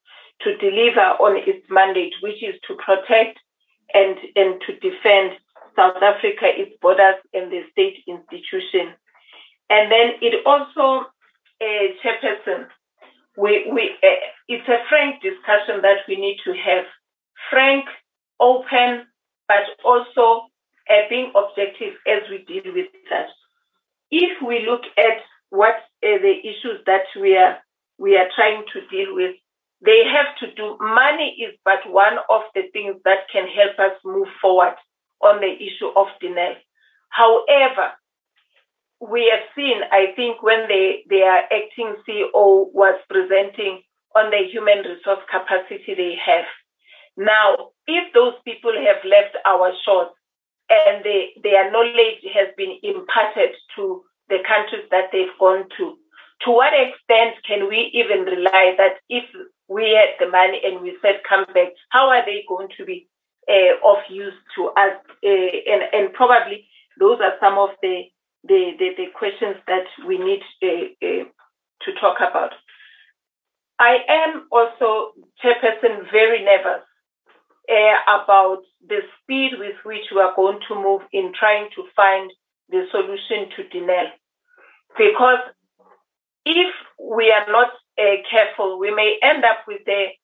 to deliver on its mandate, which is to protect and, and to defend South Africa, its borders, and the state institution. And then it also, uh, Chairperson, we, we, uh, it's a frank discussion that we need to have. Frank, open, but also uh, being objective as we deal with that. If we look at what uh, the issues that we are we are trying to deal with, they have to do. Money is but one of the things that can help us move forward on the issue of Denel. However, we have seen, I think, when the, their acting CEO was presenting on the human resource capacity they have. Now, if those people have left our shores and they, their knowledge has been imparted to the countries that they've gone to, to what extent can we even rely that if we had the money and we said come back, how are they going to be uh, of use to us? Uh, and, and probably those are some of the the, the, the questions that we need uh, to talk about. I am also, Chairperson, very nervous about the speed with which we are going to move in trying to find the solution to Denel. Because if we are not uh, careful, we may end up with a,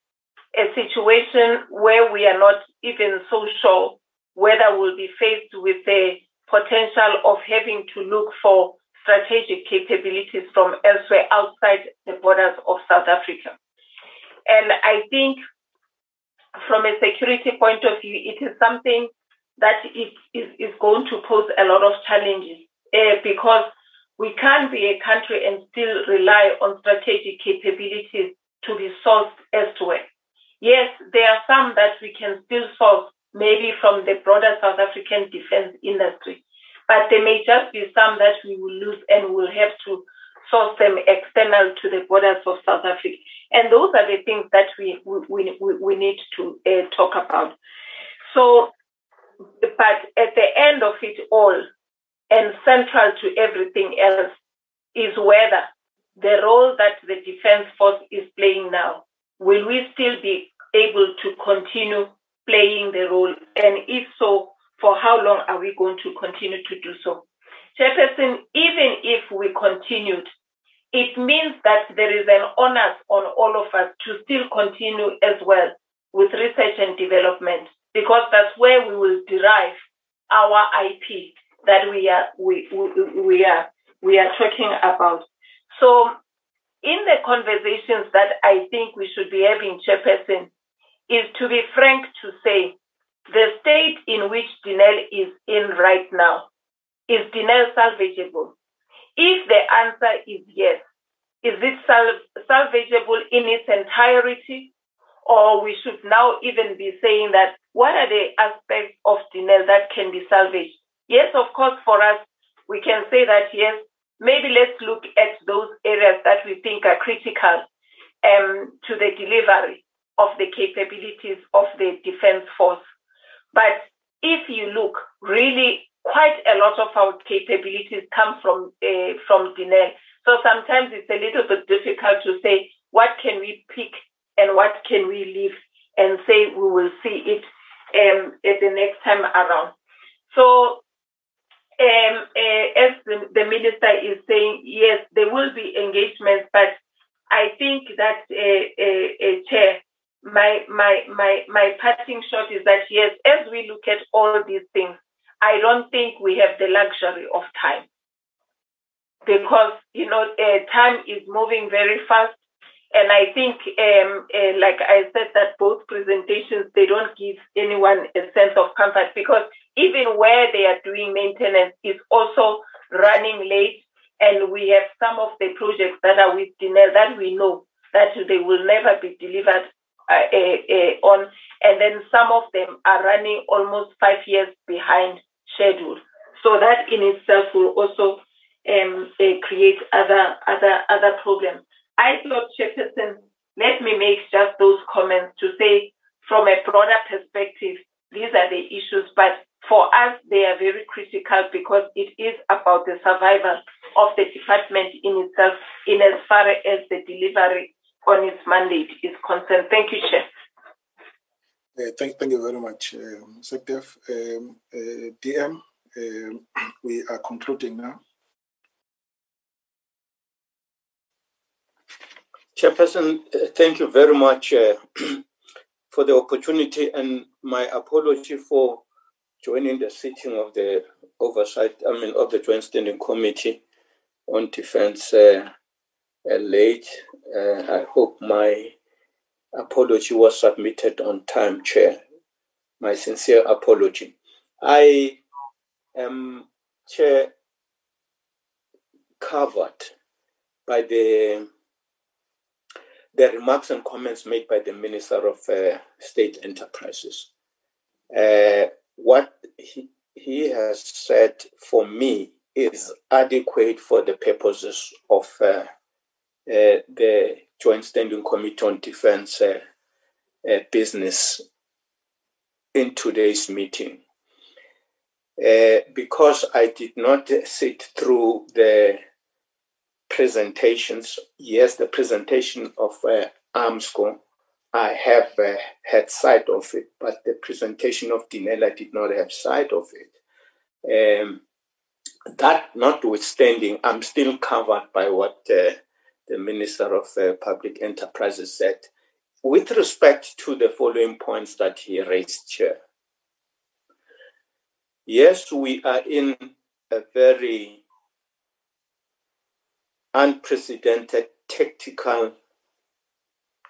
a situation where we are not even so sure whether we'll be faced with the potential of having to look for strategic capabilities from elsewhere outside the borders of South Africa. And I think from a security point of view, it is something that is, is, is going to pose a lot of challenges uh, because we can't be a country and still rely on strategic capabilities to be sourced elsewhere. Yes, there are some that we can still source maybe from the broader South African defense industry. But there may just be some that we will lose and we'll have to source them external to the borders of South Africa. And those are the things that we, we, we, we need to uh, talk about. So, but at the end of it all, and central to everything else, is whether the role that the Defense Force is playing now, will we still be able to continue playing the role? And if so, for how long are we going to continue to do so? Chairperson, even if we continued, it means that there is an onus on all of us to still continue as well with research and development, because that's where we will derive our IP that we are we, we, we are we are talking about. So in the conversations that I think we should be having, Chairperson, is to be frank to say the state in which Denel is in right now is Denel salvageable? If the answer is yes, is it sal- salvageable in its entirety? Or we should now even be saying that what are the aspects of Denel that can be salvaged? Yes, of course, for us, we can say that yes, maybe let's look at those areas that we think are critical um, to the delivery of the capabilities of the defense force. But if you look, really, quite a lot of our capabilities come from uh, from Denel. So sometimes it's a little bit difficult to say what can we pick and what can we leave, and say we will see it um, at the next time around. So um, uh, as the, the, minister is saying, yes, there will be engagements, but I think that, uh, uh, Chair, my my my my parting shot is that yes, as we look at all these things, I don't think we have the luxury of time. Because you know uh, time is moving very fast, and I think um, uh, like I said that both presentations they don't give anyone a sense of comfort because even where they are doing maintenance is also running late, and we have some of the projects that are with Denel that we know that they will never be delivered uh, uh, uh, on, and then some of them are running almost five years behind schedule. So that in itself will also um, uh, create other other other problems. I thought, Chairperson, let me make just those comments to say, from a broader perspective, these are the issues, but for us, they are very critical because it is about the survival of the department in itself, in as far as the delivery on its mandate is concerned. Thank you, Chair. Uh, thank, thank you very much, um, Secretary. Um, uh, DM, um, we are concluding now. Chairperson, uh, thank you very much uh, for the opportunity and my apology for joining the sitting of the oversight, I mean, of the Joint Standing Committee on Defense uh, uh, late. Uh, I hope my apology was submitted on time, Chair. My sincere apology. I am, Chair, covered by the the remarks and comments made by the Minister of uh, State Enterprises. Uh, what he, he has said for me is adequate for the purposes of uh, uh, the Joint Standing Committee on Defense uh, uh, business in today's meeting. Uh, because I did not sit through the presentations, yes, the presentation of uh, Armscor I have uh, had sight of it, but the presentation of Dinella did not have sight of it. Um, that notwithstanding, I'm still covered by what uh, the Minister of uh, Public Enterprises said with respect to the following points that he raised, Chair. Yes, we are in a very unprecedented tactical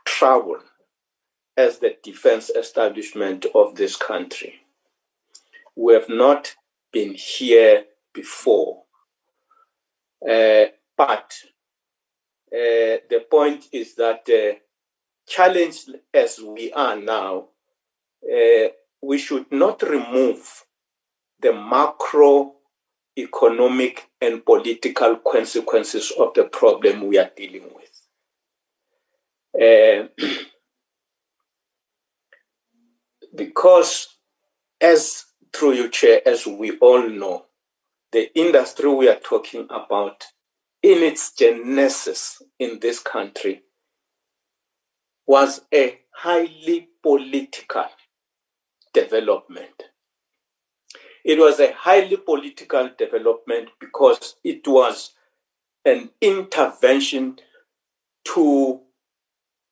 trouble as the defense establishment of this country. We have not been here before. Uh, but uh, the point is that uh, challenged as we are now, uh, we should not remove the macro economic and political consequences of the problem we are dealing with. Because as through your chair, as we all know, the industry we are talking about in its genesis in this country was a highly political development. It was a highly political development because it was an intervention to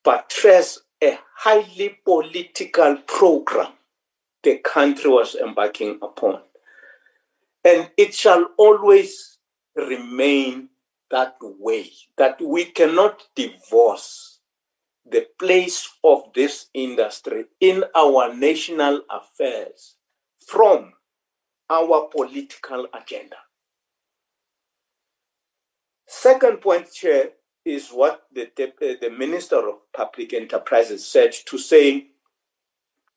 buttress a highly political program the country was embarking upon. And it shall always remain that way, that we cannot divorce the place of this industry in our national affairs from our political agenda. Second point, Chair, is what the, the, the Minister of Public Enterprises said to say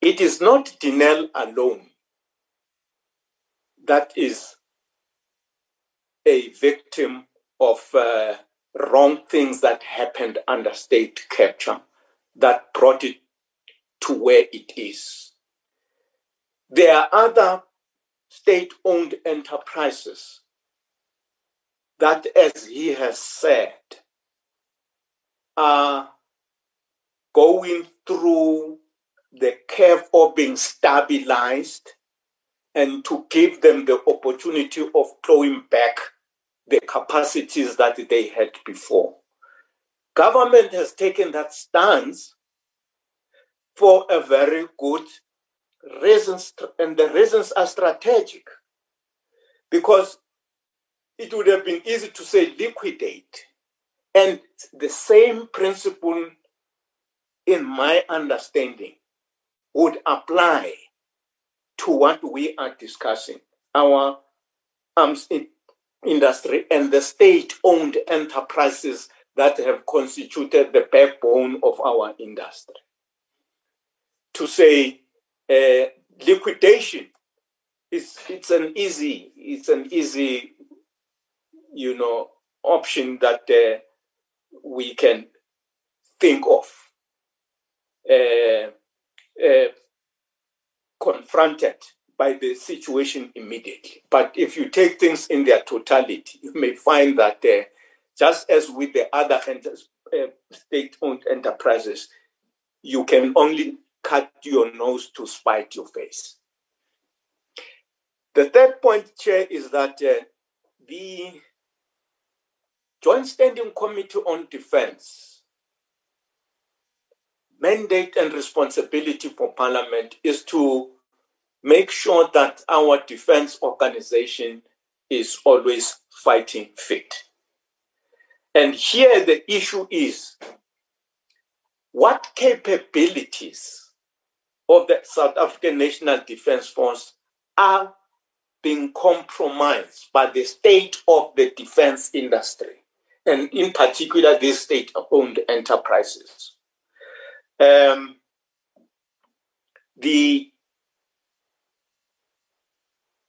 it is not Denel alone that is a victim of uh, wrong things that happened under state capture that brought it to where it is. There are other state owned enterprises that, as he has said, are going through the curve of being stabilized and to give them the opportunity of clawing back the capacities that they had before. Government has taken that stance for a very good reason, and the reasons are strategic. Because it would have been easy to say liquidate and the same principle, in my understanding, would apply to what we are discussing our arms industry and the state owned enterprises that have constituted the backbone of our industry. To say uh, liquidation is it's an easy it's an easy you know option that uh, we can think of uh, uh, confronted by the situation immediately. But if you take things in their totality, you may find that uh, just as with the other uh, state-owned enterprises, you can only cut your nose to spite your face. The third point, Chair, is that uh, the Joint Standing Committee on Defense mandate and responsibility for Parliament is to make sure that our defense organization is always fighting fit. And here the issue is what capabilities of the South African National Defense Force are being compromised by the state of the defense industry, and in particular, these state owned enterprises. Um, the,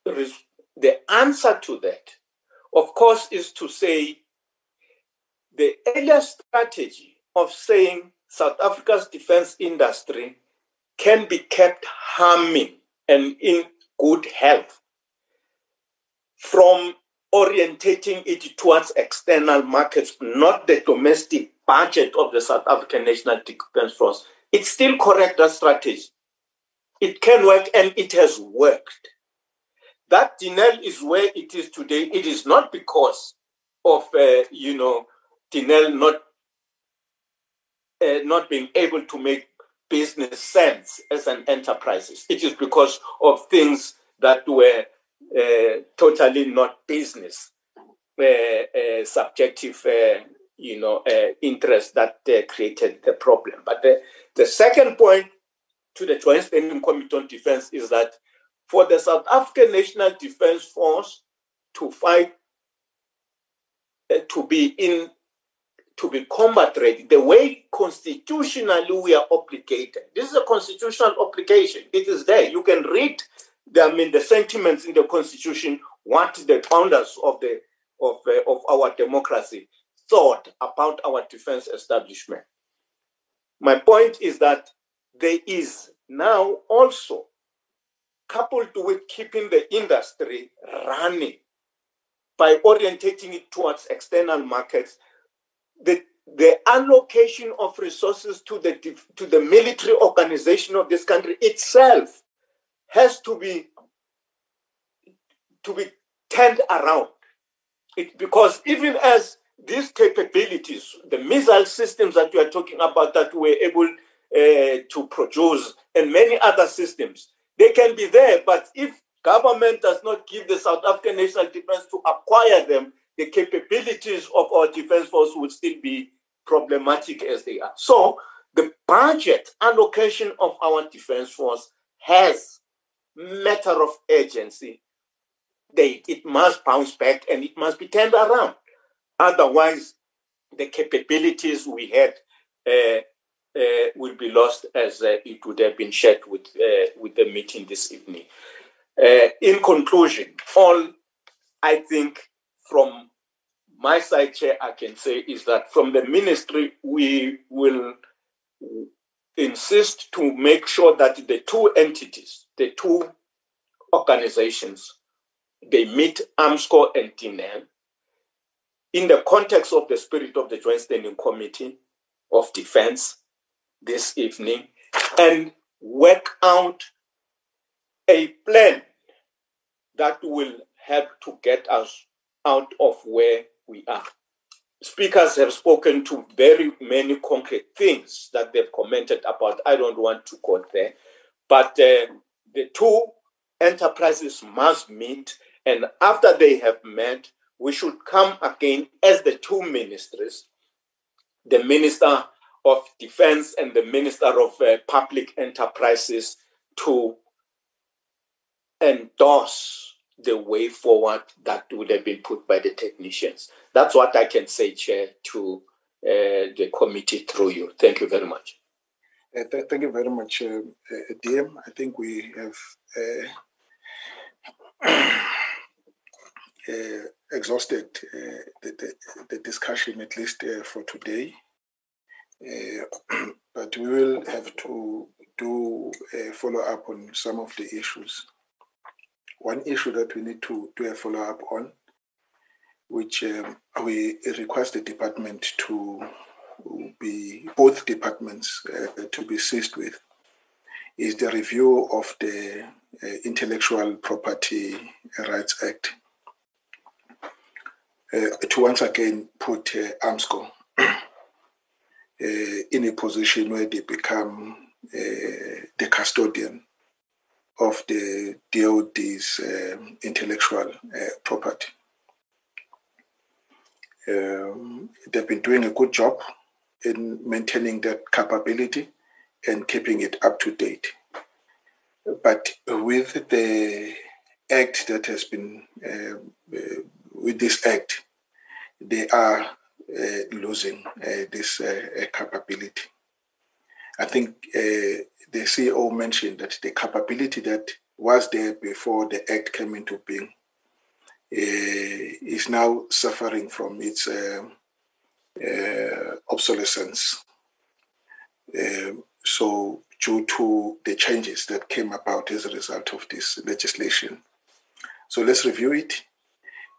the answer to that, of course, is to say the earlier strategy of saying South Africa's defense industry can be kept humming and in good health from orientating it towards external markets, not the domestic budget of the South African National Defense Force. It's still correct, that strategy. It can work and it has worked. That Denel is where it is today. It is not because of, uh, you know, Denel not uh, not being able to make business sense as an enterprise. It is because of things that were uh, totally not business, uh, uh, subjective, uh, you know, uh, interest that created the problem. But the, the second point to the Joint Standing Committee on Defense is that for the South African National Defense Force to fight, to be in to be combat ready, the way constitutionally we are obligated. This is a constitutional obligation. It is there. You can read I mean, the sentiments in the constitution, what the founders of the of, uh, of our democracy thought about our defense establishment. My point is that there is now also, coupled with keeping the industry running by orientating it towards external markets, the, the allocation of resources to the, to the military organization of this country itself has to be to be turned around. It, because even as these capabilities, the missile systems that you are talking about that we're able uh, to produce, and many other systems, they can be there. But if government does not give the South African National Defense to acquire them, the capabilities of our defense force would still be problematic as they are. So the budget allocation of our defense force has matter of urgency. They, it must bounce back and it must be turned around. Otherwise, the capabilities we had uh, uh, will be lost as uh, it would have been shared with, uh, with the meeting this evening. Uh, in conclusion, all I think from my side, Chair, I can say is that from the ministry, we will insist to make sure that the two entities, the two organizations, they meet Armscor and Denel in the context of the spirit of the Joint Standing Committee of Defense this evening and work out a plan that will help to get us out of where we are. Speakers have spoken to very many concrete things that they've commented about. I don't want to quote there, but uh, the two enterprises must meet, and after they have met, we should come again as the two ministries, the Minister of Defense and the Minister of uh, Public Enterprises, to endorse the way forward that would have been put by the technicians. That's what I can say, Chair, to the committee through you. Thank you very much. Uh, th- thank you very much, uh, uh, DM. I think we have exhausted the, the, the, discussion, at least for today. but we will have to do a follow up on some of the issues. One issue that we need to do a follow up on, which um, we request the department to be both departments uh, to be seized with, is the review of the uh, Intellectual Property Rights Act. Uh, to once again put uh, Armscor uh, in a position where they become uh, the custodian of the DOD's um, intellectual uh, property. Um, they've been doing a good job in maintaining that capability and keeping it up to date. But with the act that has been, uh, uh, with this act, they are uh, losing uh, this uh, capability. I think the CEO mentioned that the capability that was there before the act came into being is now suffering from its obsolescence. Um, so, due to the changes that came about as a result of this legislation. So, let's review it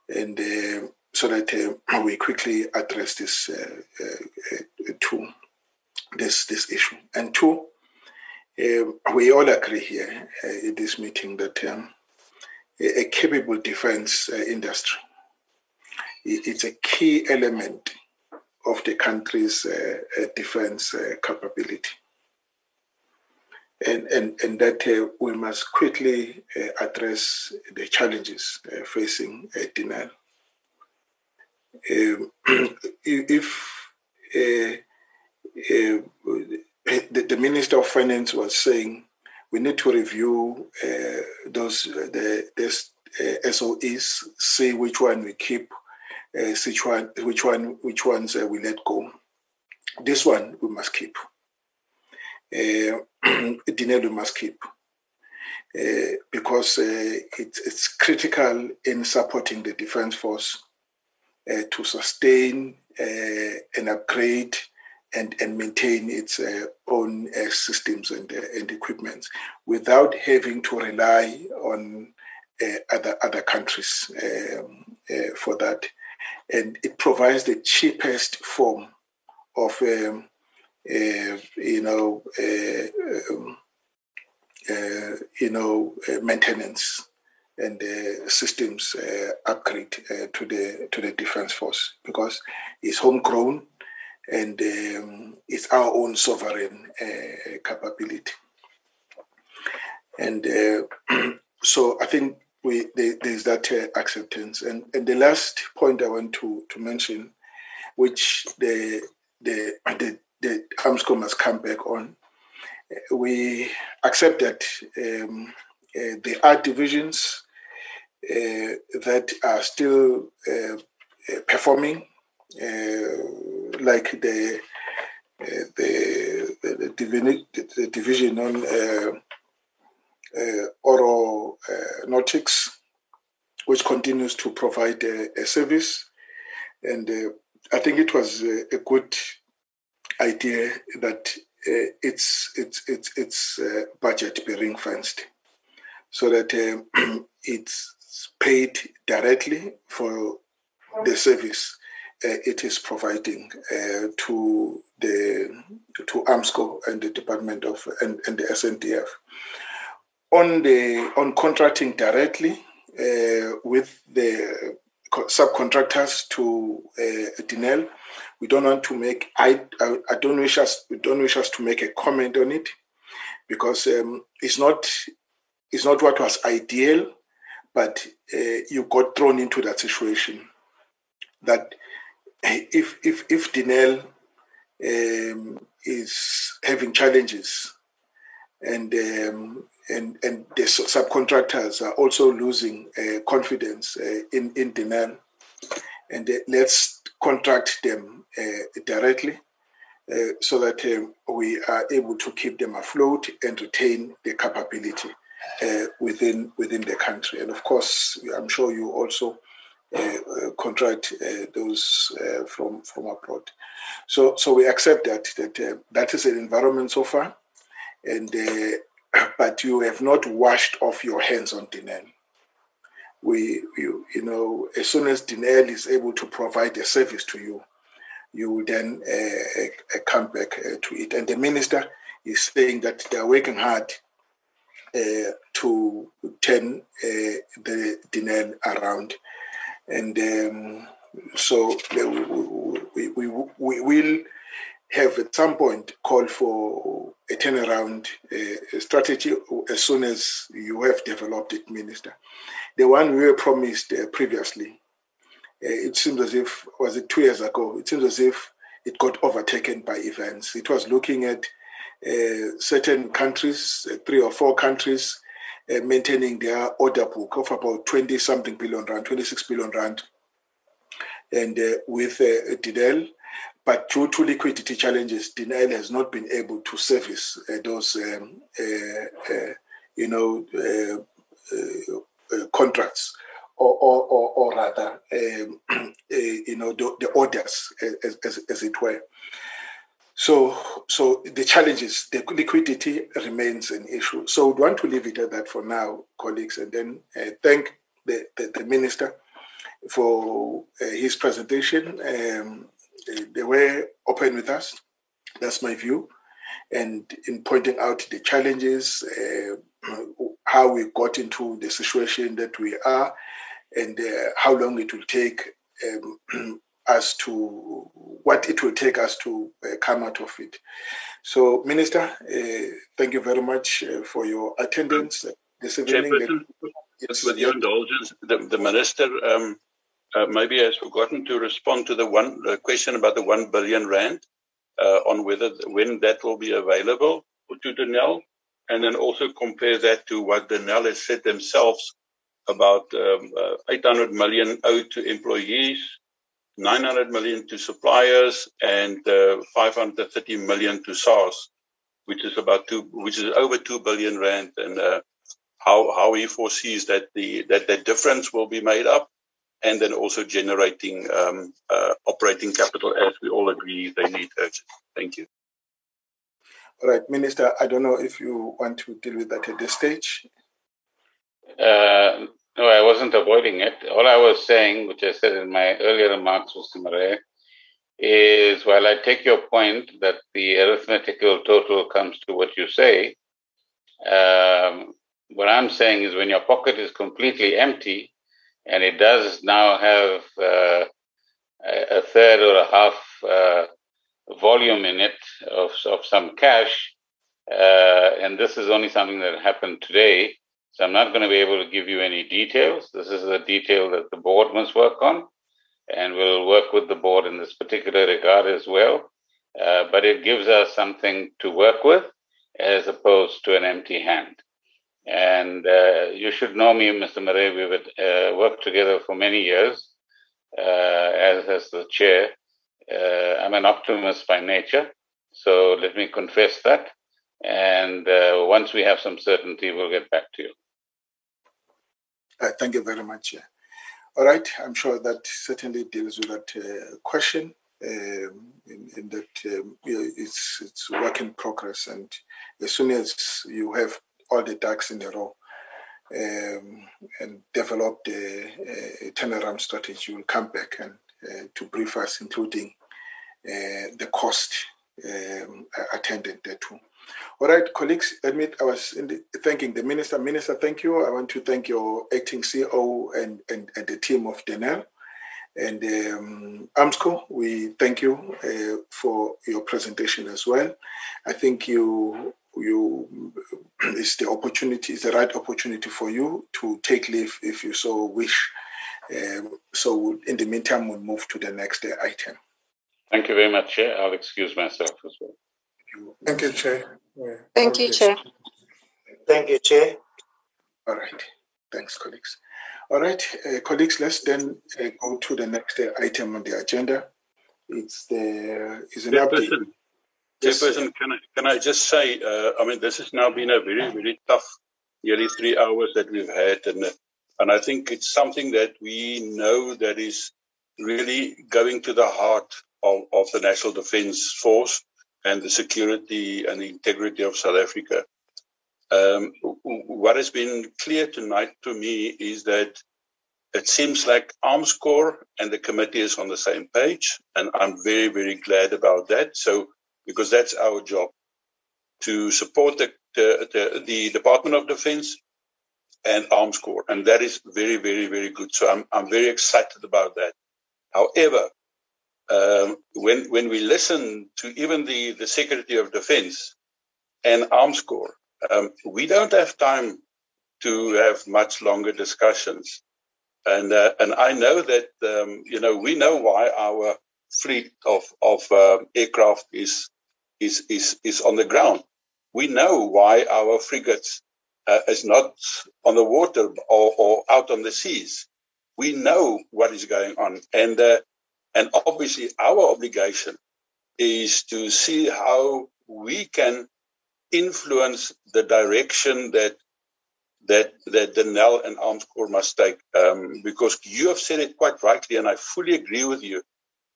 and uh, so that uh, we quickly address this uh, uh, uh, two, this, this issue. And two, we all agree here in this meeting that um, a, a capable defense industry it's a key element of the country's uh, uh, defense uh, capability. And, and, and that uh, we must quickly uh, address the challenges uh, facing Denel. Um, if the, the, Minister of Finance was saying we need to review those the, SOEs, see which one we keep, uh, which one, which one, which ones uh, we let go. This one we must keep. Uh, we must keep uh, because uh, it, it's critical in supporting the defense force uh, to sustain uh, and upgrade and, and maintain its uh, own uh, systems and, and equipment without having to rely on other other countries um, for that and it provides the cheapest form of um, uh, you know uh, um, uh, you know uh, maintenance and systems uh, upgrade uh, to the to the defense force because it's homegrown and um, it's our own sovereign capability. And so I think we there's that acceptance. And and the last point I want to to mention, which the the the, the Armscor must come back on, uh, we accept that um, uh, there are divisions uh, that are still uh, performing, like the the, the, the, the division on uh, Oro uh, Nautics, which continues to provide a service. And uh, I think it was a good idea that uh, its its its its uh, budget be ring fenced, so that uh, it's paid directly for the service it is providing to the to Armscor and the Department of and, and the SANDF on the on contracting directly uh, with the subcontractors to uh, Denel. We don't want to make. I, I, I don't wish us. We don't wish us to make a comment on it because um, it's not. It's not what was ideal, but uh, you got thrown into that situation. That if if if Denel um, is having challenges and um, and, and the subcontractors are also losing uh, confidence uh, in, in demand. And uh, let's contract them directly uh, so that um, we are able to keep them afloat and retain the capability uh, within within the country. And of course, I'm sure you also uh, contract those from from abroad. So so we accept that that that is an environment so far, and but you have not washed off your hands on Denel. We, you, you know, as soon as Denel is able to provide a service to you, you will then uh, uh, come back uh, to it. And the minister is saying that they are working hard to turn the Denel around. And um, so we, we, we, we will have at some point called for a turnaround uh, strategy as soon as you have developed it, Minister. The one we were promised uh, previously, uh, it seems as if, was it two years ago, it seems as if it got overtaken by events. It was looking at uh, certain countries, uh, three or four countries, uh, maintaining their order book of about 20 something billion rand, 26 billion rand. And with uh, Denel, but due to liquidity challenges, Denel has not been able to service uh, those, um, uh, uh, you know, contracts, or, or, or, or rather, um, you know, the, the orders, as, as, as, it were. So, so the challenges, the liquidity remains an issue. So, we want to leave it at that for now, colleagues, and then thank the, the, the minister for uh, his presentation. Um, they, they were open with us. That's my view. And in pointing out the challenges, uh, how we got into the situation that we are, and uh, how long it will take um, us to, what it will take us to uh, come out of it. So, Minister, uh, thank you very much uh, for your attendance this evening. Yes, with your indulgence, the, the Minister um, uh, maybe has forgotten to respond to the one uh, question about the one billion rand uh, on whether when that will be available to Denel, and then also compare that to what Denel has said themselves about um, uh, 800 million owed to employees, 900 million to suppliers, and uh, 530 million to SARS, which is about two, which is over two billion rand, and how how he foresees that the that the difference will be made up and then also generating um, uh, operating capital as we all agree they need urgent. Thank you. All right, Minister, I don't know if you want to deal with that at this stage. Uh, no, I wasn't avoiding it. All I was saying, which I said in my earlier remarks, Mr. Murray, is while I take your point that the arithmetical total comes to what you say, um, what I'm saying is when your pocket is completely empty, and it does now have uh, a third or a half uh, volume in it of, of some cash. Uh, and this is only something that happened today. So I'm not going to be able to give you any details. This is a detail that the board must work on. And we'll work with the board in this particular regard as well. Uh, but it gives us something to work with as opposed to an empty hand. And uh, you should know me, Mr. Murray. We've uh, worked together for many years uh, as, as the chair. Uh, I'm an optimist by nature, so let me confess that. And uh, once we have some certainty, we'll get back to you. Uh, thank you very much. All right, I'm sure that certainly deals with that question. Um, in, in, that um, it's it's work in progress, and as soon as you have all the ducks in a row um, and develop the uh, turnaround strategy. We'll come back and uh, to brief us, including uh, the cost um, attendant thereto. All right, colleagues, admit I was the, thanking the minister. Minister, thank you. I want to thank your acting CEO and, and, and the team of Denel. And um, Armscor, we thank you uh, for your presentation as well. I think you you it's the opportunity, it's the right opportunity for you to take leave if you so wish. Um, so in the meantime, we'll move to the next item. Thank you very much, Chair. I'll excuse myself as well. Thank you, Chair. Yeah. Thank you, Chair. Thank you, Chair. All right. Thanks, colleagues. All right, uh, colleagues, let's then uh, go to the next uh, item on the agenda, it's the is an Chairperson, update. Chairperson, can I, can I just say, uh, I mean, this has now been a very, very tough nearly three hours that we've had. And, uh, and I think it's something that we know that is really going to the heart of, of the National Defence Force and the security and the integrity of South Africa. Um, what has been clear tonight to me is that it seems like Armscor and the committee is on the same page, and I'm very, very glad about that. So, because that's our job to support the, the, the, the Department of Defense and Armscor, and that is very, very, very good. So, I'm, I'm very excited about that. However, um, when when we listen to even the, the Secretary of Defense and Armscor, um, we don't have time to have much longer discussions. And uh, and I know that um, you know we know why our fleet of of uh, aircraft is is is is on the ground. We know why our frigates uh, is not on the water or, or out on the seas. We know what is going on, and uh, and obviously our obligation is to see how we can influence the direction that that that Denel and Armscor must take. Um, because you have said it quite rightly, and I fully agree with you.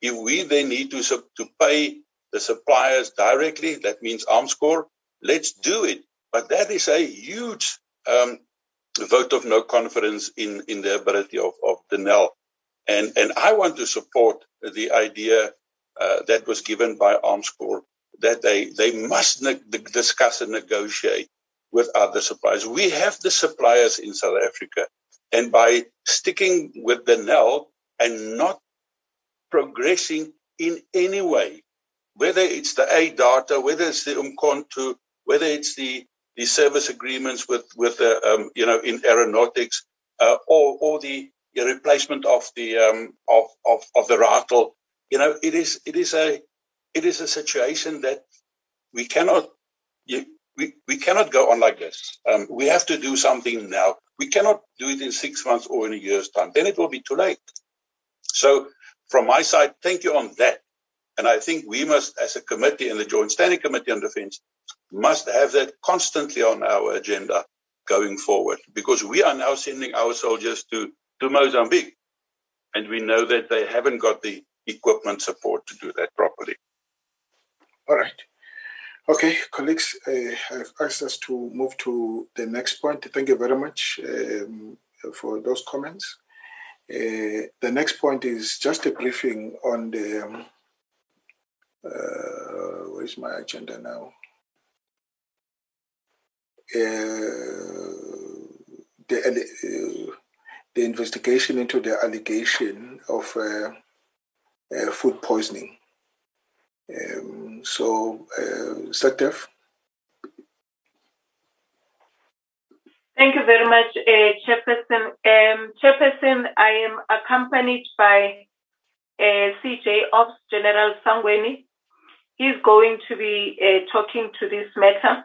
If we then need to to pay the suppliers directly, that means Armscor. Let's do it. But that is a huge um, vote of no confidence in in the ability of of Denel. And and I want to support the idea uh, that was given by Armscor that they they must ne- discuss and negotiate with other suppliers. We have the suppliers in South Africa. And by sticking with Denel and not progressing in any way, whether it's the A-Darter, whether it's the Umkhonto, whether it's the, the service agreements with, with the, um, you know, in aeronautics, uh, or, or the, replacement of the, um, of, of, of the Ratel, you know, it is, it is a, it is a situation that we cannot, we, we cannot go on like this. Um, we have to do something now. We cannot do it in six months or in a year's time. Then it will be too late. So, from my side, thank you on that. And I think we must, as a committee and the Joint Standing Committee on Defence, must have that constantly on our agenda going forward because we are now sending our soldiers to, to Mozambique. And we know that they haven't got the equipment support to do that properly. All right. Okay, colleagues, uh, I've asked us to move to the next point. Thank you very much um, for those comments. Uh, the next point is just a briefing on the. Um, uh, where's my agenda now? Uh, the uh, the investigation into the allegation of uh, food poisoning um, so, uh, Secretary. Thank you very much, uh, Chairperson. Um, Chairperson, I am accompanied by uh, CJ Ops General Sangweni. He's going to be uh, talking to this matter.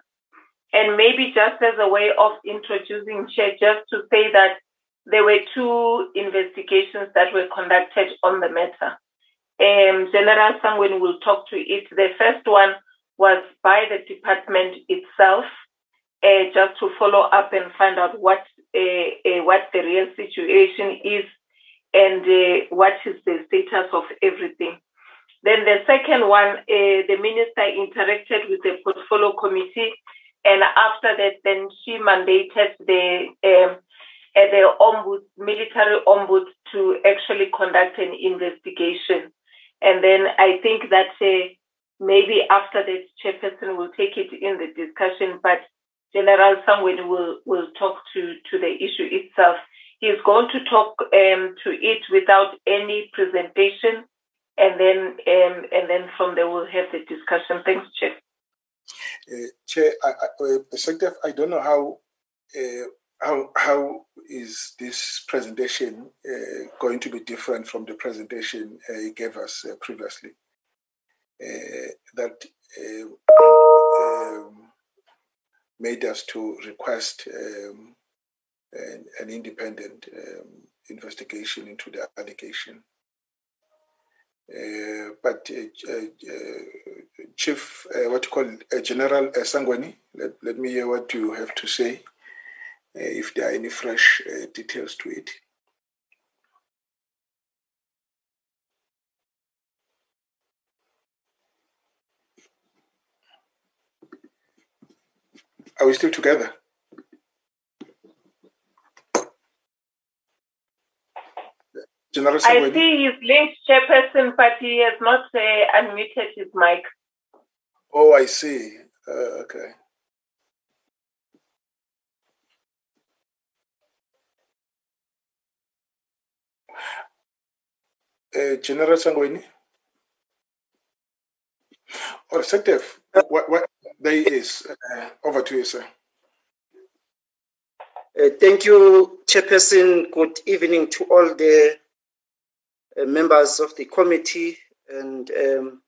And maybe just as a way of introducing Chair, just to say that there were two investigations that were conducted on the matter um, General Sangweni will talk to it. The first one was by the department itself, uh, just to follow up and find out what uh, uh, what the real situation is and uh, what is the status of everything. Then the second one, uh, the minister interacted with the portfolio committee, and after that, then she mandated the uh, the military ombud to actually conduct an investigation. And then I think that uh, maybe after this, chairperson will take it in the discussion, but General Sangweni will, will talk to, to the issue itself. He's going to talk um, to it without any presentation, and then um, and then from there we'll have the discussion. Thanks, Chair. Uh, Chair, I, I, uh, I don't know how uh, how how is this presentation uh, going to be different from the presentation uh, he gave us uh, previously? Uh, that um, made us to request um, an, an, independent um, investigation into the allegation. Uh, but uh, uh, Chief, what you call General Sangweni, let, let me hear what you have to say, if there are any fresh details to it. Are we still together? General I see he's linked chairperson, but he has not uh, unmuted his mic. Oh, I see. Uh, okay. Uh, General Sangweni? Or Secretary, what, what day is? Uh, over to you, sir. Uh, thank you, Chairperson. Good evening to all the members of the committee and um,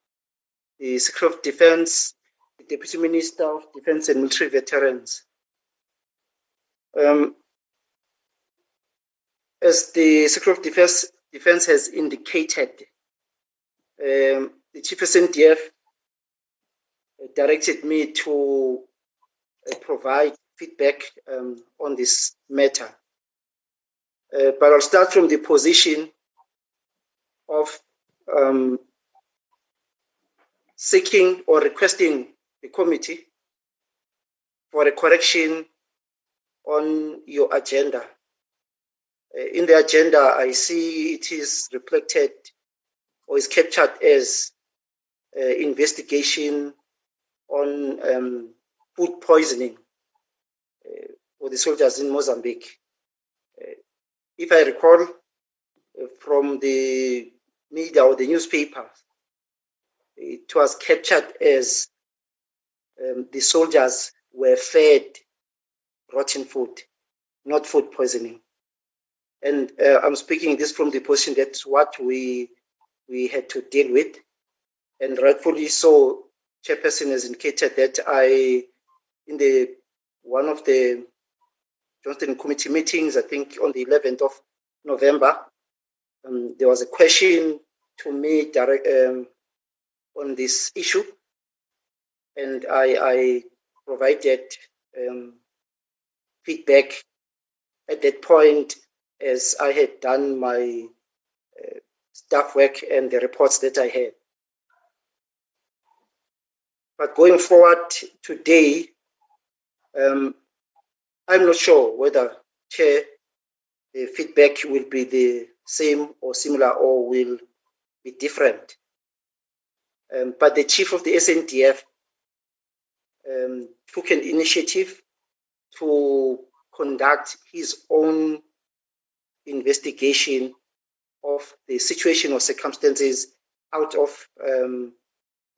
the Secretary of Defense, the Deputy Minister of Defense and Military Veterans. Um, as the Secretary of Defense, Defense has indicated, um, the Chief of SANDF directed me to uh, provide feedback um, on this matter. Uh, but I'll start from the position of um, seeking or requesting the committee for a correction on your agenda. Uh, in the agenda, I see it is reflected or is captured as uh, investigation on um, food poisoning uh, for the soldiers in Mozambique. Uh, if I recall uh, from the media or the newspaper, it was captured as um, the soldiers were fed rotten food, not food poisoning. And uh, I'm speaking this from the position that's what we we had to deal with, and rightfully so. Chairperson has indicated that I, in the one of the Joint Standing Committee meetings, I think on the 11th of November, um, there was a question to me direct, um, on this issue, and I, I provided um, feedback at that point as I had done my uh, staff work and the reports that I had. But going forward today, um, I'm not sure whether Chair, the feedback will be the same or similar or will be different. Um, but the chief of the SANDF um, took an initiative to conduct his own investigation of the situation or circumstances out of um,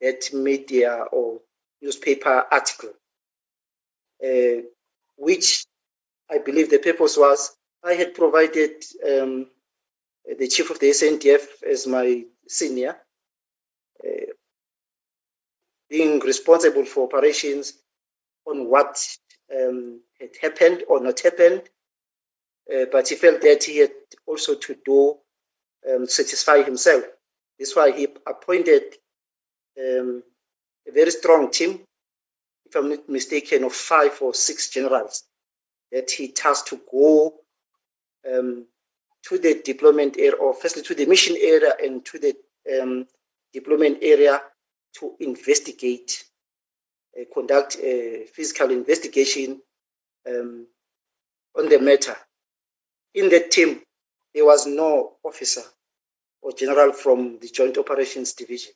that media or newspaper article, uh, which I believe the purpose was I had provided um, the chief of the SANDF as my senior, uh, being responsible for operations on what um, had happened or not happened. Uh, but he felt that he had also to do um, satisfy himself. That's why he appointed um, a very strong team, if I'm not mistaken, of five or six generals that he tasked to go um, to the deployment area, or firstly to the mission area and to the um, deployment area to investigate, uh, conduct a physical investigation um, on the matter. In the team, there was no officer or general from the Joint Operations Division.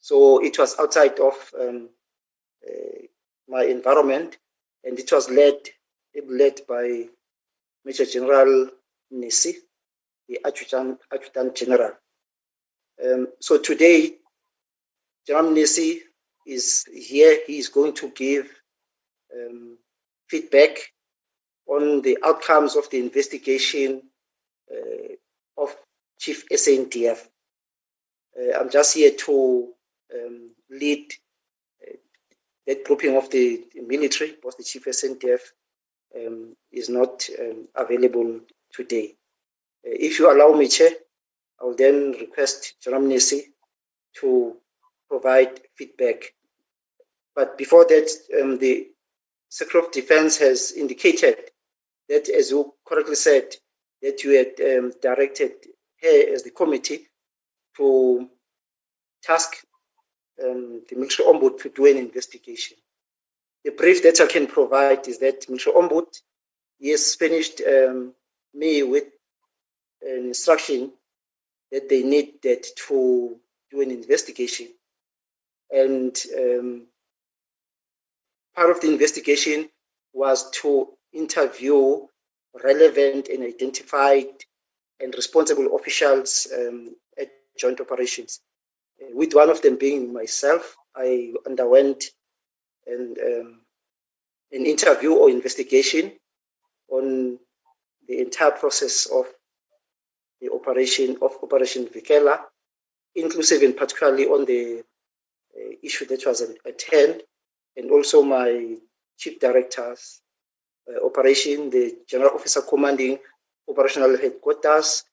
So it was outside of um, uh, my environment, and it was led led by Major General Mnisi, the Adjutant, Adjutant General. Um, so today, General Mnisi is here. He is going to give um, feedback on the outcomes of the investigation uh, of Chief SANDF. Uh, I'm just here to um, lead uh, that grouping of the military, both the chief SANDF um, is not um, available today. Uh, if you allow me, Chair, I will then request Mnisi to provide feedback. But before that, um, the Secretary of Defense has indicated that, as you correctly said, that you had um, directed her as the committee to task um, the military ombud to do an investigation. The brief that I can provide is that military ombud has finished um, me with an instruction that they needed to do an investigation. And um, part of the investigation was to interview relevant and identified and responsible officials um, at joint operations. With one of them being myself, I underwent an, um, an interview or investigation on the entire process of the operation of Operation Vikela, inclusive and particularly on the uh, issue that was at hand, and also my chief director's uh, operation, the general officer commanding operational headquarters,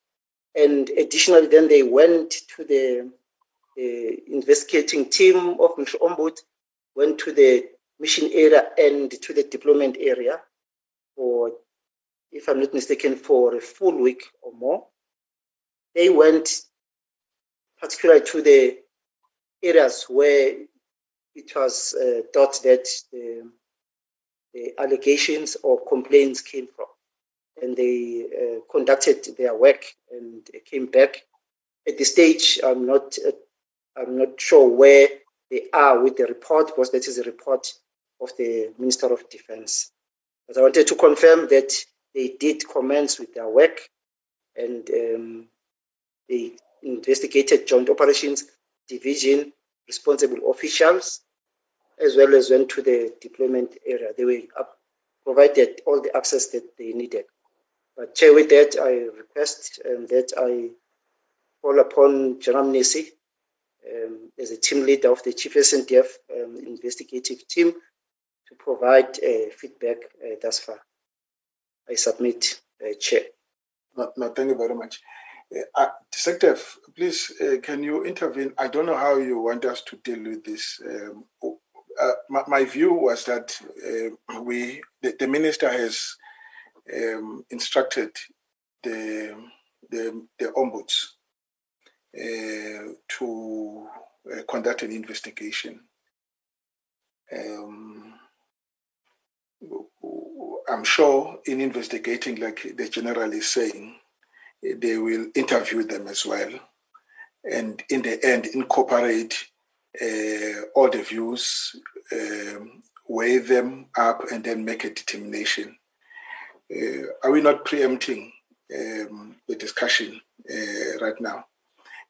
and additionally, then they went to the uh, investigating team of Mr. Ombud, went to the mission area and to the deployment area for, if I'm not mistaken, for a full week or more. They went particularly to the areas where it was uh, thought that the, the, allegations or complaints came from. And they uh, conducted their work and came back. At this stage, I'm not, uh, I'm not sure where they are with the report because that is a report of the Minister of Defense. But I wanted to confirm that they did commence with their work and um, they investigated Joint Operations Division responsible officials as well as went to the deployment area. They were provided all the access that they needed. But Chair, with that, I request um, that I call upon General Mnisi um, as a team leader of the Chief SANDF um, investigative team to provide uh, feedback uh, thus far. I submit, uh, Chair. No, no, thank you very much. Uh, Secretary, please, uh, can you intervene? I don't know how you want us to deal with this. Um, uh, my, my, view was that uh, we, the, the, minister has um, instructed the the, the ombuds uh, to uh, conduct an investigation. Um, I'm sure in investigating, like the general is saying, they will interview them as well, and in the end, incorporate uh, all the views, um, weigh them up, and then make a determination. Uh, are we not preempting um, the discussion uh, right now?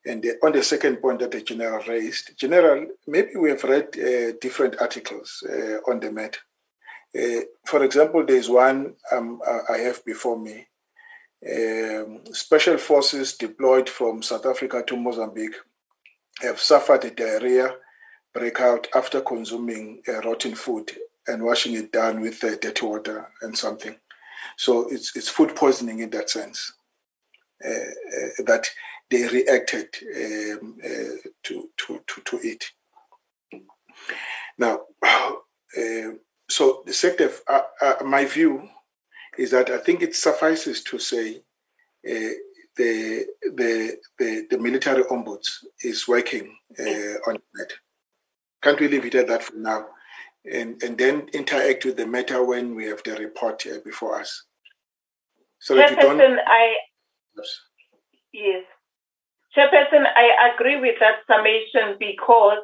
And the, on the second point that the general raised, general, maybe we have read different articles on the matter. Uh, for example, there's one um, I have before me um, special forces deployed from South Africa to Mozambique have suffered a diarrhea breakout after consuming uh, rotten food and washing it down with uh, dirty water and something. So it's, it's food poisoning in that sense. Uh, that they reacted um, to, to, to, to it. Now, so the sector, my view is that I think it suffices to say uh, the, the, the, the, military ombuds is working uh, on that. Can't we leave it at that for now? And, and then interact with the matter when we have the report uh, before us. So that you don't. I, yes. Chairperson, I agree with that summation because,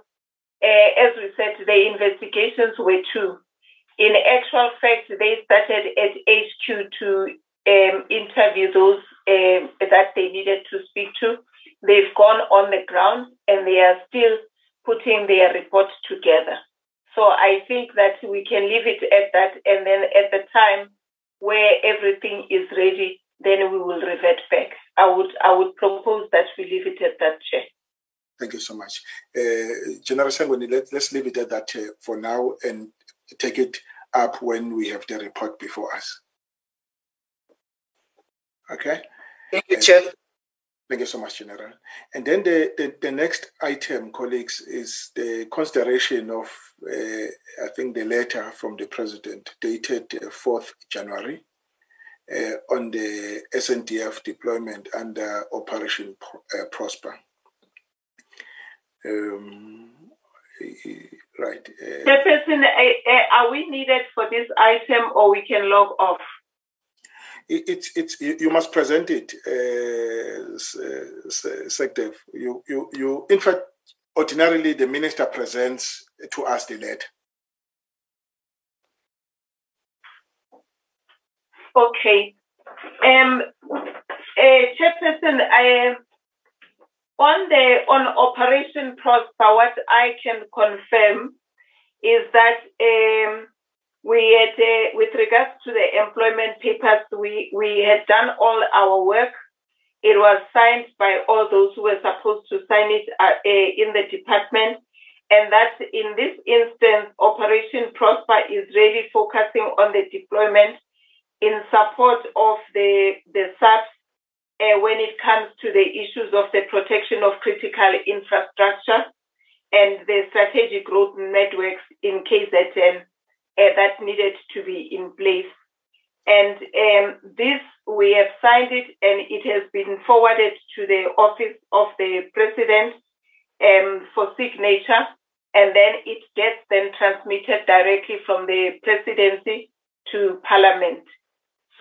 uh, as we said, the investigations were two. In actual fact, they started at HQ to um, interview those um, that they needed to speak to. They've gone on the ground and they are still putting their report together. So I think that we can leave it at that, and then at the time where everything is ready, then we will revert back. I would I would propose that we leave it at that, Chair. Thank you so much. Uh, General Sangweni, let, let's leave it at that uh, for now and take it up when we have the report before us. Okay? Thank you, Chair. Thank you so much, General. And then the, the, the next item, colleagues, is the consideration of, uh, I think, the letter from the President dated 4th January uh, on the SANDF deployment under Operation uh, Prosper. Um, right. Uh, Chairperson, uh, uh, are we needed for this item or we can log off? it's it's you must present it, uh, Secretary. You you you. In fact, ordinarily the minister presents to us the letter. Okay. Um, uh, Chairperson, I on the on Operation Prosper, what I can confirm is that um, we had, uh, with regards to the employment papers, we, we had done all our work. It was signed by all those who were supposed to sign it uh, uh, in the department. And that in this instance, Operation Prosper is really focusing on the deployment in support of the, the SAPS uh, when it comes to the issues of the protection of critical infrastructure and the strategic road networks in KZN uh, that needed to be in place. And um, this, we have signed it and it has been forwarded to the office of the president um, for signature. And then it gets then transmitted directly from the presidency to parliament.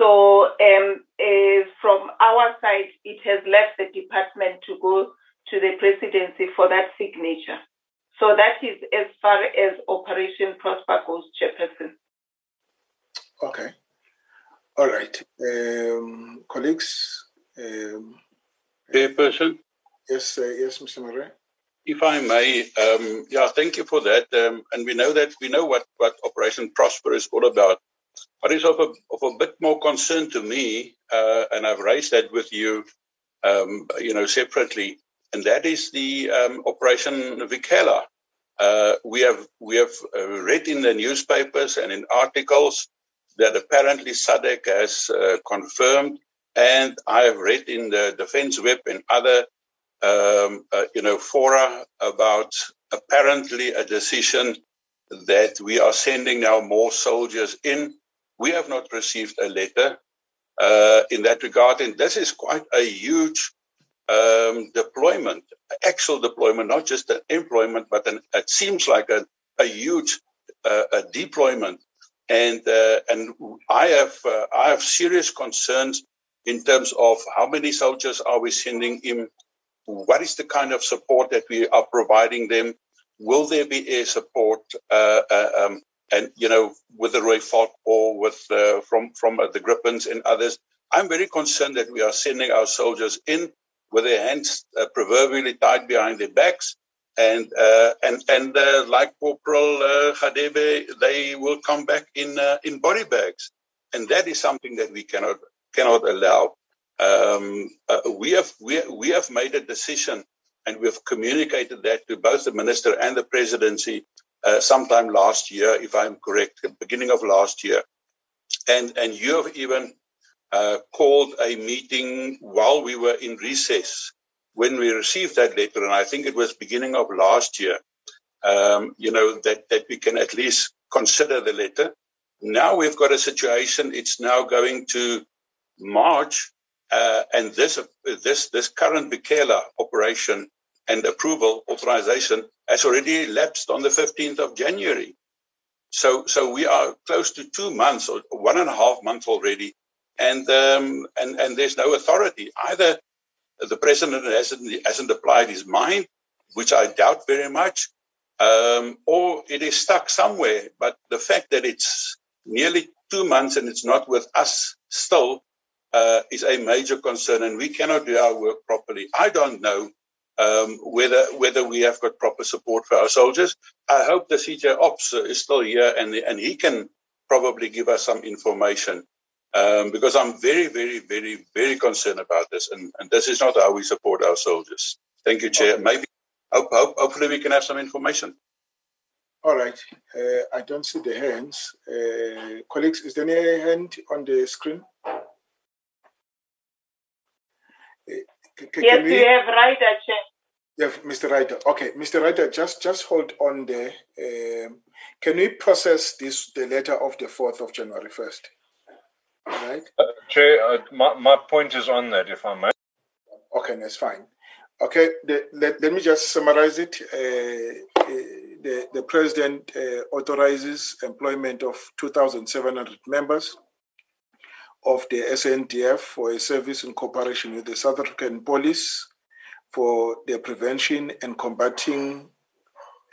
So um, uh, from our side, it has left the department to go to the presidency for that signature. So that is as far as Operation Prosper goes, Chairperson. Okay. All right. Um, colleagues. Um, Chairperson? Yes, uh, yes, Mr. Murray. If I may, um, yeah, thank you for that. Um, and we know that we know what, what Operation Prosper is all about. What is of a, of a bit more concern to me, uh, and I've raised that with you, um, you know, separately, and that is the um, Operation Vikela. Uh, we have we have uh, read in the newspapers and in articles that apparently SADC has uh, confirmed, and I have read in the Defense Web and other um, uh, you know fora about apparently a decision that we are sending now more soldiers in. We have not received a letter uh, in that regard, and this is quite a huge um, deployment, actual deployment, not just an employment, but an, it seems like a, a huge uh, a deployment. And uh, and I have uh, I have serious concerns in terms of how many soldiers are we sending in, what is the kind of support that we are providing them, will there be air support, uh, uh, um, and you know with the Rooivalk or with uh, from from the Gripens and others. I'm very concerned that we are sending our soldiers in with their hands uh, proverbially tied behind their backs. And uh, and and uh, like Corporal uh, they will come back in uh, in body bags, and that is something that we cannot cannot allow. Um, uh, we have we, we have made a decision, and we have communicated that to both the minister and the presidency uh, sometime last year, if I'm correct, beginning of last year, and and you have even uh, called a meeting while we were in recess when we received that letter, and I think it was beginning of last year. Um, you know that that we can at least consider the letter. Now we've got a situation; it's now going to March, uh, and this this this current Vikela operation and approval authorization has already lapsed on the 15th of January. So so we are close to two months or one and a half months already and um, and and there's no authority either. The president hasn't hasn't applied his mind, which I doubt very much, um, or it is stuck somewhere. But the fact that it's nearly two months and it's not with us still uh, is a major concern, and we cannot do our work properly. I don't know um, whether whether we have got proper support for our soldiers. I hope the CJ Ops is still here and and he can probably give us some information um, because I'm very, very, very, very concerned about this, and, and this is not how we support our soldiers. Thank you, Chair. Maybe, hope, hope, hopefully, we can have some information. All right. Uh, I don't see the hands. Uh, colleagues, is there any hand on the screen? Uh, yes, we, you have Ryder, Chair. Yeah, Mr. Ryder. Okay, Mr. Ryder, just just hold on there. Um, can we process this the letter of the fourth of January first? Right. Uh, Chair, uh, my my point is on that, if I may. Okay, that's fine. Okay, the, let, let me just summarize it. Uh, uh the, the president uh, authorizes employment of 2,700 members of the SANDF for a service in cooperation with the South African Police for the prevention and combating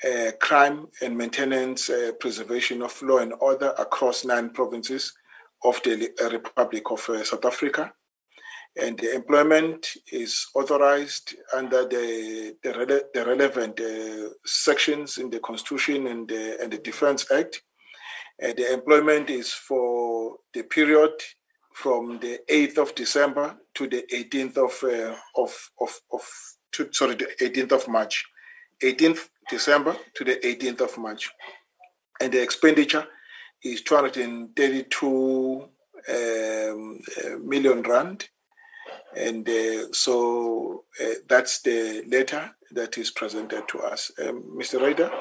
uh, crime and maintenance uh, preservation of law and order across nine provinces of the Republic of uh, South Africa and the employment is authorized under the, the, rele- the relevant uh, sections in the Constitution and the, and the Defense Act. Uh, the employment is for the period from the 8th of December to the 18th of, uh, of, of, of to, sorry, the 18th of March. 18th December to the 18th of March. And the expenditure is 232 um, uh, million rand and uh, so uh, that's the letter that is presented to us. Um, Mr. Ryder?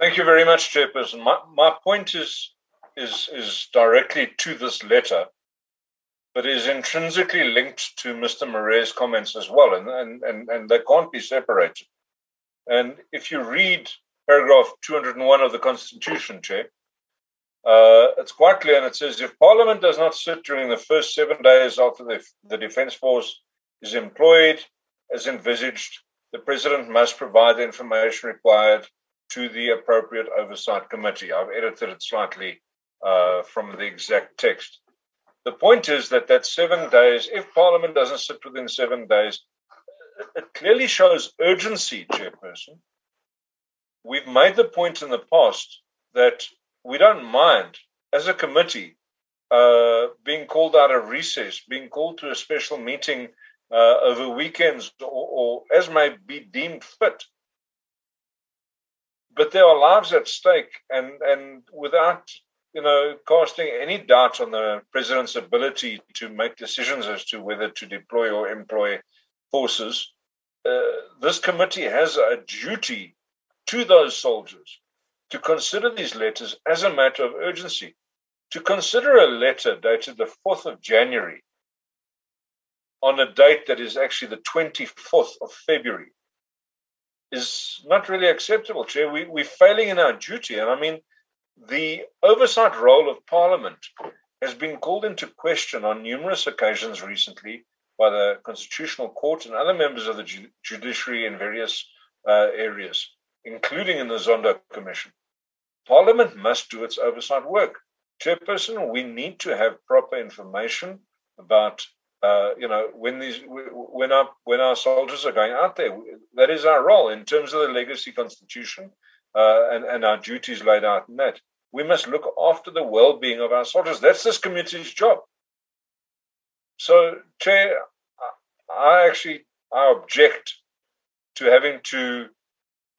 Thank you very much, Chairperson. My, my point is, is, is directly to this letter, but is intrinsically linked to Mr. Murray's comments as well, and, and, and, and they can't be separated. And if you read paragraph 201 of the Constitution, Chair, uh, it's quite clear, and it says if Parliament does not sit during the first seven days after the, the Defence Force is employed as envisaged, the President must provide the information required to the appropriate oversight committee. I've edited it slightly uh, from the exact text. The point is that that seven days, if Parliament doesn't sit within seven days, it clearly shows urgency, Chairperson. We've made the point in the past that we don't mind as a committee uh, being called out of recess, being called to a special meeting uh, over weekends, or, or, as may be deemed fit. But there are lives at stake, and and without you know casting any doubt on the president's ability to make decisions as to whether to deploy or employ forces, uh, this committee has a duty to those soldiers to consider these letters as a matter of urgency. To consider a letter dated the 4th of January on a date that is actually the 24th of February is not really acceptable, Chair. We, we're failing in our duty. And I mean, the oversight role of Parliament has been called into question on numerous occasions recently by the Constitutional Court and other members of the ju- judiciary in various uh, areas, including in the Zondo Commission. Parliament must do its oversight work. Chairperson, we need to have proper information about, uh, you know, when these when our when our soldiers are going out there. That is our role in terms of the legacy constitution uh, and and our duties laid out in that. We must look after the well-being of our soldiers. That's this committee's job. So, Chair, I actually I object to having to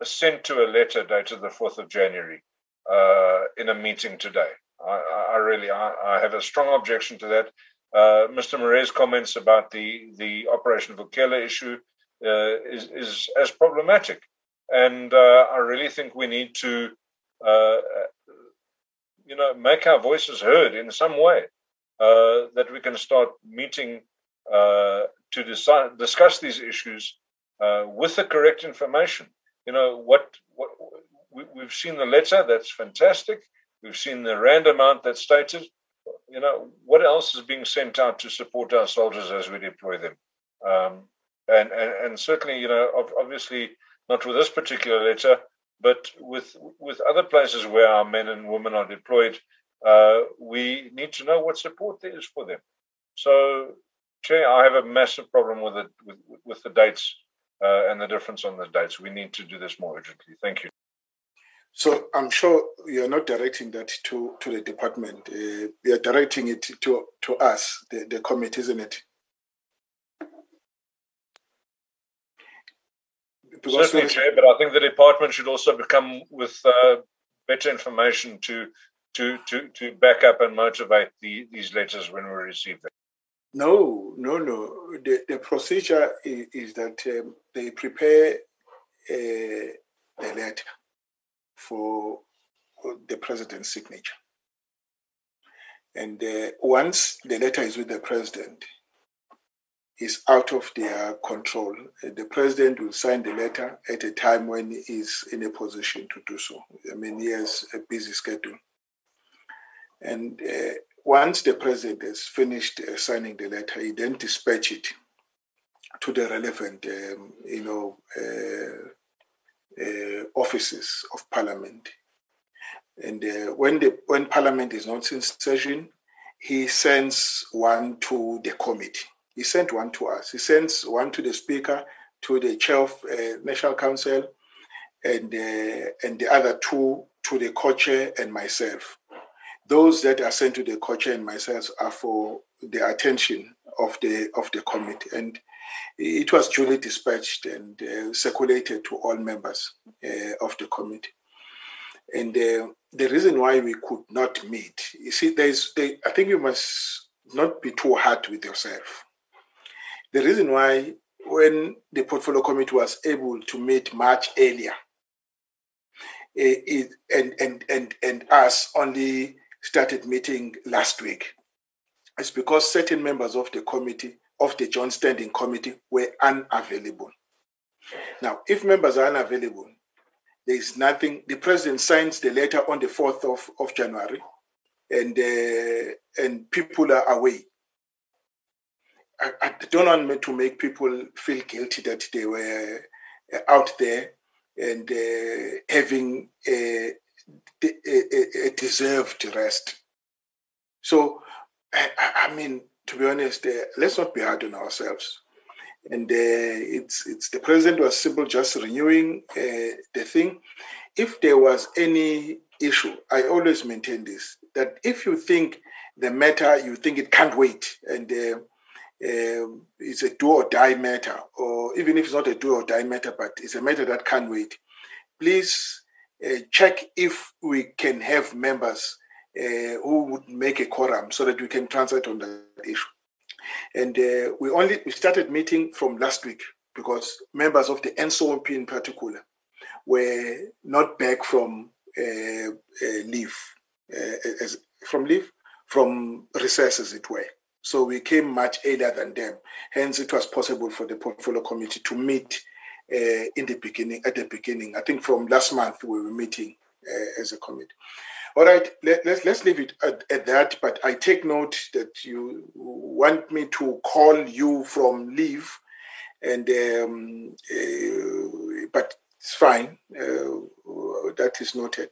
assent to a letter dated the 4th of January uh, in a meeting today. I, I really I, I, have a strong objection to that. Uh, Mr. Murray's comments about the, the Operation Vikela issue uh, is, is as problematic. And uh, I really think we need to, uh, you know, make our voices heard in some way uh, that we can start meeting to decide, discuss these issues with the correct information. You know, what, what we, have seen the letter, that's fantastic. We've seen the rand amount that's stated. You know, what else is being sent out to support our soldiers as we deploy them? Um, and, and, and certainly, you know, obviously not with this particular letter, but with with other places where our men and women are deployed, uh, we need to know what support there is for them. So, Chair, I have a massive problem with it with, with the dates uh, and the difference on the dates. We need to do this more urgently. Thank you. So I'm sure you're not directing that to, to the department. Uh, you're directing it to, to us, the, the committee, isn't it? Certainly, Chair, but I think the department should also become with uh, better information to, to, to, to back up and motivate the, these letters when we receive them. No, no, no. The, the procedure is, is that um, they prepare uh, the letter for the president's signature. And uh, once the letter is with the president, is out of their control. Uh, the president will sign the letter at a time when he is in a position to do so. I mean, he has a busy schedule. And uh, once the president has finished uh, signing the letter, he then dispatch it to the relevant, um, you know, uh, uh offices of parliament. And uh, when the when parliament is not in session, he sends one to the committee. He sent one to us. He sends one to the speaker, to the chair of uh, national council, and and the other two to the co-chair and myself. Those that are sent to the coach and myself are for the attention of the of the committee, and it was duly dispatched and uh, circulated to all members uh, of the committee. And uh, the reason why we could not meet, you see, there's, they, I think you must not be too hard with yourself. The reason why, when the portfolio committee was able to meet much earlier, eh, it, and and and and us only started meeting last week. is because certain members of the committee, of the Joint Standing Committee, were unavailable. Now, if members are unavailable, there is nothing. The president signs the letter on the 4th of, of January, and, uh, and people are away. I, I, don't want to make people feel guilty that they were out there and uh, having a, a, a, deserved rest. So, I, I, mean, to be honest, uh, let's not be hard on ourselves. And uh, it's it's the president was simple just renewing uh, the thing. If there was any issue, I always maintain this that if you think the matter, you think it can't wait, and uh, um, it's a do or die matter, or even if it's not a do or die matter, but it's a matter that can't wait, please uh, check if we can have members uh, who would make a quorum so that we can translate on that issue. And uh, we only we started meeting from last week because members of the NCOP in particular were not back from uh, uh, leave, uh, as, from leave, from recess as it were. So we came much earlier than them. Hence, it was possible for the portfolio committee to meet uh, in the beginning, at the beginning. I think from last month we were meeting uh, as a committee. All right, let, let's let's leave it at, at, that. But I take note that you want me to call you from leave, and um, uh, but it's fine. Uh, that is noted.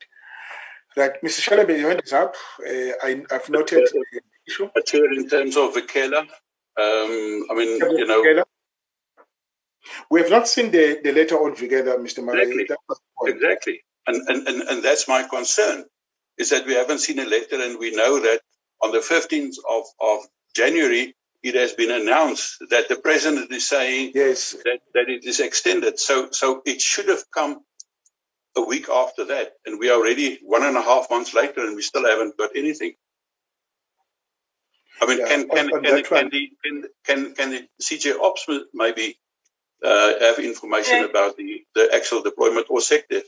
Right, Mr. Shalabi, your hand is up. Uh, I, have noted the issue. In terms of Vikela, um, I mean, you know, we have not seen the, the letter on together, Mr. Marais. Exactly. exactly. And, and, and, and that's my concern, is that we haven't seen a letter and we know that on the 15th of, of January, it has been announced that the president is saying yes. that, that it is extended. So, so it should have come a week after that. And we are already one and a half months later and we still haven't got anything. I mean, yeah, can, can, on, on can, can, the, can, can, can the CJ Ops maybe uh, have information yeah. about the, the actual deployment or sector.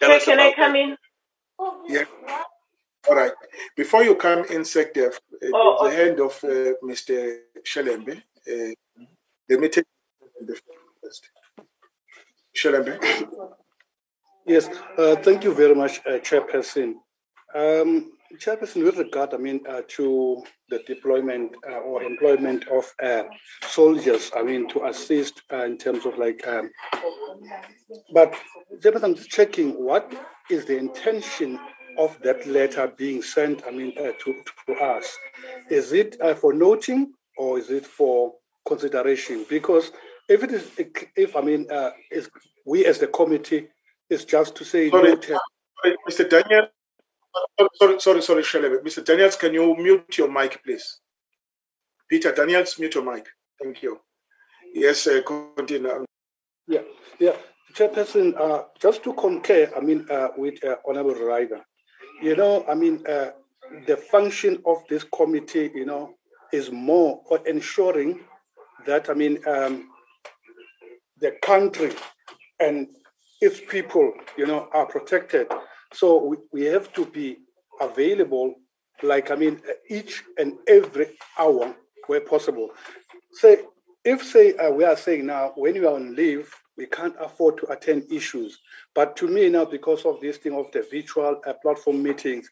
Tell can I come that. in? Yeah. All right. Before you come in, Sector, uh, oh, the hand of uh, Mr. Shelembe, uh, let me take the first. Shelembe. Yes, uh, thank you very much, uh, Chairperson. Um, Chairperson, with regard, I mean, uh, to the deployment uh, or employment of uh, soldiers, I mean, to assist uh, in terms of like, um, but Chairperson, I'm just checking what is the intention of that letter being sent, I mean, uh, to, to us? Is it uh, for noting or is it for consideration? Because if it is, if I mean, is we as the committee, is just to say, sorry, Mr. Daniel, sorry, sorry, sorry. Mr. Daniels, can you mute your mic, please? Peter Daniels, mute your mic. Thank you. Yes, uh, continue. Yeah, yeah. Chairperson, uh, just to concur, I mean, uh, with uh, Honorable Ryder, you know, I mean, uh, the function of this committee, you know, is more on ensuring that, I mean, um, the country and its people, you know, are protected. So we, we have to be available, like, I mean, each and every hour where possible. Say, if, say, uh, we are saying now, when you are on leave, we can't afford to attend issues. But to me now, because of this thing of the virtual uh, platform meetings,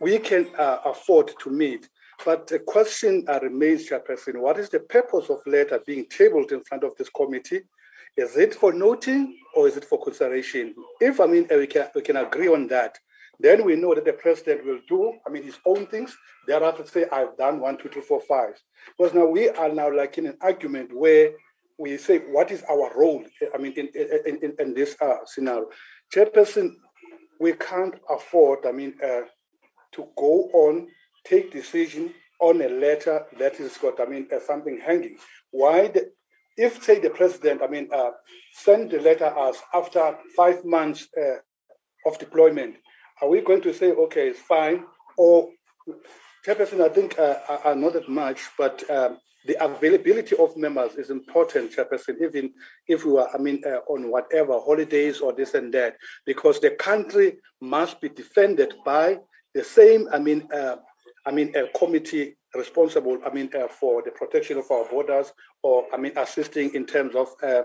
we can uh, afford to meet. But the question uh, remains, Chairperson, what is the purpose of letter being tabled in front of this committee? Is it for noting or is it for consideration? If I mean we can we can agree on that, then we know that the president will do, I mean, his own things. Thereafter, say, I've done one, two, three, four, five. Because now we are now like in an argument where we say, what is our role? I mean, in, in, in, in this uh, scenario. Chairperson, we can't afford, I mean, uh, to go on, take decision on a letter that is got, I mean, uh, something hanging. Why? The, if, say, the president, I mean, uh, send the letter us after five months uh, of deployment, are we going to say, okay, it's fine? Or, Chairperson, I think uh, are not that much, but um, the availability of members is important, Chairperson, even if we are, I mean, uh, on whatever holidays or this and that, because the country must be defended by the same, I mean, uh, I mean, a committee responsible, I mean, uh, for the protection of our borders, or I mean, assisting in terms of, uh,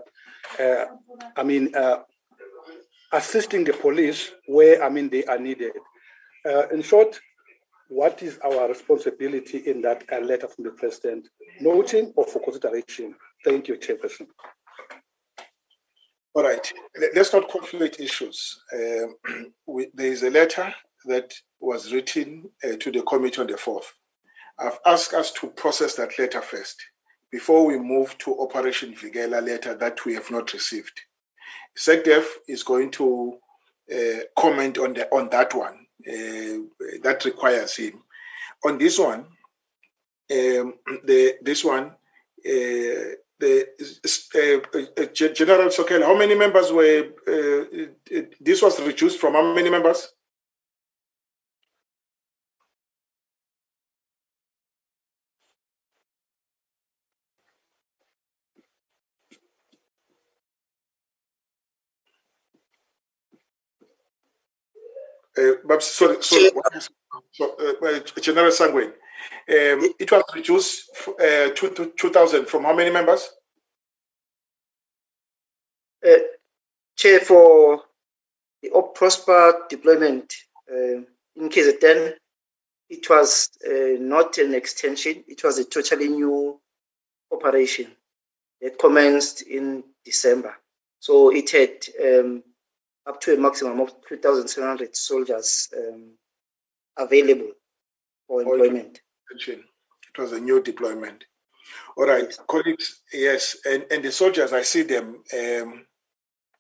uh, I mean, uh, assisting the police where I mean they are needed. in short, what is our responsibility in that letter from the president? Noting or for consideration? Thank you, Chairperson. All right, let's not conflate issues. Um, we, there is a letter that was written uh, to the committee on the 4th. I've asked us to process that letter first before we move to Operation Vikela letter that we have not received. SecDef is going to uh, comment on the on that one. Uh, that requires him. On this one, um, the this one, uh, the uh, uh, General Sokel, how many members were? Uh, this was reduced from how many members? Uh, sorry, sorry, uh, General Sangweni, um, it was reduced uh, to, to 2,000 from how many members? Uh, Chair, for the Op Prosper deployment uh, in KZN, it was uh, not an extension, it was a totally new operation that commenced in December. So it had um, up to a maximum of 2,700 soldiers um, available for employment. It was a new deployment. All right, yes. colleagues, yes, and, and the soldiers, I see them um,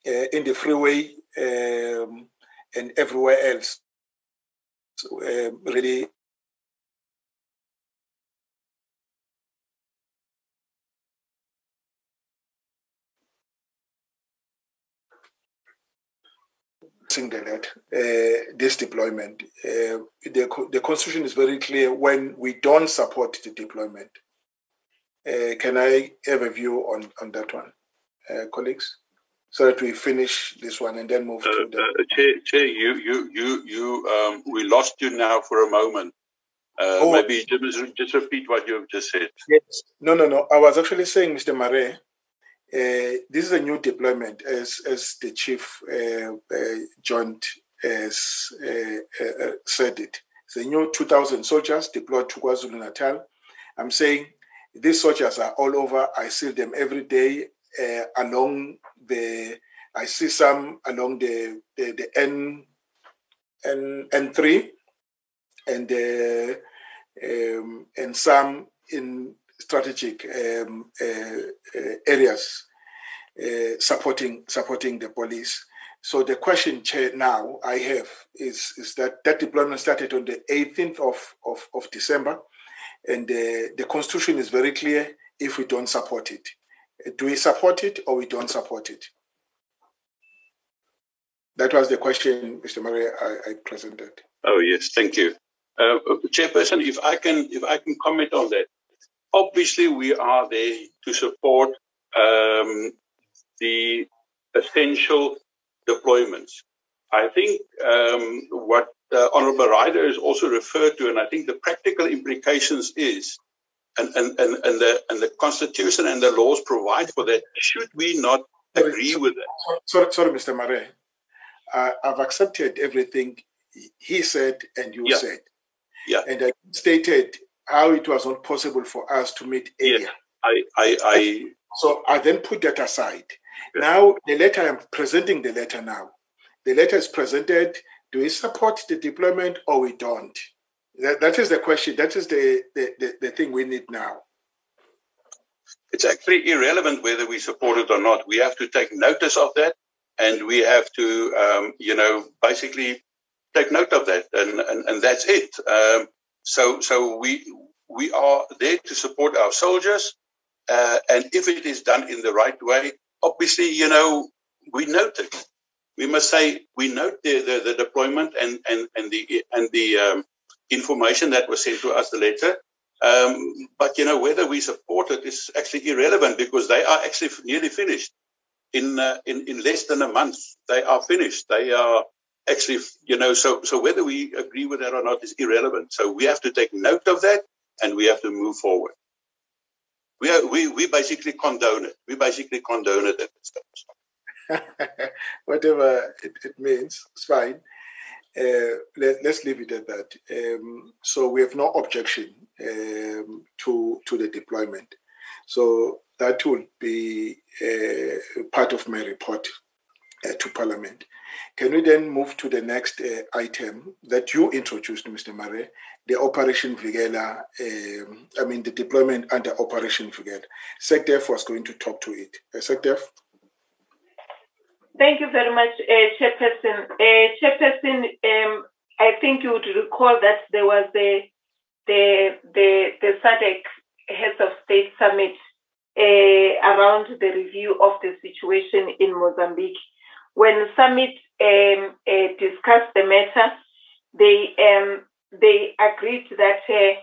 uh, in the freeway um, and everywhere else. So, uh, really that uh, this deployment. Uh, the, the constitution is very clear when we don't support the deployment. Uh, can I have a view on, on that one, uh, colleagues? So that we finish this one and then move to uh, the. Uh, Chair, Chair, you, you, you, you, um, we lost you now for a moment. oh. Maybe just, just repeat what you've just said. Yes. No, no, no. I was actually saying, Mr. Marais, uh, this is a new deployment, as as the chief uh, uh, joint has said it. It's a new 2,000 soldiers deployed to KwaZulu Natal. I'm saying these soldiers are all over. I see them every day along the. I see some along the the, the N N N3 and um, and some in strategic um, uh, uh, areas uh, supporting supporting the police. So the question, now I have is is that that deployment started on the 18th of, of, of December, and the, the Constitution is very clear. If we don't support it, do we support it or we don't support it? That was the question, Mr. Marais, I, I presented. Oh yes, thank you. Uh, Chairperson, if I can, if I can comment on that. Obviously, we are there to support um, the essential deployments. I think um, what uh, Honorable Ryder has also referred to, and I think the practical implications is, and, and, and, and, the, and the Constitution and the laws provide for that. Should we not agree sorry, with that? Sorry, sorry, Mr. Marais. Uh, I've accepted everything he said and you Yeah. said. Yeah. And I stated how it was not possible for us to meet earlier. I, I, I, So I then put that aside. Now the letter I'm presenting the letter now. The letter is presented. Do we support the deployment or we don't? That, that is the question. That is the, the, the, the thing we need now. it's actually irrelevant whether we support it or not. We have to take notice of that, and we have to, um, you know, basically take note of that, and and, and that's it. Um, so so we we are there to support our soldiers, uh, and if it is done in the right way, obviously, you know, we note it. We must say we note the, the, the deployment and, and, and the and the um, information that was sent to us, the letter. Um, but you know whether we support it is actually irrelevant because they are actually nearly finished. In uh, in in less than a month, they are finished. They are actually you know so so whether we agree with that or not is irrelevant. So we have to take note of that and we have to move forward. We are, we we basically condone it. We basically condone it at this. Whatever it, it means, it's fine. Uh, let, us leave it at that. Um, so we have no objection um, to to the deployment. So that will be uh, part of my report to Parliament. Can we then move to the next uh, item that you introduced, Mr. Marais, the Operation Vikela, um, I mean the deployment under Operation Vikela. SecDef was going to talk to it. Uh, SecDef? Thank you very much, uh, Chairperson. Uh, Chairperson, um, I think you would recall that there was the the the, the SADC Heads of State Summit uh, around the review of the situation in Mozambique. When summit um, uh, discussed the matter, they um, they agreed that uh,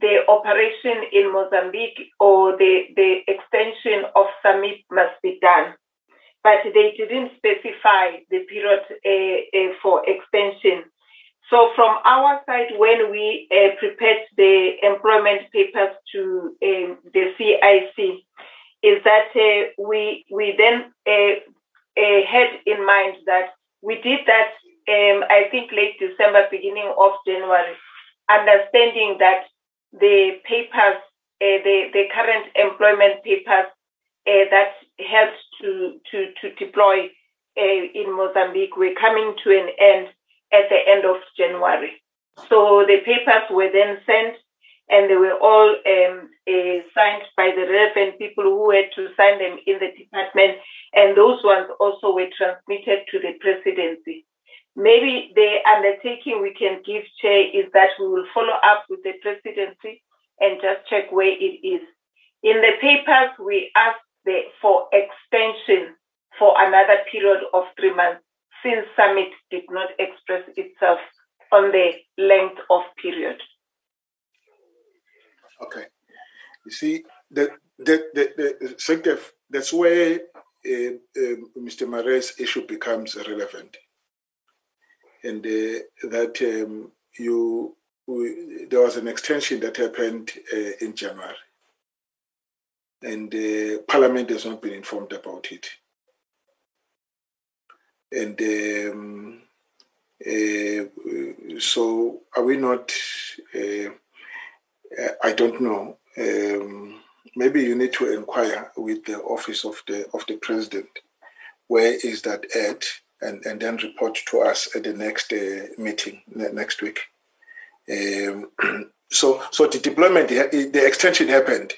the operation in Mozambique or the the extension of summit must be done but they didn't specify the period uh, uh, for extension. So from our side, when we uh, prepared the employment papers to um, the CIC, is that uh, we we then uh, uh, had in mind that we did that. Um, I think late December, beginning of January, understanding that the papers, the the current employment papers uh, that helped to, to, to deploy uh, in Mozambique were coming to an end at the end of January. So the papers were then sent and they were all um, uh, signed by the relevant people who had to sign them in the department. And those ones also were transmitted to the presidency. Maybe the undertaking we can give, Chair, is that we will follow up with the presidency and just check where it is. In the papers, we asked the, for extension for another period of three months since summit did not express itself on the length of period. Okay. You see, the, the, the SecDef, that's where uh, uh, Mr. Marais' issue becomes relevant. And uh, that um, you, we, there was an extension that happened in January and Parliament has not been informed about it. And um, so, are we not? I don't know. Um, maybe you need to inquire with the office of the of the president. Where is that at? And and then report to us at the next uh, meeting next week. Um, so so the deployment, the extension happened.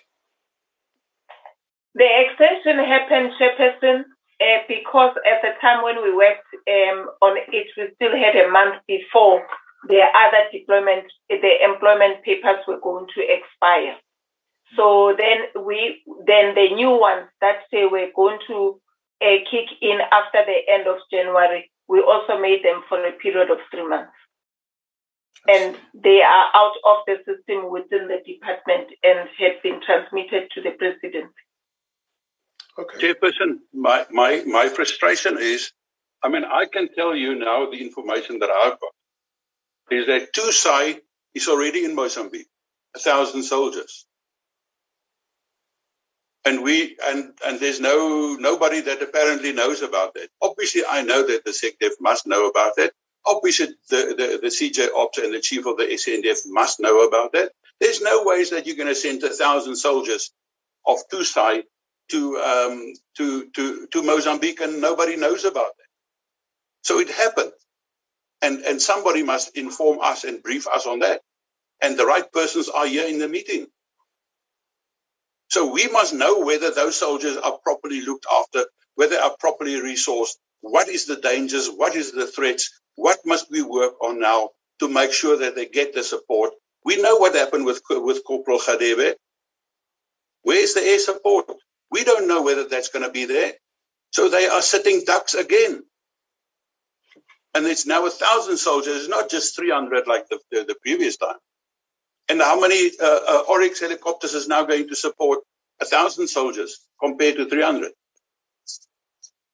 The extension happened, Chairperson, uh, because at the time when we worked um, on it, we still had a month before the other deployment, the employment papers were going to expire. So then we, then the new ones that say were going to uh, kick in after the end of January, we also made them for a period of three months. and they are out of the system within the department and have been transmitted to the president. Okay. Chairperson, my, my, my frustration is, I mean, I can tell you now the information that I've got is that Tusai is already in Mozambique, a thousand soldiers. And we and and there's no nobody that apparently knows about that. Obviously, I know that the SecDef must know about that. Obviously, the, the, the CJ Ops and the chief of the SANDF must know about that. There's no ways that you're going to send a thousand soldiers of Tusai to um, to to to Mozambique and nobody knows about that. So it happened, and and somebody must inform us and brief us on that. And the right persons are here in the meeting. So we must know whether those soldiers are properly looked after, whether are properly resourced. What is the dangers? What is the threats? What must we work on now to make sure that they get the support? We know what happened with with Corporal Khadebe. Where's the air support? We don't know whether that's going to be there. So they are sitting ducks again. And it's now a thousand soldiers, not just 300 like the, the, the previous time. And how many uh, uh, Oryx helicopters is now going to support a thousand soldiers compared to 300?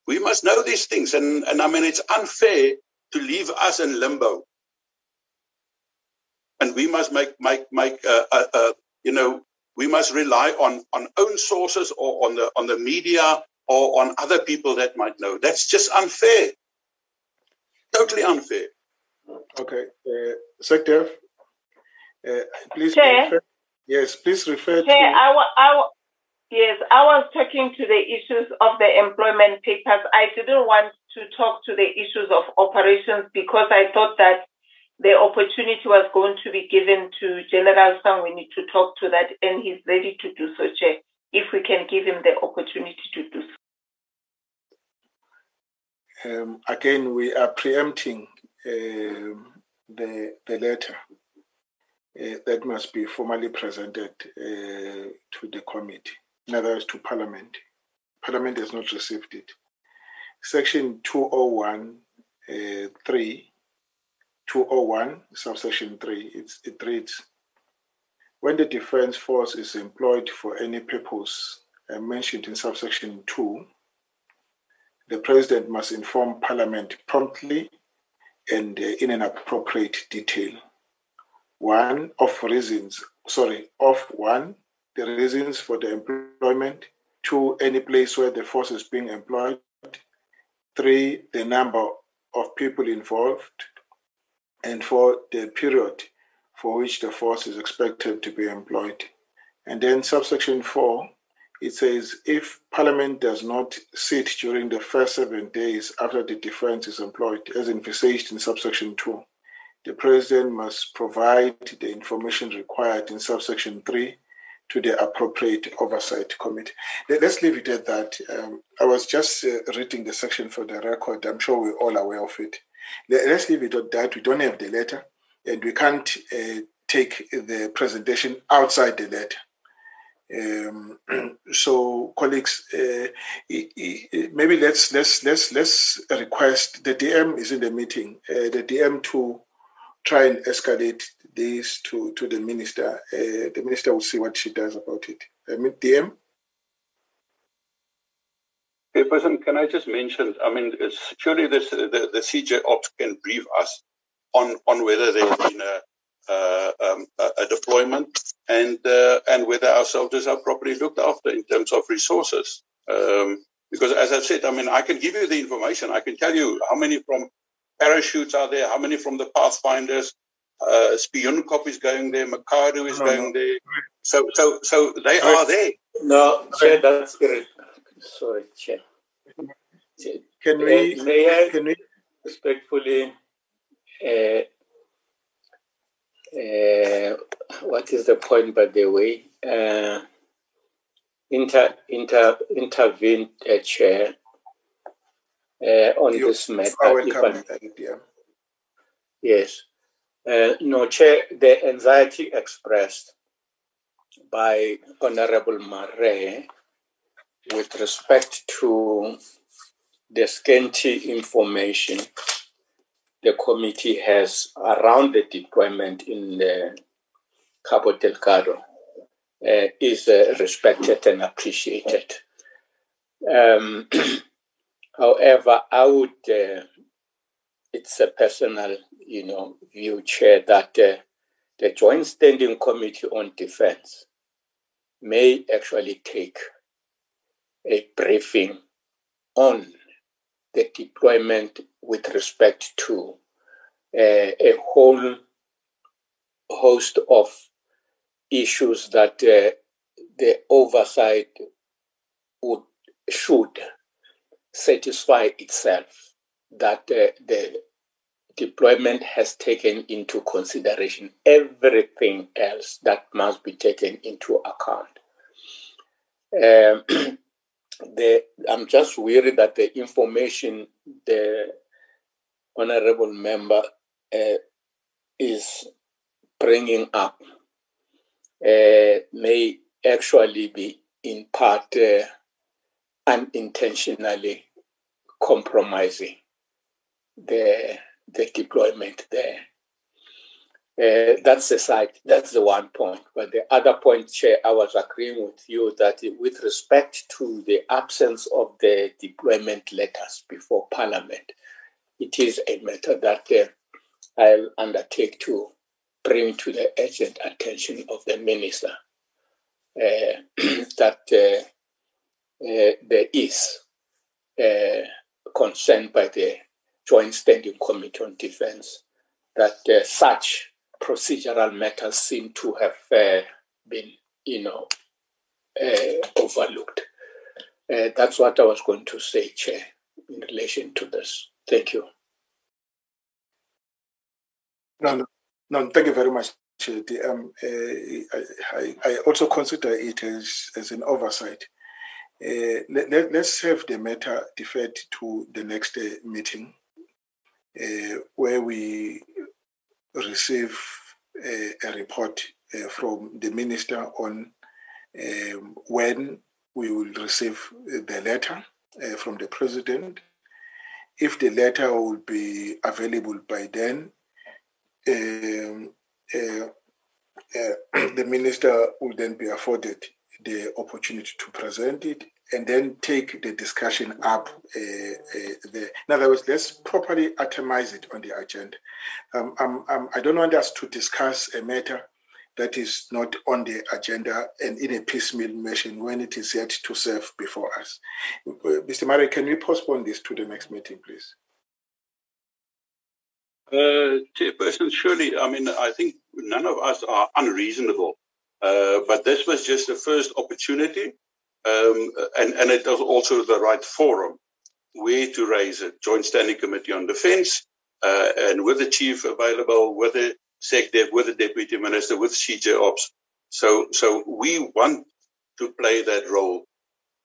We must know these things. And, and I mean, it's unfair to leave us in limbo. And we must make, make, make, uh, uh, uh you know, we must rely on, on own sources or on the, on the media or on other people that might know. That's just unfair. Totally unfair. Okay. Uh, Secretary, uh, please Chair? refer, yes, please refer Chair, to. I, wa- I, wa- yes, I was talking to the issues of the employment papers. I didn't want to talk to the issues of operations because I thought that the opportunity was going to be given to General Sangweni to talk to that, and he's ready to do so, Chair, if we can give him the opportunity to do so. Um, again, we are preempting um, the the letter uh, that must be formally presented uh, to the committee, in other words, to Parliament. Parliament has not received it. Section 201 uh, 3 201, subsection 3, it's, it reads When the defense force is employed for any purpose mentioned in subsection 2, the president must inform parliament promptly and uh, in an appropriate detail. One of reasons, sorry, of one, the reasons for the employment, two, any place where the force is being employed, three, the number of people involved, and for the period for which the force is expected to be employed. And then subsection 4, it says if Parliament does not sit during the first seven days after the defense is employed, as envisaged in subsection 2, the President must provide the information required in subsection 3 to the appropriate oversight committee. Let's leave it at that. Um, I was just uh, reading the section for the record. I'm sure we're all aware of it. Let's leave it at that. We don't have the letter, and we can't uh, take the presentation outside the letter. Um, so, colleagues, uh, maybe let's let's let's let's request the DM is in the meeting. Uh, the DM to try and escalate this to to the minister. Uh, the minister will see what she does about it. I mean, DM. Hey, person, can I just mention? I mean, surely this, the the CJ Ops can brief us on on whether there's been a um, a, deployment and uh, and whether our soldiers are properly looked after in terms of resources. Um, because as I've said, I mean, I can give you the information. I can tell you how many from parachutes are there, how many from the Pathfinders, uh, Spionkop is going there, Mikado is no, going no. there. So, so, so they are there. No, Chair, that's great. Sorry, Chair. Can we? Uh, may I can we respectfully? Uh, uh, what is the point, by the way? Uh, inter, inter, intervene, uh, Chair, uh, on You this matter. welcome, I- Yes. Uh, no, Chair, the anxiety expressed by Honorable Marais with respect to the scanty information the committee has around the deployment in the Cabo Delgado uh, is uh, respected and appreciated. Um, however, I would, uh, it's a personal, you know, view, Chair, that uh, the Joint Standing Committee on Defense may actually take a briefing on the deployment with respect to uh, a whole host of issues that uh, the oversight would should satisfy itself that uh, the deployment has taken into consideration everything else that must be taken into account. Um, the, I'm just worried that the information the honorable member uh, is bringing up uh, may actually be in part uh, unintentionally compromising the, the deployment there. Uh, that's the side, that's the one point. But the other point, Chair, I was agreeing with you that with respect to the absence of the deployment letters before Parliament, it is a matter that uh, I'll undertake to bring to the urgent attention of the minister uh, that uh, uh, there is uh, concern by the Joint Standing Committee on Defense that uh, such procedural matters seem to have been, you know, overlooked. That's what I was going to say, Chair, in relation to this. Thank you. No, no, no thank you very much. Um, uh, I, I, also consider it as, as an oversight. Uh, let, us have the matter deferred to the next uh, meeting where we receive a, a report uh, from the minister on um, when we will receive the letter uh, from the president. If the letter will be available by then, um, uh, uh the minister will then be afforded the opportunity to present it and then take the discussion up uh, uh, there. In other words, let's properly itemize it on the agenda. Um, um, um, I don't want us to discuss a matter that is not on the agenda and in a piecemeal fashion when it is yet to serve before us. Mr. Marais, can we postpone this to the next meeting, please? Uh, Chairperson, surely, I mean, I think none of us are unreasonable, uh, but this was just the first opportunity um, and, and it was also the right forum where to raise it. Joint Standing Committee on Defence, uh, and with the chief available, with the SecDef, with the deputy minister, with CJ Ops. So, so we want to play that role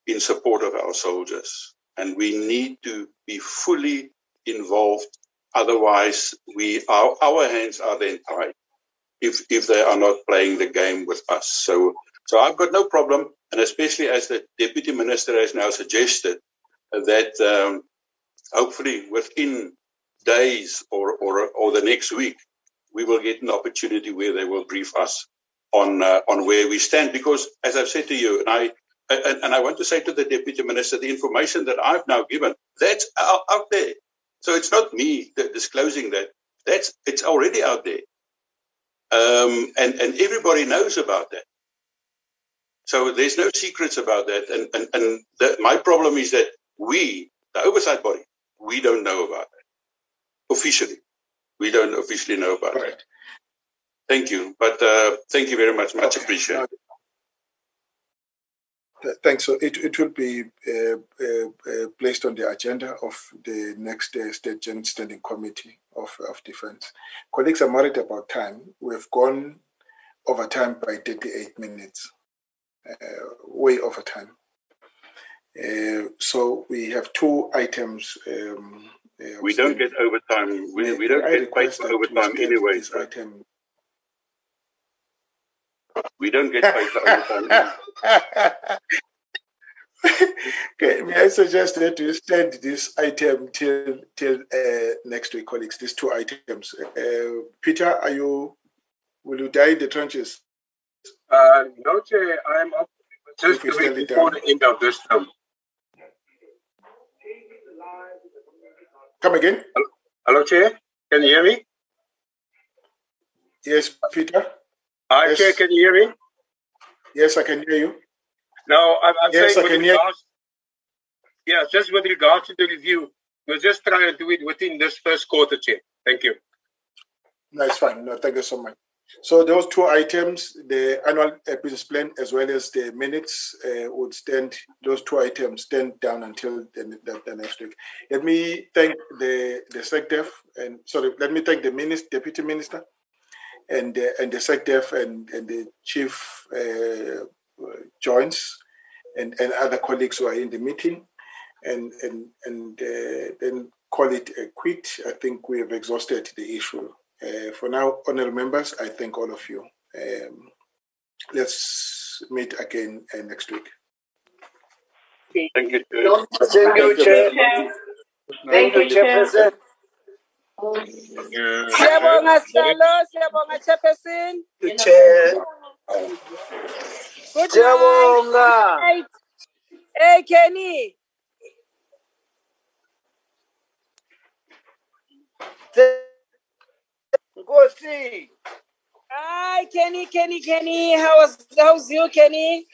in support of our soldiers, and we need to be fully involved. Otherwise, we our our hands are then tied if if they are not playing the game with us. So, so I've got no problem and especially as the deputy minister has now suggested that um, hopefully within days or, or, or the next week, we will get an opportunity where they will brief us on uh, on where we stand. Because as I've said to you, and I and, and I want to say to the deputy minister, the information that I've now given that's out, out there. So it's not me disclosing that. That's it's already out there, um, and and everybody knows about that. So there's no secrets about that. And, and, and the, my problem is that we, the oversight body, we don't know about that officially. We don't officially know about it. Thank you. But uh, thank you very much. Much okay. appreciated. Thanks. So it, it will be uh, uh, uh, placed on the agenda of the next uh, State Joint Standing Committee of, of Defense. Colleagues, I'm worried about time. We've gone over time by 38 minutes. Uh, way over time. Uh, so we have two items. Um, uh, we don't get overtime. We, we don't get paid for overtime anyway. This item. We don't get paid for overtime. okay, may I suggest that we extend this item till till uh, next week, colleagues? These two items. Uh, Peter, are you? Will you die in the trenches? Uh, no, Chair. I'm up just the week before the end of this term. Come again? Hello, Hello, Chair. Can you hear me? Yes, Peter. Hi, yes. Chair. Can you hear me? Yes, I can hear you. No, I'm, I'm yes, saying I with can hear. regards, yeah, just with regards to the review, we'll just try and do it within this first quarter, Chair. Thank you. No, it's fine. No, thank you so much. So those two items, the annual business plan as well as the minutes, uh, would stand. Those two items stand down until the, the, the next week. Let me thank the the SecDef and sorry, let me thank the minister, deputy minister, and uh, and the SecDef and and the chief uh, joins, and and other colleagues who are in the meeting, and and and uh, then call it a quit. I think we have exhausted the issue. Uh, for now, honorable members, I thank all of you. Um, let's meet again uh, next week. Thank you, Chair. Thank you, Chair. Thank you, Chairperson. Siyabonga Sihlalo, siyabonga Chairperson. Chair. Good Siyabonga. night. Hey Kenny. Nkosi. Hi Kenny, Kenny, Kenny. How's how's you, Kenny?